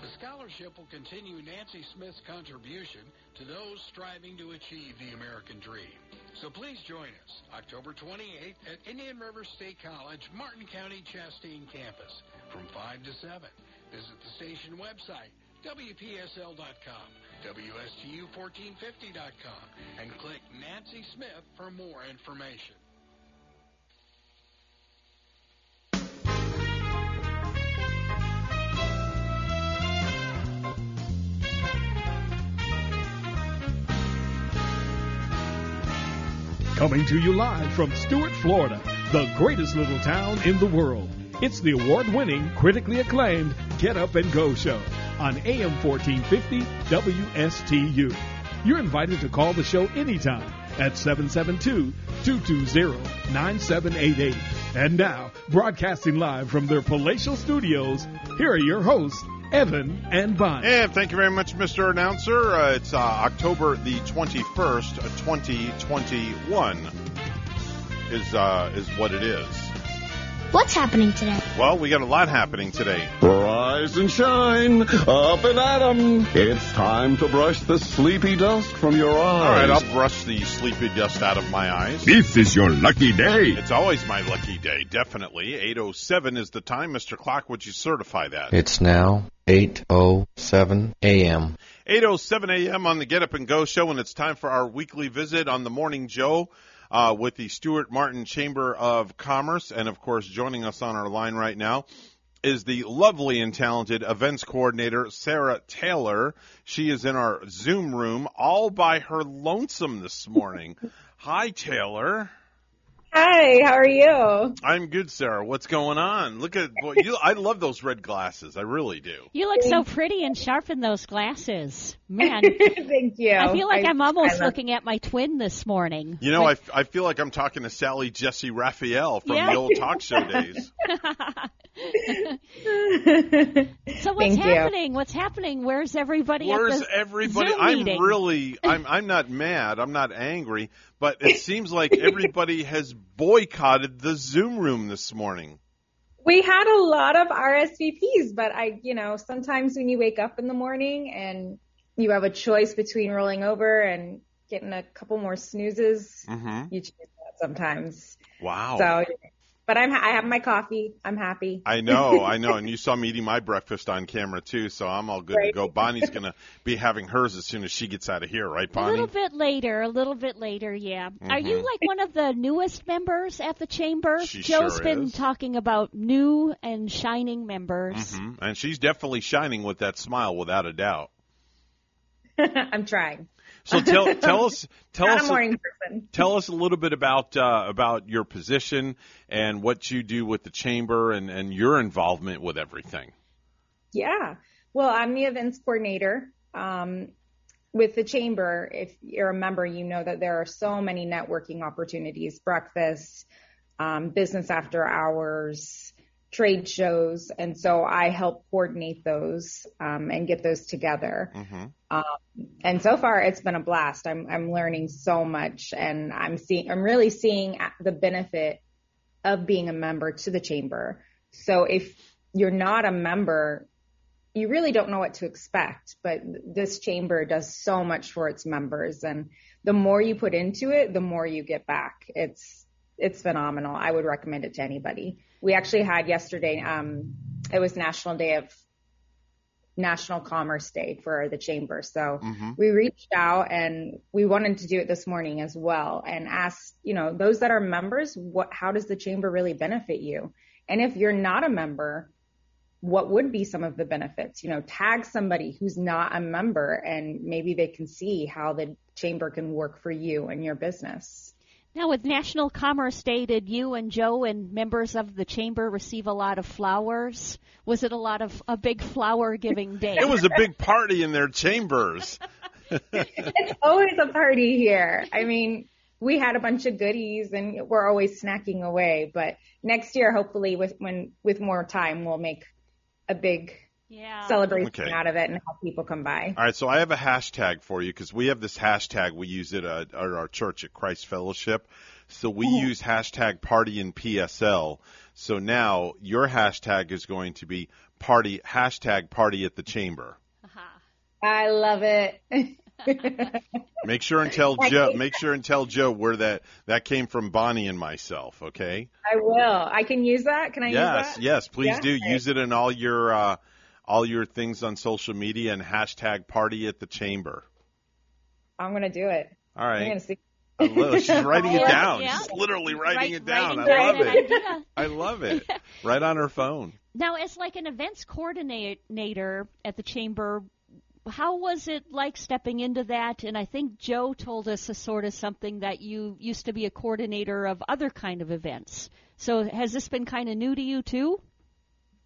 The scholarship will continue Nancy Smith's contribution to those striving to achieve the American dream. So please join us October 28th at Indian River State College, Martin County, Chastain Campus from 5 to 7. Visit the station website, WPSL.com, WSTU1450.com, and click Nancy Smith for more information. Coming to you live from Stuart, Florida, the greatest little town in the world. It's the award-winning, critically acclaimed Get Up and Go show on AM 1450 WSTU. You're invited to call the show anytime at 772-220-9788. And now, broadcasting live from their palatial studios, here are your hosts, Evan and Bonnie. And thank you very much, Mr. Announcer. Uh, it's uh, October the 21st, 2021 is uh, is what it is. What's happening today? Well, we got a lot happening today. Rise and shine, up and at 'em. It's time to brush the sleepy dust from your eyes. All right, I'll brush the sleepy dust out of my eyes. This is your lucky day. It's always my lucky day, definitely. 8.07 is the time. Mr. Clock, would you certify that? It's now 8:07 a.m. 8.07 a.m. on the Get Up and Go show, and it's time for our weekly visit on the Morning Joe uh, with the Stuart Martin Chamber of Commerce. And, of course, joining us on our line right now is the lovely and talented events coordinator, Sara Taylor. She is in our Zoom room all by her lonesome this morning. Hi, Taylor. Hi, how are you? I'm good, Sara. What's going on? Look at boy, you. I love those red glasses. I really do. You look so pretty and sharp in those glasses. Man. Thank you. I feel like I- I'm almost love- looking at my twin this morning. You know, I, I feel like I'm talking to Sally Jessy Raphael from Yeah. the old talk show days. So what's Thank you. happening? What's happening? Where's everybody Where's at the everybody? Zoom I'm meeting? really, I'm, I'm not mad. I'm not angry, but it seems like everybody has boycotted the Zoom room this morning. We had a lot of RSVPs, but I, you know, sometimes when you wake up in the morning and you have a choice between rolling over and getting a couple more snoozes, Mm-hmm. you choose that sometimes. Wow. So, but I'm, I have my coffee. I'm happy. I know, I know, and you saw me eating my breakfast on camera too, so I'm all good to go. Bonnie's gonna be having hers as soon as she gets out of here, right, Bonnie? A little bit later, a little bit later, yeah. Are you Mhm. like one of the newest members at the chamber? She Joe's sure been is. talking about new and shining members. hmm And she's definitely shining with that smile, without a doubt. I'm trying. So tell tell us tell Not us a tell us a little bit about uh, about your position and what you do with the chamber and and your involvement with everything. Yeah. Well, I'm the events coordinator. Um, with the chamber, if you're a member, you know that there are so many networking opportunities, breakfast, um, business after hours, trade shows, and so I help coordinate those um, and get those together. Mm-hmm. Um, and so far, it's been a blast. I'm I'm learning so much, and I'm seeing I'm really seeing the benefit of being a member to the chamber. So if you're not a member, you really don't know what to expect. But this chamber does so much for its members, and the more you put into it, the more you get back. It's it's phenomenal. I would recommend it to anybody. We actually had yesterday. Um, it was National Day of National Commerce Day for the chamber. So Mhm. we reached out and we wanted to do it this morning as well and ask, you know, those that are members, what, how does the chamber really benefit you? And if you're not a member, what would be some of the benefits? You know, tag somebody who's not a member and maybe they can see how the chamber can work for you and your business. Now, with National Commerce Day, did you and Joe and members of the chamber receive a lot of flowers? Was it a lot of a big flower giving day? It was a big party in their chambers. it's always a party here. I mean, we had a bunch of goodies and we're always snacking away, but next year, hopefully with, when, with more time, we'll make a big yeah. celebration Okay. out of it and have people come by. All right, so I have a hashtag for you because we have this hashtag. We use it at, at our church at Christ Fellowship. So we use hashtag party in PSL. So now your hashtag is going to be party hashtag party at the chamber. I love it. Make sure and tell Joe. Make sure and tell Joe where that that came from. Bonnie and myself. Okay. I will. I can use that. Can I use yes, that? yes. Please Yeah? do use it in all your uh, all your things on social media and hashtag party at the chamber. I'm gonna do it. All right. I'm gonna see. I love, she's writing it down. yeah. She's literally writing Write- it down. writing I love it. idea. I love it. Right on her phone. Now, as like an events coordinator at the chamber, how was it like stepping into that? And I think Joe told us a sort of something that you used to be a coordinator of other kind of events. So has this been kind of new to you too?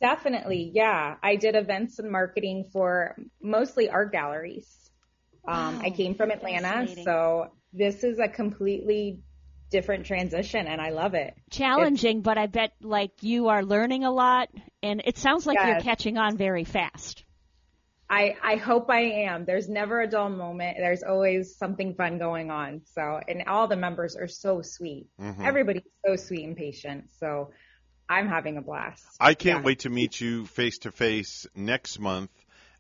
Definitely, yeah. I did events and marketing for mostly art galleries. Um, I came from Atlanta, so this is a completely different transition, and I love it. Challenging, but I bet like you are learning a lot, and it sounds like you're catching on very fast. I, I hope I am. There's never a dull moment. There's always something fun going on. So, and all the members are so sweet. Mhm. Everybody's so sweet and patient. So, I'm having a blast. I can't Yeah. wait to meet you face to face next month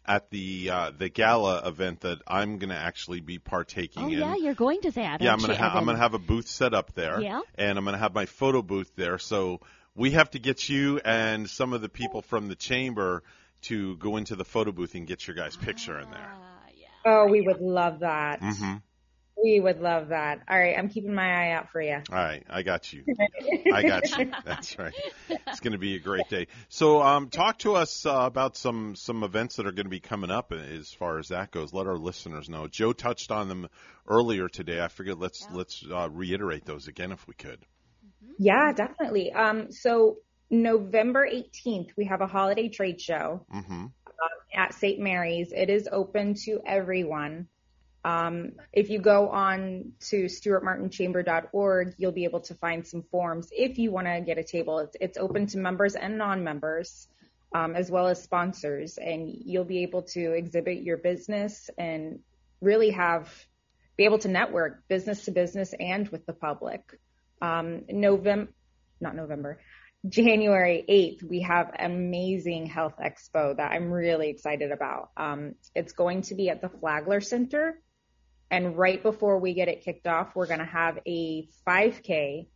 at the uh, the gala event that I'm going to actually be partaking Oh in. yeah, you're going to that. Yeah, I'm gonna ha- I'm gonna have a booth set up there. Yeah. And I'm gonna have my photo booth there. So we have to get you and some of the people from the chamber to go into the photo booth and get your guys' picture in there. Oh, we would love that. Mm-hmm. We would love that. All right. I'm keeping my eye out for you. All right, I got you. I got you. That's right. It's going to be a great day. So, um, talk to us uh, about some some events that are going to be coming up as far as that goes. Let our listeners know. Joe touched on them earlier today. I figured let's let's uh, reiterate those again if we could. Yeah, definitely. Um, so November 18th, we have a holiday trade show Mm-hmm. um, at St. Mary's. It is open to everyone. Um, if you go on to stuartmartinchamber.org, you'll be able to find some forms if you want to get a table. It's, it's open to members and non-members, um, as well as sponsors, and you'll be able to exhibit your business and really have be able to network business to business and with the public. Um, November, not November, January 8th, we have an amazing health expo that I'm really excited about. Um, it's going to be at the Flagler Center. And right before we get it kicked off, we're going to have a 5K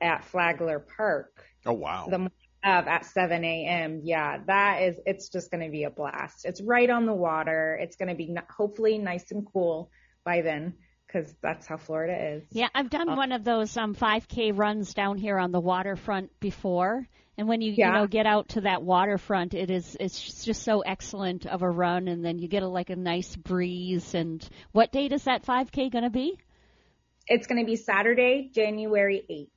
at Flagler Park Oh wow. the morning of at 7 a.m. Yeah, that is, it's just going to be a blast. It's right on the water. It's going to be hopefully nice and cool by then because that's how Florida is. Yeah, I've done Uh, one of those um 5K runs down here on the waterfront before. And when you you know get out to that waterfront, it is it's just so excellent of a run, and then you get a, like a nice breeze. And what date is that 5K going to be? It's going to be Saturday, January 8th,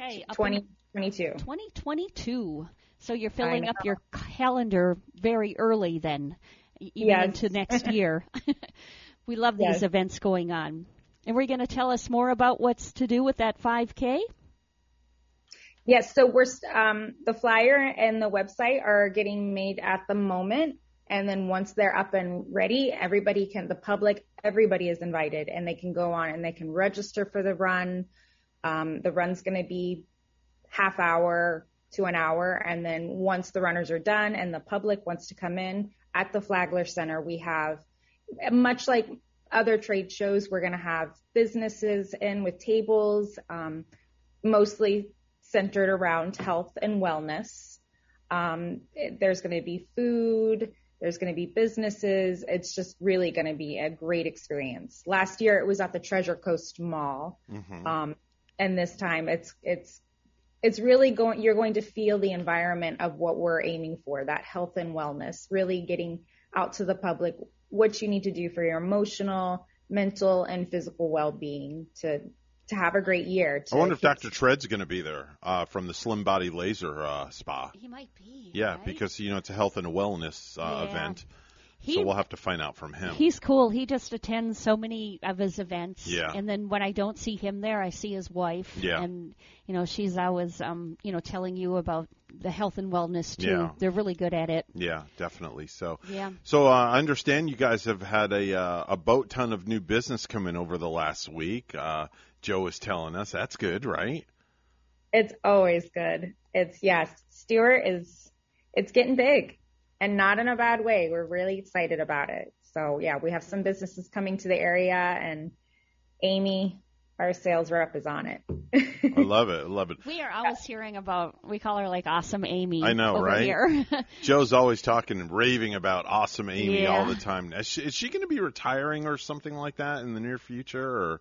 Okay, 2022. 2022. So you're filling up your calendar very early then, even Yes. into next year. we love these Yes. events going on. And we're going to tell us more about what's to do with that 5K? Yes, so we're um, the flyer and the website are getting made at the moment, and then once they're up and ready, everybody can, the public, everybody is invited, and they can go on and they can register for the run. Um, the run's going to be half hour to an hour, and then once the runners are done and the public wants to come in at the Flagler Center, we have much like other trade shows, we're going to have businesses in with tables, um, mostly centered around health and wellness. Um, there's going to be food. There's going to be businesses. It's just really going to be a great experience. Last year it was at the Treasure Coast Mall, Mm-hmm. um, and this time it's it's it's really going. You're going to feel the environment of what we're aiming for. That health and wellness, really getting out to the public what you need to do for your emotional, mental, and physical well-being to to have a great year. To I wonder if keep- Dr. Tread's going to be there uh, from the Slim Body Laser uh, Spa. He might be. Yeah, because you know it's a health and a wellness uh, Yeah. event, He- so we'll have to find out from him. He's cool. He just attends so many of his events. Yeah. And then when I don't see him there, I see his wife. Yeah. And you know, she's always um, you know, telling you about the health and wellness too. Yeah. They're really good at it. Yeah, definitely. So, Yeah. so uh, I understand you guys have had a uh, a boat ton of new business come in over the last week. Uh, Joe was telling us that's good, right? It's always good. It's yes, Stuart is it's getting big and not in a bad way. We're really excited about it. So yeah, we have some businesses coming to the area and Amy, our sales rep, is on it. I love it. I love it. We are always hearing about we call her like awesome Amy. I know, over right? Here. Joe's always talking and raving about awesome Amy Yeah. all the time. Is she, is she going to be retiring or something like that in the near future, or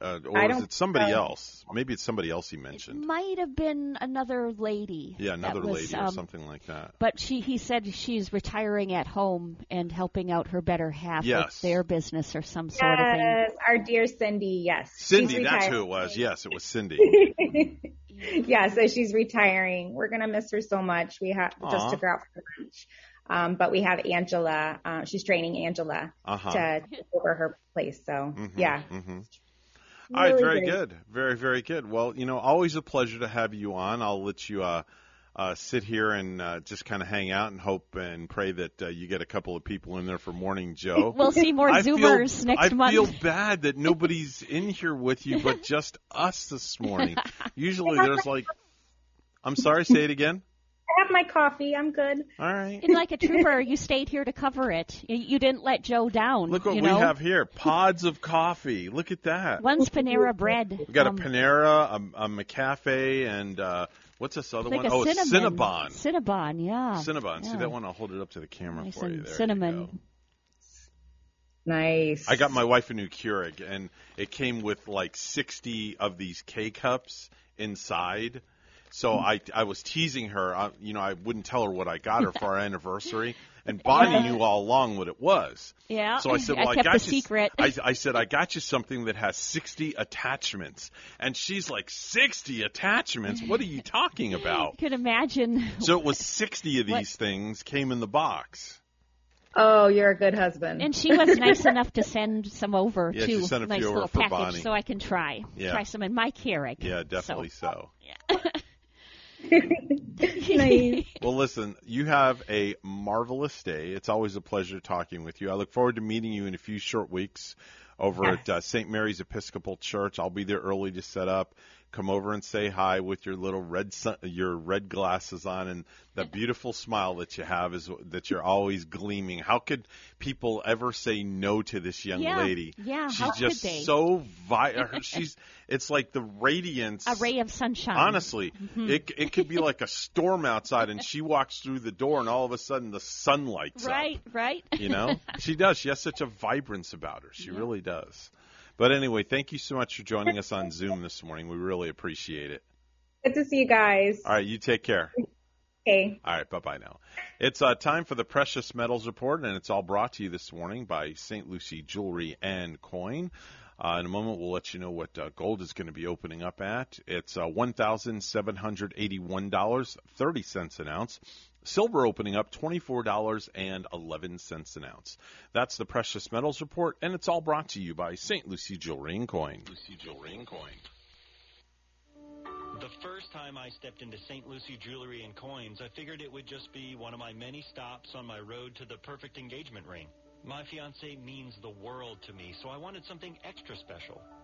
uh, or I is it somebody know. else? Maybe it's somebody else he mentioned. It Might have been another lady. Yeah, another was, lady or um, something like that. But she, he said she's retiring at home and helping out her better half Yes. with their business or some sort of thing. Yes, our dear Cindy, yes. Cindy, She's that's retired. who it was. Yes, it was Cindy. yeah, so she's retiring. We're gonna miss her so much. We have just Aw. took her out for lunch. Um, but we have Angela. Uh, she's training Angela Uh-huh. to take over her place. So Mhm, yeah, mhm. All right, Really very great. good, very very good. Well, you know, always a pleasure to have you on. I'll let you uh, uh, sit here and uh, just kind of hang out and hope and pray that uh, you get a couple of people in there for Morning Joe. We'll see more I feel- Zoomers next I month. I feel bad that nobody's in here with you, but just us this morning. Usually there's like, I'm sorry, say it again. I have my coffee. I'm good. All right. And like a trooper, you stayed here to cover it. You, you didn't let Joe down. Look what you we have here: pods of coffee. Look at that. One's Panera bread. We got um, a Panera, a, a McCafe, and uh, what's this other like one? a Oh, it's cinnamon. Cinnabon. Cinnabon, yeah. Cinnabon. See that one? I'll hold it up to the camera Nice for you. and There you cinnamon. go. Nice. I got my wife a new Keurig, and it came with like 60 of these K cups inside. So mm. I I was teasing her. I, you know, I wouldn't tell her what I got her for our anniversary, and Bonnie knew all along what it was. Yeah. So I said, "Well, I, kept got the you." secret. I, I said, "I got you something that has 60 attachments," and she's like, "60 attachments? What are you talking about?" You could imagine. So it was 60 of What- these things came in the box. Oh, you're a good husband. And she was nice enough to send some over Yeah, too. she sent a nice few over little for package, Bonnie. so I can try Yeah. try some in my Keurig. Yeah, definitely so. nice. Well, listen, you have a marvelous day. It's always a pleasure talking with you. I look forward to meeting you in a few short weeks over at uh, St. Mary's Episcopal Church. I'll be there early to set up. Come over and say hi with your little red sun, your red glasses on and the beautiful smile that you have is that you're always gleaming. How could people ever say no to this young Yeah, lady? yeah, she's how could just they? so vi- She's it's like the radiance A ray of sunshine. Honestly, Mhm. it it could be like a storm outside, and she walks through the door, and all of a sudden the sun lights Right, right. up. You know, she does. She has such a vibrance about her. She really does. But anyway, thank you so much for joining us on Zoom this morning. We really appreciate it. Good to see you guys. All right, you take care. Okay. All right, bye bye now. It's uh, time for the Precious Metals Report, and it's all brought to you this morning by St. Lucie Jewelry and Coin. Uh, in a moment, we'll let you know what uh, gold is going to be opening up at. It's uh, $1,781.30 an ounce. Silver opening up $24.11 an ounce. That's the Precious Metals Report, and it's all brought to you by St. Lucie Jewelry and Coin. Lucie Jewelry and Coin. The first first time I stepped into St. Lucie Jewelry and Coins, I figured it would just be one of my many stops on my road to the perfect engagement ring. My fiance means the world to me, so I wanted something extra special.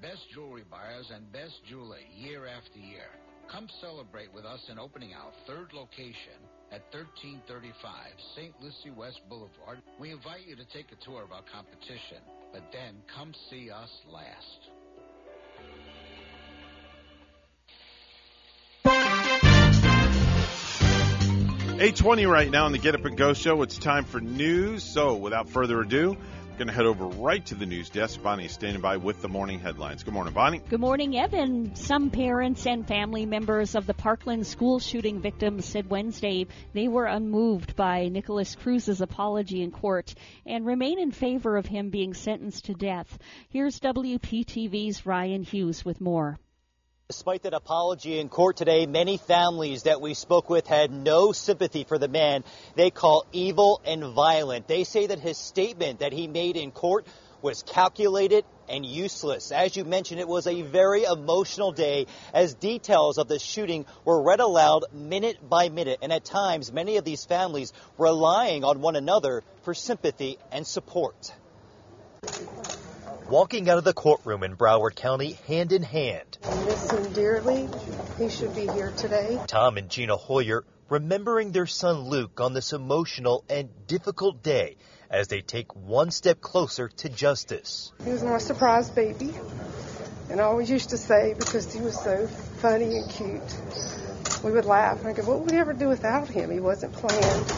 best jewelry buyers, and best jeweler year after year. Come celebrate with us in opening our third location at 1335 St. Lucie West Boulevard. We invite you to take a tour of our competition, but then come see us last. 820 right now on the Get Up and Go show. It's time for news. So without further ado, going to head over right to the news desk. Bonnie is standing by with the morning headlines. Good morning, Bonnie. Good morning, Evan. Some parents and family members of the Parkland school shooting victims said Wednesday they were unmoved by Nikolas Cruz's apology in court and remain in favor of him being sentenced to death. Here's WPTV's Ryan Hughes with more. Despite that apology in court today, many families that we spoke with had no sympathy for the man they call evil and violent. They say that his statement that he made in court was calculated and useless. As you mentioned, it was a very emotional day as details of the shooting were read aloud minute by minute. And at times, many of these families relying on one another for sympathy and support walking out of the courtroom in Broward County hand in hand. I miss him dearly. He should be here today. Tom and Gena Hoyer remembering their son Luke on this emotional and difficult day as they take one step closer to justice. He was my surprise baby. And I always used to say, because he was so funny and cute, we would laugh and go, what would we ever do without him? He wasn't planned.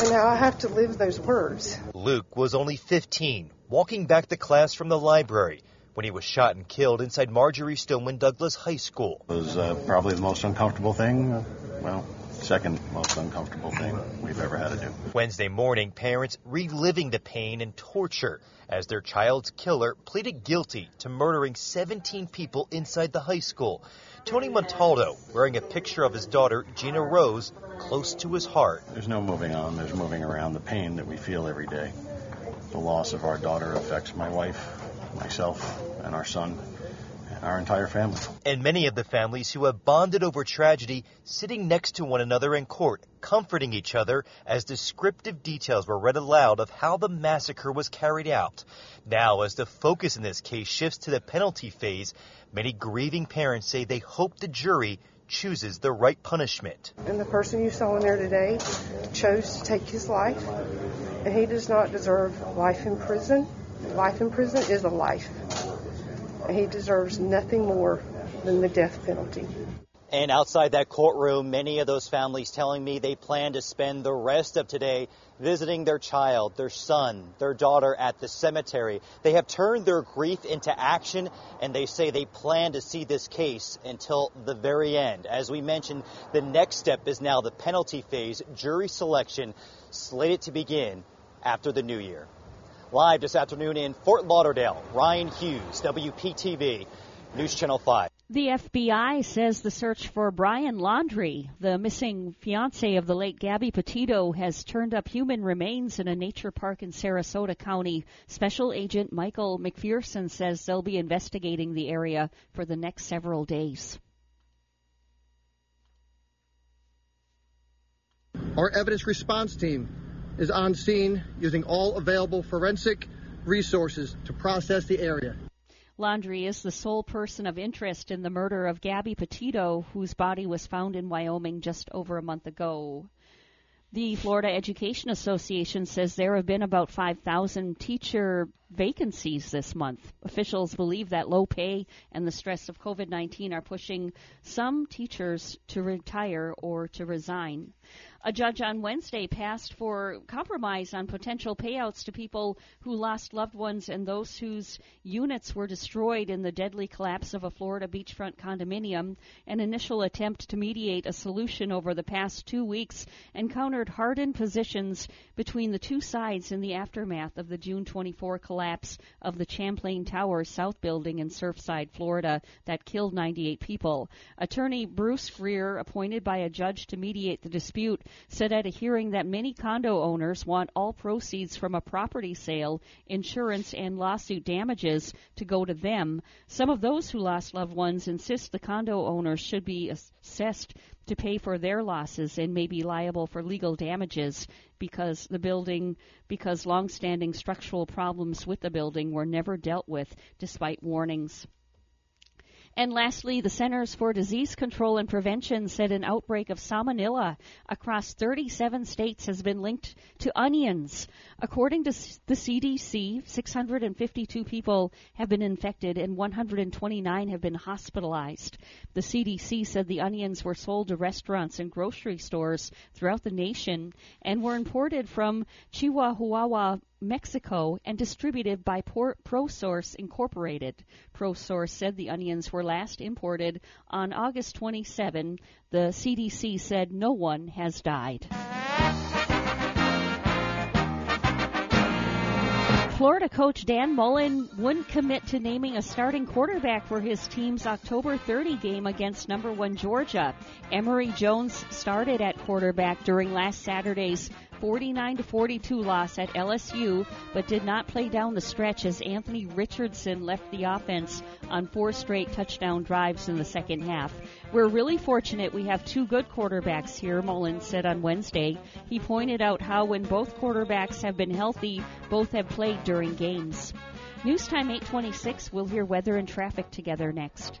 And now I have to live those words. Luke was only 15 walking back to class from the library when he was shot and killed inside Marjory Stoneman Douglas High School. It was uh, probably the most uncomfortable thing, uh, well, second most uncomfortable thing we've ever had to do. Wednesday morning, parents reliving the pain and torture as their child's killer pleaded guilty to murdering 17 people inside the high school. Tony Montalto wearing a picture of his daughter, Gina Rose, close to his heart. There's no moving on, there's moving around the pain that we feel every day the loss of our daughter affects my wife, myself, and our son, and our entire family. And many of the families who have bonded over tragedy sitting next to one another in court, comforting each other as descriptive details were read aloud of how the massacre was carried out. Now, as the focus in this case shifts to the penalty phase, many grieving parents say they hope the jury chooses the right punishment. And the person you saw in there today chose to take his life, and he does not deserve life in prison. Life in prison is a life. He deserves nothing more than the death penalty. And outside that courtroom, many of those families telling me they plan to spend the rest of today visiting their child, their son, their daughter at the cemetery. They have turned their grief into action and they say they plan to see this case until the very end. As we mentioned, the next step is now the penalty phase, jury selection, slated to begin after the new year. Live this afternoon in Fort Lauderdale, Ryan Hughes, WPTV, News Channel 5. The FBI says the search for Brian Laundrie, the missing fiance of the late Gabby Petito, has turned up human remains in a nature park in Sarasota County. Special Agent Michael McPherson says they'll be investigating the area for the next several days. Our evidence response team is on scene using all available forensic resources to process the area. Laundrie is the sole person of interest in the murder of Gabby Petito, whose body was found in Wyoming just over a month ago. The Florida Education Association says there have been about 5,000 teacher vacancies this month. Officials believe that low pay and the stress of COVID 19 are pushing some teachers to retire or to resign. A judge on Wednesday passed for compromise on potential payouts to people who lost loved ones and those whose units were destroyed in the deadly collapse of a Florida beachfront condominium. An initial attempt to mediate a solution over the past two weeks encountered hardened positions between the two sides in the aftermath of the June 24 collapse of the Champlain Tower South Building in Surfside, Florida, that killed 98 people. Attorney Bruce Greer, appointed by a judge to mediate the dispute, said at a hearing that many condo owners want all proceeds from a property sale, insurance, and lawsuit damages to go to them. Some of those who lost loved ones insist the condo owners should be assessed to pay for their losses and may be liable for legal damages because the building because long-standing structural problems with the building were never dealt with despite warnings. And lastly, the Centers for Disease Control and Prevention said an outbreak of salmonella across 37 states has been linked to onions. According to the CDC, 652 people have been infected and 129 have been hospitalized. The CDC said the onions were sold to restaurants and grocery stores throughout the nation and were imported from Chihuahua, Mexico and distributed by ProSource Incorporated. ProSource said the onions were last imported on August 27. The CDC said no one has died. Florida coach Dan Mullen wouldn't commit to naming a starting quarterback for his team's October 30 game against number one Georgia. Emory Jones started at quarterback during last Saturday's 49 to 42 loss at LSU, but did not play down the stretch as Anthony Richardson left the offense on four straight touchdown drives in the second half. We're really fortunate we have two good quarterbacks here, Mullen said on Wednesday. He pointed out how when both quarterbacks have been healthy, both have played during games. News time 826. We'll hear weather and traffic together next.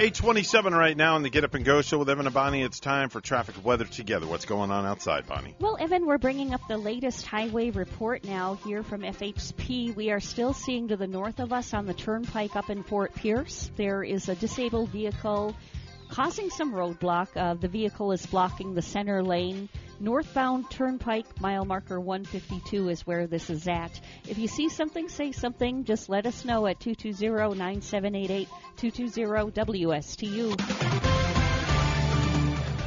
827 right now in the Get Up and Go show with Evan and Bonnie. It's time for traffic weather together. What's going on outside, Bonnie? Well, Evan, we're bringing up the latest highway report now here from FHP. We are still seeing to the north of us on the turnpike up in Fort Pierce. There is a disabled vehicle causing some roadblock. Uh, the vehicle is blocking the center lane. Northbound Turnpike, mile marker 152 is where this is at. If you see something, say something. Just let us know at 220-9788, 220-WSTU.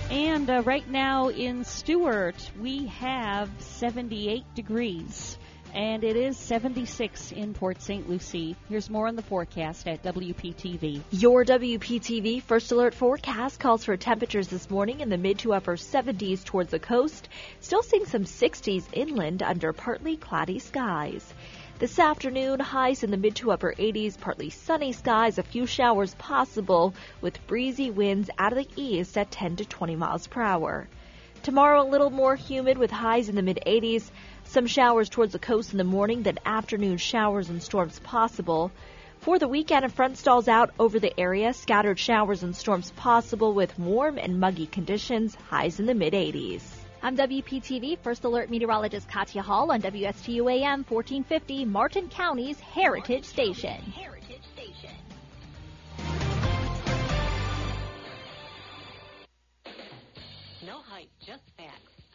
And uh, right now in Stuart, we have 78 degrees and it is 76 in Port St. Lucie. Here's more on the forecast at WPTV. Your WPTV First Alert forecast calls for temperatures this morning in the mid to upper 70s towards the coast, still seeing some 60s inland under partly cloudy skies. This afternoon, highs in the mid to upper 80s, partly sunny skies, a few showers possible, with breezy winds out of the east at 10 to 20 miles per hour. Tomorrow, a little more humid with highs in the mid 80s. Some showers towards the coast in the morning, then afternoon showers and storms possible. For the weekend, a front stalls out over the area. Scattered showers and storms possible with warm and muggy conditions, highs in the mid 80s. I'm WPTV First Alert Meteorologist Katya Hall on WSTU AM 1450, Martin County's. Heritage Station.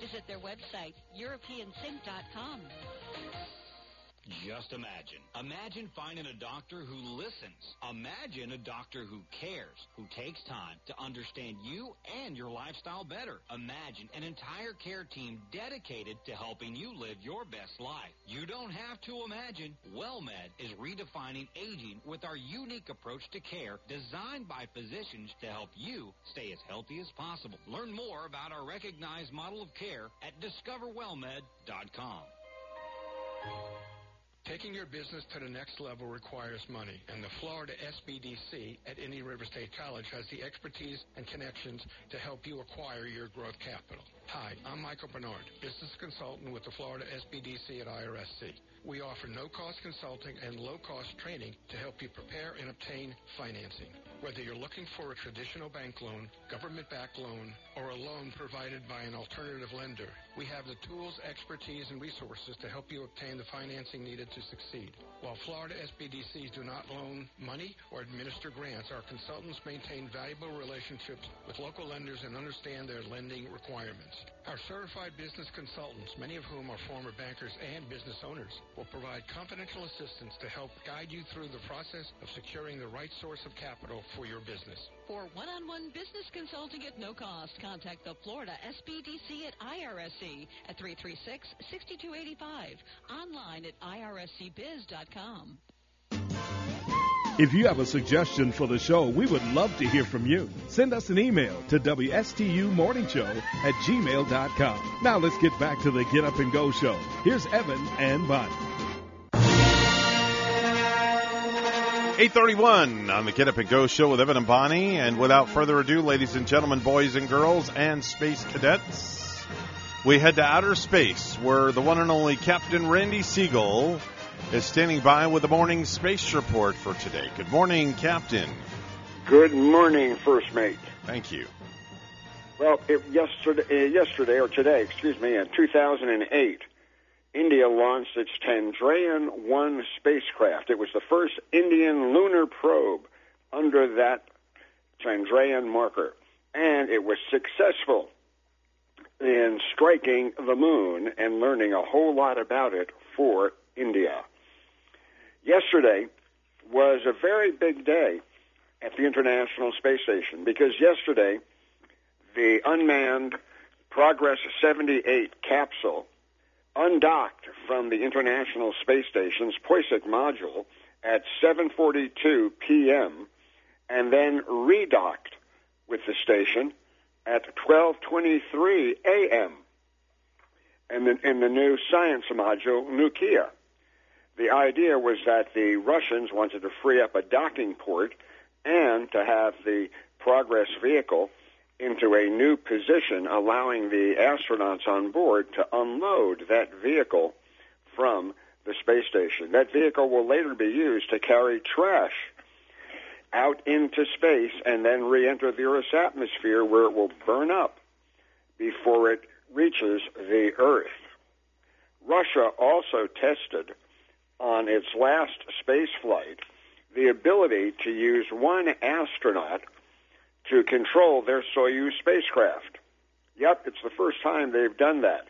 Visit their website, EuropeanSync.com. Just imagine. Imagine finding a doctor who listens. Imagine a doctor who cares, who takes time to understand you and your lifestyle better. Imagine an entire care team dedicated to helping you live your best life. You don't have to imagine. WellMed is redefining aging with our unique approach to care designed by physicians to help you stay as healthy as possible. Learn more about our recognized model of care at discoverwellmed.com. Taking your business to the next level requires money, and the Florida SBDC at Indian River State College has the expertise and connections to help you acquire your growth capital. Hi, I'm Michael Bernard, business consultant with the Florida SBDC at IRSC. We offer no-cost consulting and low-cost training to help you prepare and obtain financing. Whether you're looking for a traditional bank loan, government-backed loan, or a loan provided by an alternative lender, we have the tools, expertise, and resources to help you obtain the financing needed to succeed. While Florida SBDCs do not loan money or administer grants, our consultants maintain valuable relationships with local lenders and understand their lending requirements. Our certified business consultants, many of whom are former bankers and business owners, will provide confidential assistance to help guide you through the process of securing the right source of capital for your business. For one-on-one business consulting at no cost, contact the Florida SBDC at IRSC at 336-6285. Online at irscbiz.com. If you have a suggestion for the show, we would love to hear from you. Send us an email to WSTUmorningshow at gmail.com. Now let's get back to the Get Up and Go show. Here's Evan and Bonnie. 831 on the Get Up and Go show with Evan and Bonnie. And without further ado, ladies and gentlemen, boys and girls, and space cadets, we head to outer space where the one and only Captain Randy Siegel is standing by with the morning space report for today. Good morning, Captain. Good morning, First Mate. Thank you. Well, yesterday, uh, yesterday or today, excuse me, in 2008, India launched its Chandrayaan 1 spacecraft. It was the first Indian lunar probe under that Chandrayaan marker, and it was successful in striking the moon and learning a whole lot about it for India. Yesterday was a very big day at the International Space Station because yesterday the unmanned Progress 78 capsule undocked from the International Space Station's Poisk module at 7:42 p.m. and then redocked with the station at 12:23 a.m. and in, in the new science module Nauka. The idea was that the Russians wanted to free up a docking port and to have the Progress vehicle into a new position, allowing the astronauts on board to unload that vehicle from the space station. That vehicle will later be used to carry trash out into space and then re enter the Earth's atmosphere where it will burn up before it reaches the Earth. Russia also tested on its last space flight the ability to use one astronaut to control their Soyuz spacecraft. Yep, it's the first time they've done that.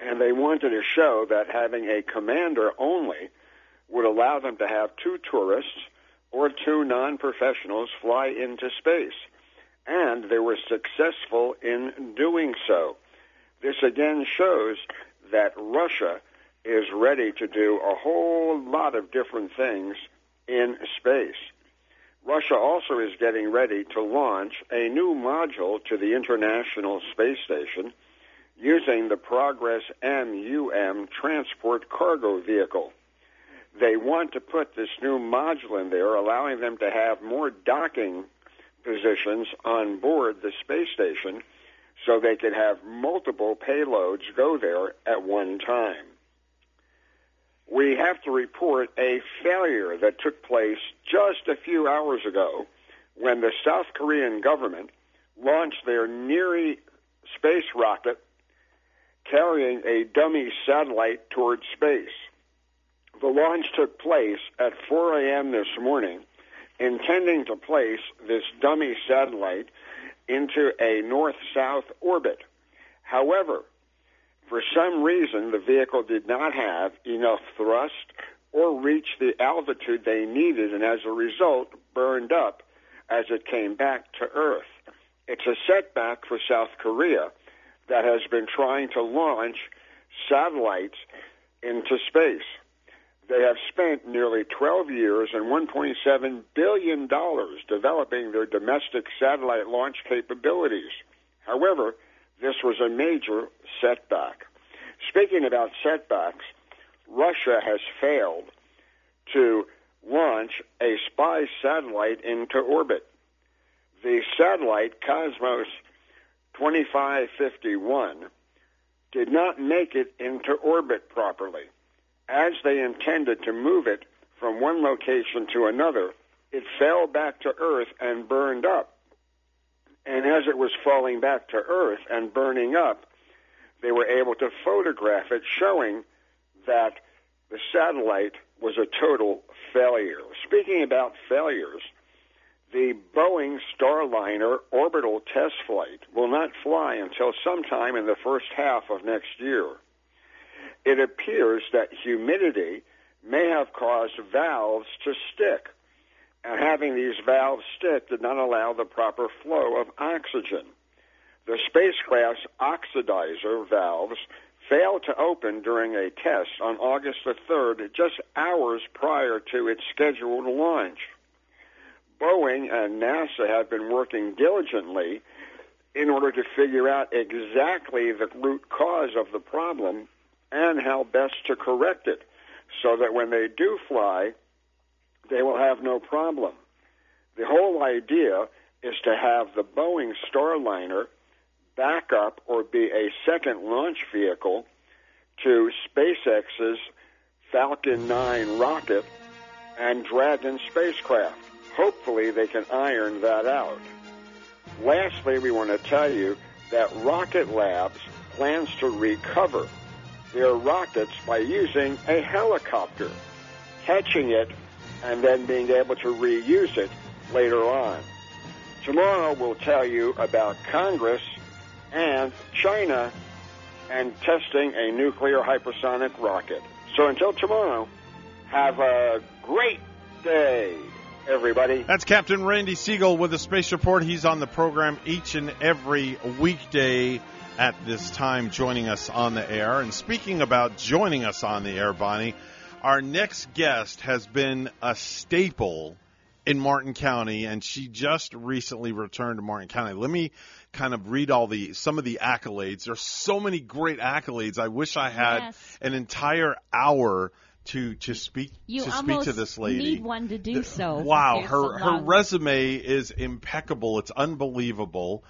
And they wanted to show that having a commander only would allow them to have two tourists or two non professionals fly into space. And they were successful in doing so. This again shows that Russia is ready to do a whole lot of different things in space. Russia also is getting ready to launch a new module to the International Space Station using the Progress MUM transport cargo vehicle. They want to put this new module in there, allowing them to have more docking positions on board the space station so they could have multiple payloads go there at one time. We have to report a failure that took place just a few hours ago when the South Korean government launched their Nuri space rocket carrying a dummy satellite towards space. The launch took place at 4 a.m. this morning, intending to place this dummy satellite into a north south orbit. However, for some reason, the vehicle did not have enough thrust or reach the altitude they needed, and as a result, burned up as it came back to Earth. It's a setback for South Korea that has been trying to launch satellites into space. They have spent nearly 12 years and $1.7 billion developing their domestic satellite launch capabilities. However, this was a major setback. Speaking about setbacks, Russia has failed to launch a spy satellite into orbit. The satellite Cosmos 2551 did not make it into orbit properly. As they intended to move it from one location to another, it fell back to Earth and burned up. And as it was falling back to Earth and burning up, they were able to photograph it, showing that the satellite was a total failure. Speaking about failures, the Boeing Starliner orbital test flight will not fly until sometime in the first half of next year. It appears that humidity may have caused valves to stick, having these valves stick did not allow the proper flow of oxygen. The spacecraft's oxidizer valves failed to open during a test on August the 3rd, just hours prior to its scheduled launch. Boeing and NASA have been working diligently in order to figure out exactly the root cause of the problem and how best to correct it so that when they do fly, they will have no problem. The whole idea is to have the Boeing Starliner back up or be a second launch vehicle to SpaceX's Falcon 9 rocket and Dragon spacecraft. Hopefully, they can iron that out. Lastly, we want to tell you that Rocket Labs plans to recover their rockets by using a helicopter, catching it, and then being able to reuse it later on. Tomorrow, we'll tell you about Congress and China and testing a nuclear hypersonic rocket. So until tomorrow, have a great day everybody. That's Captain Randy Siegel with the Space Report. He's on the program each and every weekday at this time, joining us on the air. And speaking about joining us on the air, Bonnie, our next guest has been a staple in Martin County, and she just recently returned to Martin County. Let me kind of read all the some of the accolades. There's so many great accolades. I wish I had Yes. an entire hour to to speak You to speak to this lady. need one to do so. Wow, her her resume is impeccable. It's unbelievable.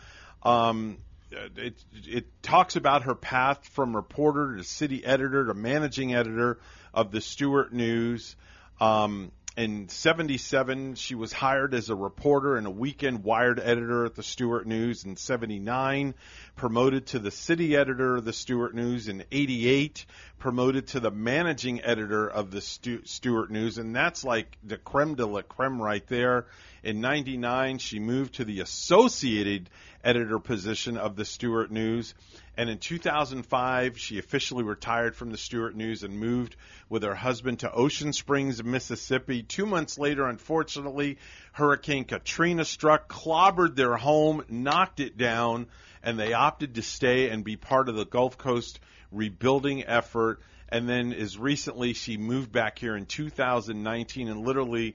Um, it it talks about her path from reporter to city editor to managing editor of the Stuart News. Um, in 77, she was hired as a reporter and a weekend Wired editor at the Stuart News. In 79, promoted to the city editor of the Stuart News. In 88, promoted to the managing editor of the Stu- Stuart News. And that's like the creme de la creme right there. In 99, she moved to the associated editor position of the Stuart News. And in 2005, she officially retired from the Stuart News and moved with her husband to Ocean Springs, Mississippi. Two months later, unfortunately, Hurricane Katrina struck, clobbered their home, knocked it down, and they opted to stay and be part of the Gulf Coast rebuilding effort. And then, as recently, she moved back here in 2019 and literally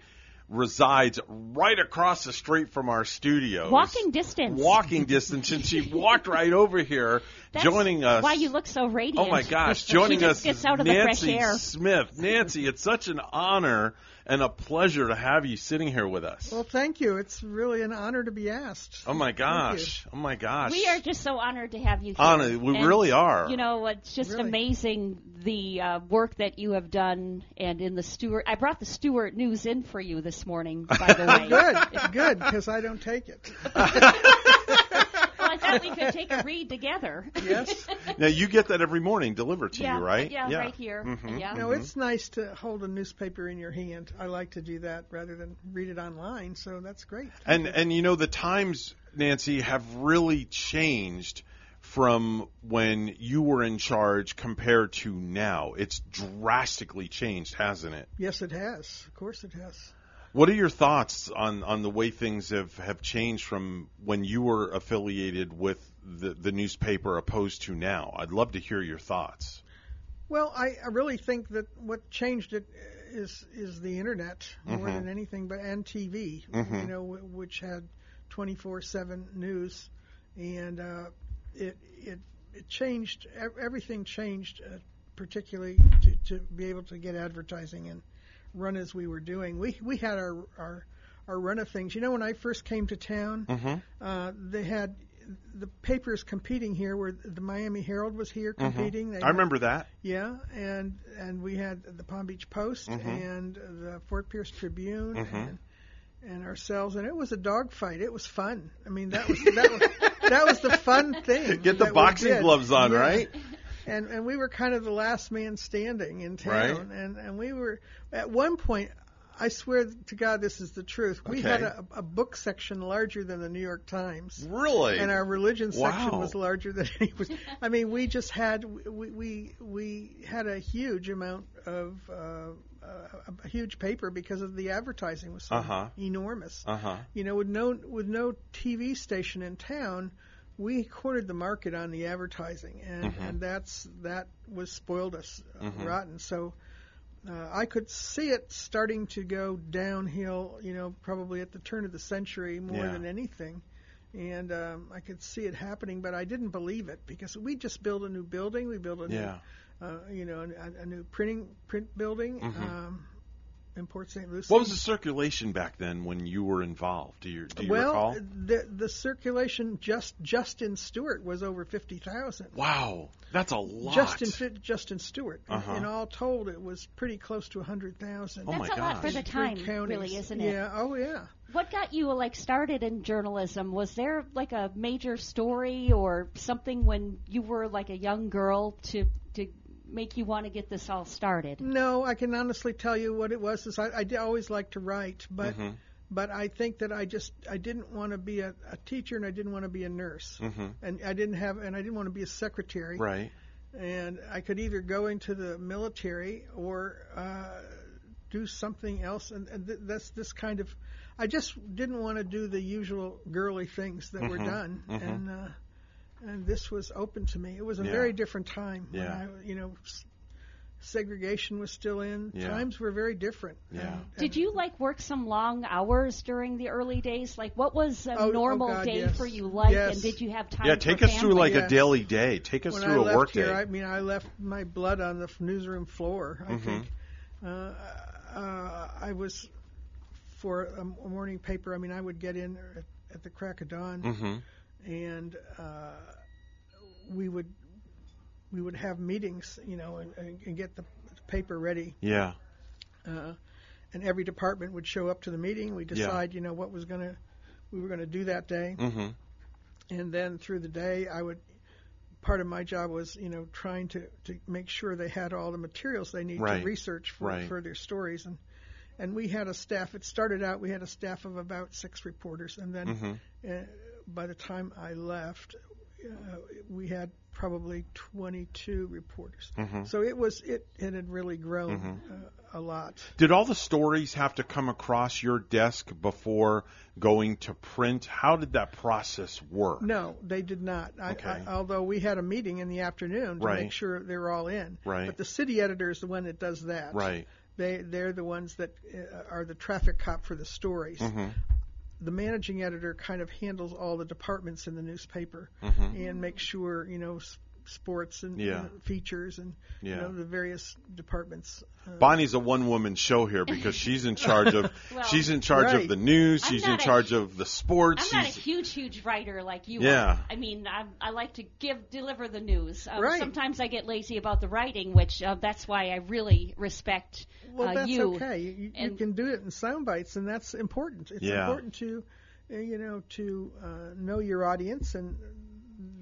resides right across the street from our studio. Walking distance. Walking distance, and she walked right over here, That's joining us. Why you look so radiant. Oh my gosh, joining us gets is out of the fresh Nancy air. Smith. Nancy, it's such an honor and a pleasure to have you sitting here with us. Well, thank you. It's really an honor to be asked. Oh my gosh! Oh my gosh! We are just so honored to have you here. Honor, we And, really are. You know, it's just Really. amazing the uh, work that you have done. And in the Stuart, I brought the Stuart News in for you this morning. By the way, Good, good, because I don't take it. Well, we could take a read together. Yes. Now you get that every morning delivered to Yeah, you, right? yeah, right here. Mhm, Yeah. No, mhm. it's nice to hold a newspaper in your hand. I like to do that rather than read it online, so that's great. And and you know the times, Nancy, have really changed from when you were in charge compared to now. It's drastically changed, hasn't it? Yes, it has. Of course, it has. What are your thoughts on, on the way things have, have changed from when you were affiliated with the, the newspaper opposed to now? I'd love to hear your thoughts. Well, I, I really think that what changed it is is the internet more Mhm. than anything, but and TV, Mhm. you know, which had 24/7 news, and uh, it it it changed everything changed, uh, particularly to, to be able to get advertising and run as we were doing. We we had our our our run of things. You know, when I first came to town, Mhm. uh, they had the papers competing here. Where the Miami Herald was here Mhm. competing. They I remember that. yeah, and and we had the Palm Beach Post Mhm. and the Fort Pierce Tribune Mhm. and, and ourselves, and it was a dogfight. It was fun. I mean, that was that was that was the fun thing. Get the boxing gloves on, Yeah. right? And and we were kind of the last man standing in town, Right. and and we were at one point. I swear to God, this is the truth. We Okay. had a, a book section larger than the New York Times. Really? And our religion section was larger than any was. I mean, we just had we we we had a huge amount of uh, uh, a huge paper because of the advertising was so Uh-huh. enormous. Uh-huh. You know, with no with no TV station in town, we cornered the market on the advertising, and Mhm. and that's that was spoiled us uh, Mhm. rotten. So. Uh, I could see it starting to go downhill, you know, probably at the turn of the century more Yeah. than anything. And um, I could see it happening, but I didn't believe it because we just built a new building. We built a Yeah. new, uh, you know, a, a new printing print building Mhm. um, in Port St. Lucie. What was the circulation back then when you were involved? Do you, do you well, recall? the the circulation just just in Stuart was over fifty thousand. Wow, that's a lot. Just in just in Stuart, And- Uh-huh. and all told, it was pretty close to a hundred thousand. Oh, That's a lot for the time, really, isn't it? Yeah. Oh, yeah. What got you like started in journalism? Was there like a major story or something when you were like a young girl to to make you want to get this all started? No, I can honestly tell you what it was. Is I, I always like to write, but Mhm. but I think that I just I didn't want to be a, a teacher and I didn't want to be a nurse, Mhm. and I didn't have and I didn't want to be a secretary. Right. And I could either go into the military or uh, do something else, and, and th- that's this kind of. I just didn't want to do the usual girly things that were Mhm. done, Mhm. and uh, and this was open to me. It was a Yeah. very different time. when Yeah. I, you know, s- segregation was still in. Yeah. Times were very different. Yeah. And- Did you like work some long hours during the early days? Like, what was a Oh, oh, normal God, day yes. for you like? Yes. And did you have time? Yeah, for take us through family? like a daily day. Take us when through I a left work here, day. I mean, I left my blood on the f- newsroom floor. I mm-hmm. think uh, uh, I was for a m- a morning paper. I mean, I would get in at, at the crack of dawn, Mhm. And uh, we would we would have meetings, you know, and, and, get the paper ready. Yeah. Uh, and every department would show up to the meeting. We Yeah. decide, you know, what was going to we were going to do that day Mhm. and then through the day I would part of my job was you know trying to to make sure they had all the materials they need Right. to research for Right. for their stories and and we had a staff it started out we had a staff of about six reporters and then Mhm. uh, by the time I left uh, we had probably 22 reporters Mhm. so it was it it had really grown Mhm. uh, a lot Did all the stories have to come across your desk before going to print? How did that process work? No, they did not. I, Okay. I, although we had a meeting in the afternoon to Right. make sure they were all in. Right. But the city editor is the one that does that. Right. They they're the ones that uh, are the traffic cop for the stories. Mhm. The managing editor kind of handles all the departments in the newspaper Mhm. and makes sure you know sports and Yeah. uh, features and you know the various departments. Uh, Bonnie's a one-woman show here because she's in charge of Well, she's in charge Right. of the news. I'm She's in not a- charge of the sports. I'm not a huge, huge writer like you Yeah. are. I mean, I, I like to give deliver the news. Um, Right. Sometimes I get lazy about the writing, which uh, that's why I really respect well, uh, that's you. okay. You, you, you can do it in sound bites, and that's important. It's Yeah. important to uh, you know to uh, know your audience and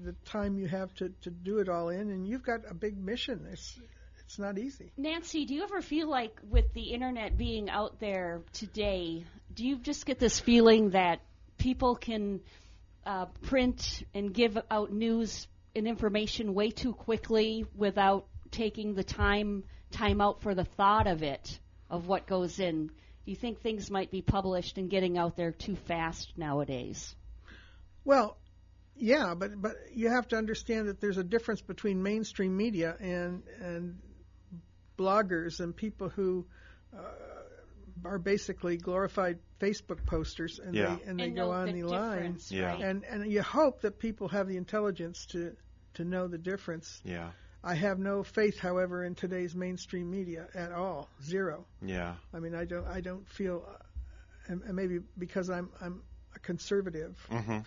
the time you have to, to do it all in, and you've got a big mission. It's it's not easy. Nancy, do you ever feel like with the internet being out there today, do you just get this feeling that people can uh, print and give out news and information way too quickly without taking the time time out for the thought of it of what goes in? Do you think things might be published and getting out there too fast nowadays? Well, yeah, but but you have to understand that there's a difference between mainstream media and and bloggers and people who uh, are basically glorified Facebook posters and Yeah. they and they And go on the the, line. Yeah. right? And and you hope that people have the intelligence to to know the difference. yeah, I have no faith, however, in today's mainstream media at all. Zero. yeah, I mean, I don't I don't feel, uh, and, and maybe because I'm I'm a conservative hmm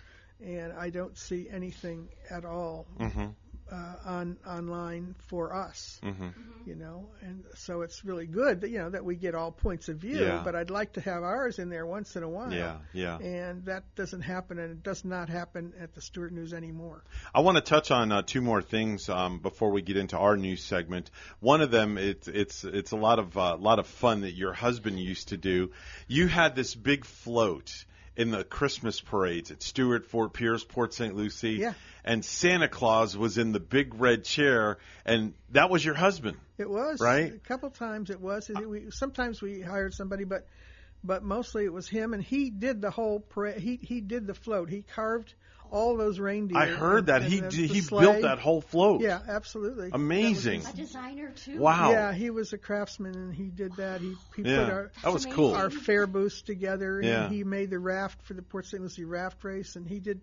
and I don't see anything at all hmm uh, on online for us. hmm You know, and so it's really good that you know that we get all points of view. Yeah. But I'd like to have ours in there once in a while. yeah, yeah. And that doesn't happen, and it does not happen at the Stuart News anymore. I want to touch on uh, two more things um, before we get into our news segment. One of them, it's it's it's a lot of uh, lot of fun that your husband used to do. You had this big float in the Christmas parades at Stuart, Fort Pierce, Port St. Lucie, Yeah. and Santa Claus was in the big red chair, and that was your husband. It was Right? A couple times it was. We, sometimes we hired somebody, but but mostly it was him, and he did the whole parade. He he did the float. He carved all those reindeer. I heard that and he the- d- the he sleigh. built that whole float. Yeah, absolutely. Amazing. A designer too. Wow. Yeah, he was a craftsman, and he did that. He he Yeah, put our that was cool. our fair booths together, and Yeah. he made the raft for the Port St. Lucie raft race, and he did,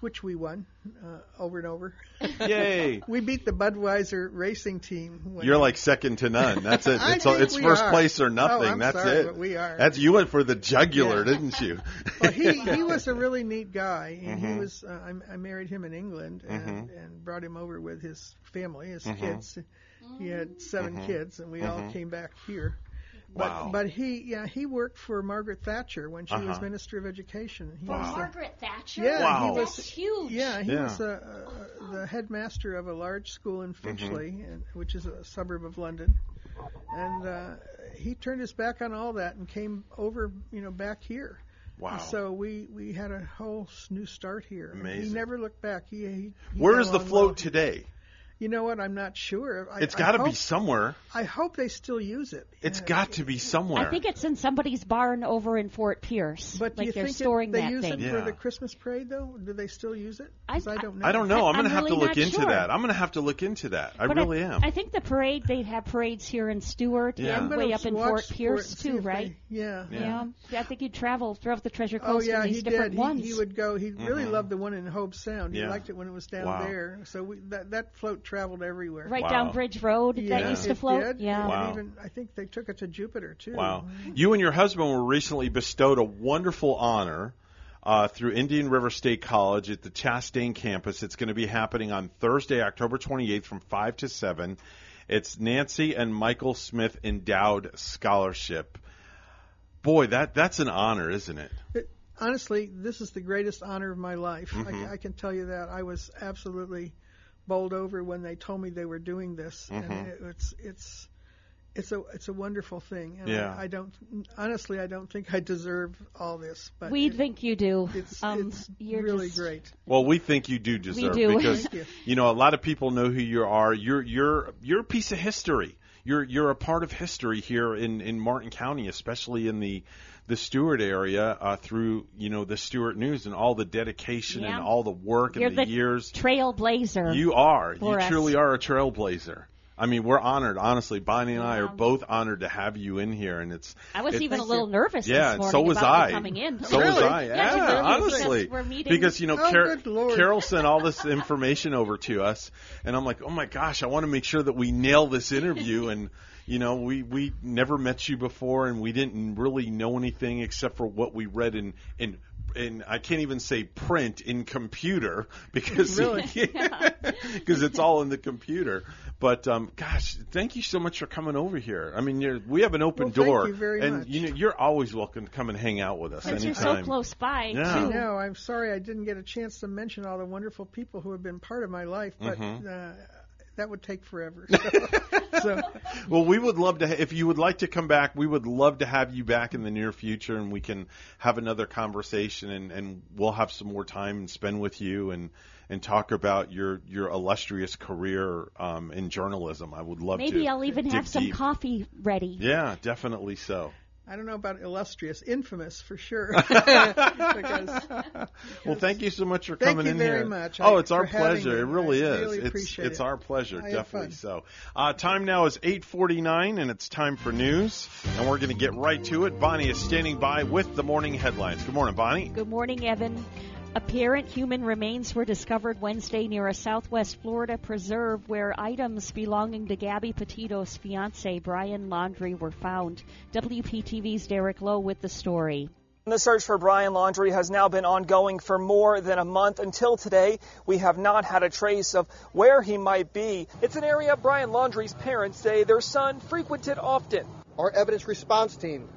which we won uh, over and over. Yay. we beat the Budweiser racing team. when- You're like second to none. That's it. It's all, it's first are. place or Oh, nothing. I'm That's sorry, it. we are. That's you went for the jugular, Yeah. didn't you? well, he he was a really neat guy, and Mhm. he was. Uh, I, I married him in England and, and brought him over with his family, his Mhm. kids. He had 7 Mhm. kids, and we all Mhm. came back here. But Wow. but he yeah he worked for Margaret Thatcher when she was Uh-huh. Minister of Education. He For was the- Margaret Thatcher? yeah, Wow. he was That's huge. yeah he Yeah. was uh, uh, the headmaster of a large school in Finchley, and, which is a suburb of London, and uh, he turned his back on all that and came over you know back here. Wow. And so we we had a whole new start here. And Amazing. He never looked back. He, he, he Where got is the along float well. today? You know what? I'm not sure. I, It's I got to be somewhere. I hope they still use it. It's Uh, got to be somewhere. I think it's in somebody's barn over in Fort Pierce. But do like you they're think it- they that use thing. it for Yeah. the Christmas parade though? Do they still use it? I, don't know. I don't know. I'm I'm going to have to look into sure. that. I'm going to have to look into that. I But really am. I think the parade they have parades here in Stuart Yeah. And way up in Fort Pierce and too, if they- right? yeah. Yeah. I think you travel throughout the Treasure Coast. Oh Coast yeah, these he different did. ones. He, he would go. He really Mhm. loved the one in Hobe Sound. He liked it when it was down there. So we, that that float traveled everywhere. right Wow. down Bridge Road Yeah, that used to it float. did. Yeah. And Wow. even I think they took it to Jupiter too. Wow. You and your husband were recently bestowed a wonderful honor uh, through Indian River State College at the Chastain campus. It's going to be happening on Thursday, October 28th from 5 to 7. It's Nancy and Michael Smith Endowed Scholarship. Boy, that that's an honor, isn't it? It, honestly, this is the greatest honor of my life. Mhm. I, I can tell you that. I was absolutely bowled over when they told me they were doing this, Mhm. and it, it's it's it's a it's a wonderful thing. And Yeah. I, I don't honestly I don't think I deserve all this, but we it- think you do. it's um, it's you're really just- great. Well, we think you do deserve do. because you. you know a lot of people know who you are. You're you're you're a piece of history. You're you're a part of history here in in Martin County, especially in the the Stuart area uh, through you know the Stuart News and all the dedication Yeah. and all the work You're and the, the years. trailblazer. You are. You us. truly are a trailblazer. I mean, we're honored. Honestly, Bonnie and I are both honored to have you in here, and it's. I was it- even a little nervous Yeah, this morning so was about I. coming in. So was I. Yeah, Yeah, really, honestly, because because you know, Oh, Car- Carol sent all this information over to us, and I'm like, oh my gosh, I want to make sure that we nail this interview, and you know, we we never met you before, and we didn't really know anything except for what we read in in. in I can't even say print in computer because Really? because it's all in the computer. But um, gosh, thank you so much for coming over here. I mean, you're, we have an open Well, thank door, you very and much. you know you're always welcome to come and hang out with us Since you're so close by, Yeah. too. I know. I'm sorry I didn't get a chance to mention all the wonderful people who have been part of my life, but Mhm. uh, that would take forever. So, so Well, we would love to. Ha- if you would like to come back, we would love to have you back in the near future, and we can have another conversation, and, and we'll have some more time and spend with you, and and talk about your your illustrious career um, in journalism. I would love to. Maybe I'll even dig have some deep. coffee ready. Yeah, definitely so. I don't know about illustrious, infamous for sure. because Well, thank you so much for Thank coming you in very here. much. Oh, I- it's our pleasure. It really I is. really it's appreciate it's it. our pleasure, I definitely. So, uh, time now is 8:49, and it's time for news, and we're going to get right to it. Bonnie is standing by with the morning headlines. Good morning, Bonnie. Good morning, Evan. Apparent human remains were discovered Wednesday near a southwest Florida preserve where items belonging to Gabby Petito's fiance, Brian Laundrie, were found. WPTV's Derek Lowe with the story. The search for Brian Laundrie has now been ongoing for more than a month. Until today, we have not had a trace of where he might be. It's an area Brian Laundrie's parents say their son frequented often. Our evidence response team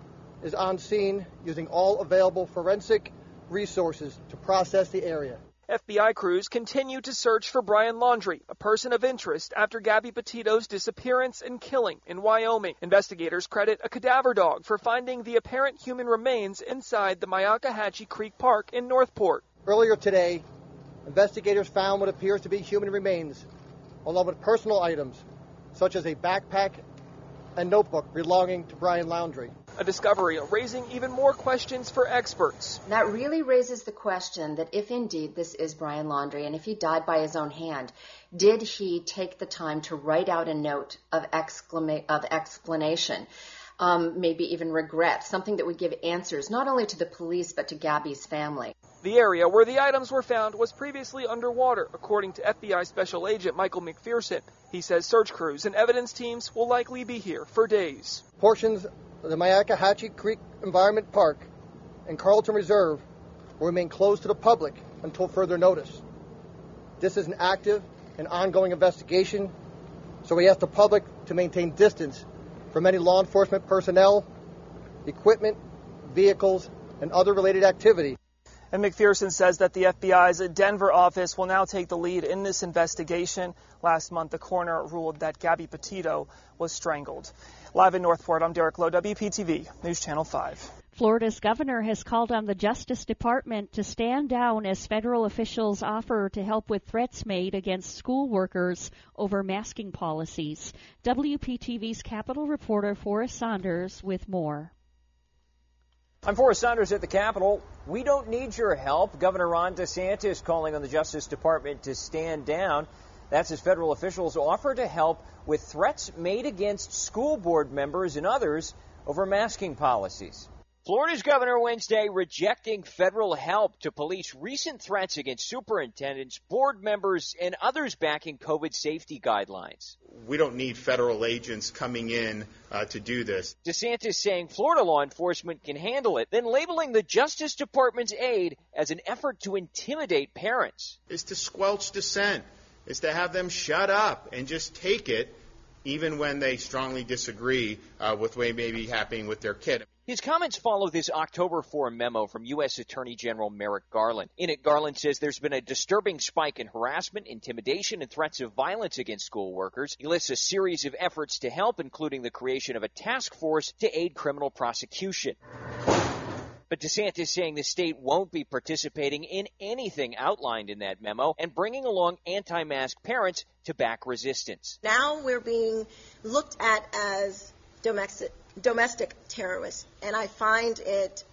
is on scene using all available forensic resources to process the area. FBI crews continue to search for Brian Laundrie, a person of interest after Gabby Petito's disappearance and killing in Wyoming. Investigators credit a cadaver dog for finding the apparent human remains inside the Myakkahatchee Creek Park in North Port. Earlier today, investigators found what appears to be human remains, along with personal items such as a backpack and notebook belonging to Brian Laundrie. A discovery raising even more questions for experts. That really raises the question that if indeed this is Brian Laundrie and if he died by his own hand, did he take the time to write out a note of, exclama- of explanation? Um, maybe even regret, something that would give answers not only to the police but to Gabby's family. The area where the items were found was previously underwater, according to FBI Special Agent Michael McPherson. He says search crews and evidence teams will likely be here for days. Portions of the Myakkahatchee Creek Environment Park and Carlton Reserve will remain closed to the public until further notice. This is an active and ongoing investigation, so we ask the public to maintain distance from any law enforcement personnel, equipment, vehicles, and other related activity. And McPherson says that the FBI's Denver office will now take the lead in this investigation. Last month, the coroner ruled that Gabby Petito was strangled. Live in North Port, I'm Derek Lowe, WPTV, News Channel 5. Florida's governor has called on the Justice Department to stand down as federal officials offer to help with threats made against school workers over masking policies. WPTV's Capitol reporter Forrest Saunders with more. I'm Forrest Saunders at the Capitol. We don't need your help. Governor Ron DeSantis calling on the Justice Department to stand down. That's as federal officials offer to help with threats made against school board members and others over masking policies. Florida's governor Wednesday rejecting federal help to police recent threats against superintendents, board members, and others backing COVID safety guidelines. We don't need federal agents coming in uh, to do this. DeSantis saying Florida law enforcement can handle it, then labeling the Justice Department's aid as an effort to intimidate parents. Is to squelch dissent, is to have them shut up and just take it, even when they strongly disagree uh, with what may be happening with their kid. His comments follow this October 4 memo from U.S. Attorney General Merrick Garland. In it, Garland says there's been a disturbing spike in harassment, intimidation, and threats of violence against school workers. He lists a series of efforts to help, including the creation of a task force to aid criminal prosecution. But DeSantis saying the state won't be participating in anything outlined in that memo and bringing along anti mask parents to back resistance. Now we're being looked at as domestic, domestic terrorists, and I find it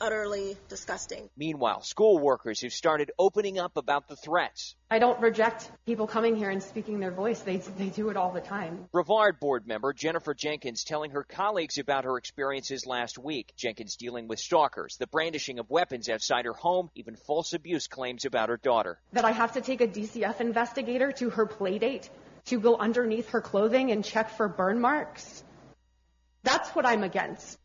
utterly disgusting. Meanwhile, school workers have started opening up about the threats. I don't reject people coming here and speaking their voice. They, they do it all the time. Brevard board member Jennifer Jenkins telling her colleagues about her experiences last week. Jenkins dealing with stalkers, the brandishing of weapons outside her home, even false abuse claims about her daughter. That I have to take a DCF investigator to her playdate to go underneath her clothing and check for burn marks. That's what I'm against,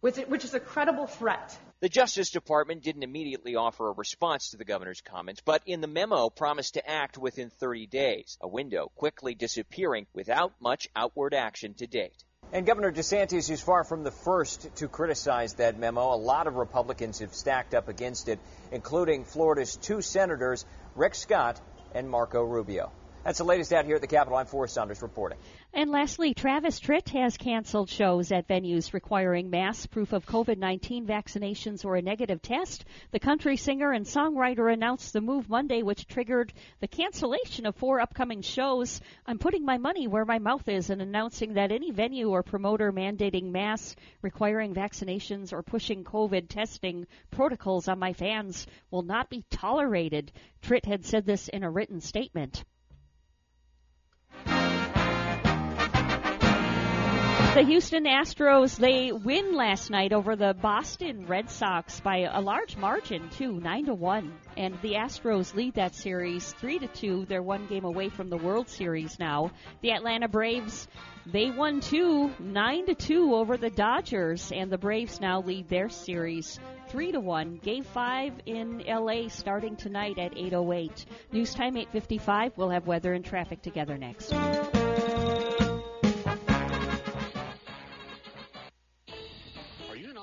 which is a credible threat. The Justice Department didn't immediately offer a response to the governor's comments, but in the memo promised to act within 30 days, a window quickly disappearing without much outward action to date. And Governor DeSantis is far from the first to criticize that memo. A lot of Republicans have stacked up against it, including Florida's two senators, Rick Scott and Marco Rubio. That's the latest out here at the Capitol. I'm Forrest Saunders reporting. And lastly, Travis Tritt has canceled shows at venues requiring mass proof of COVID 19 vaccinations or a negative test. The country singer and songwriter announced the move Monday, which triggered the cancellation of four upcoming shows. I'm putting my money where my mouth is and announcing that any venue or promoter mandating mass, requiring vaccinations, or pushing COVID testing protocols on my fans will not be tolerated. Tritt had said this in a written statement. The Houston Astros, they win last night over the Boston Red Sox by a large margin, too, 9 to 1. And the Astros lead that series 3 to 2. They're one game away from the World Series now. The Atlanta Braves, they won two, 9 to 2 over the Dodgers, and the Braves now lead their series 3 to 1. Game 5 in LA starting tonight at 8:08. News time 8:55. We'll have weather and traffic together next.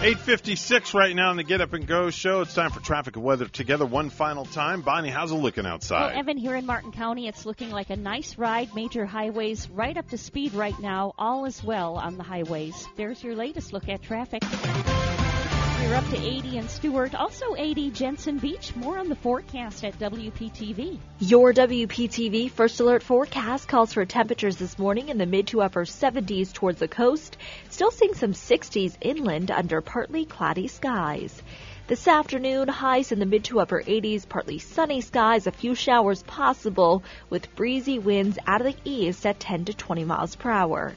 856 right now on the Get Up and Go show. It's time for traffic and weather together one final time. Bonnie, how's it looking outside? Well, Evan, here in Martin County, it's looking like a nice ride. Major highways right up to speed right now. All is well on the highways. There's your latest look at traffic. We're up to 80 in Stuart, also 80 Jensen Beach. More on the forecast at WPTV. Your WPTV First Alert forecast calls for temperatures this morning in the mid to upper 70s towards the coast, still seeing some 60s inland under partly cloudy skies. This afternoon, highs in the mid to upper 80s, partly sunny skies, a few showers possible with breezy winds out of the east at 10 to 20 miles per hour.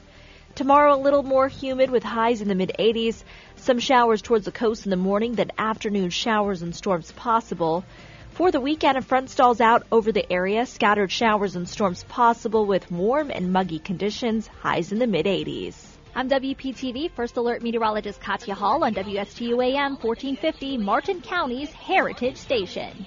Tomorrow, a little more humid with highs in the mid 80s. Some showers towards the coast in the morning, then afternoon showers and storms possible. For the weekend, a front stalls out over the area. Scattered showers and storms possible with warm and muggy conditions, highs in the mid 80s. I'm WPTV First Alert Meteorologist Katya Hall on WSTU AM 1450, Martin County's Heritage Station.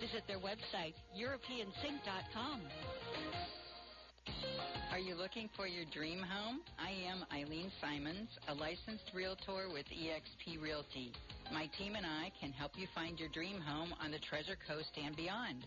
Visit their website, EuropeanSink.com. Are you looking for your dream home? I am Eileen Simons, a licensed realtor with eXp Realty. My team and I can help you find your dream home on the Treasure Coast and beyond.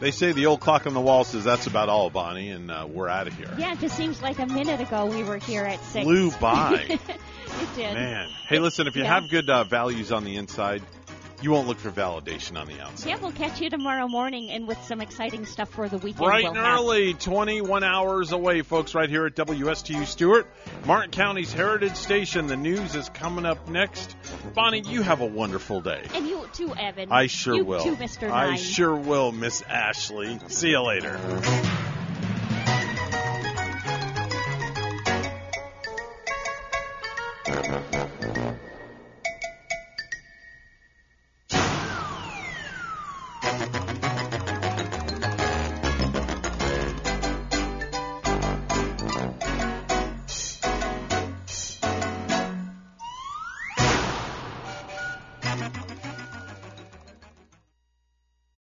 they say the old clock on the wall says that's about all, Bonnie, and uh, we're out of here. Yeah, it just seems like a minute ago we were here at six. Flew by. it did. Man. Hey, listen, if you Yeah. have good uh, values on the inside, you won't look for validation on the outside. Yeah, we'll catch you tomorrow morning and with some exciting stuff for the weekend. Right, we'll and early, 21 hours away, folks, right here at WSTU Stuart, Martin County's Heritage Station. The news is coming up next. Bonnie, you have a wonderful day. And you too, Evan. I sure you will. Too, Mr. Nine. I sure will, Miss Ashley. See you later. Mm-hmm.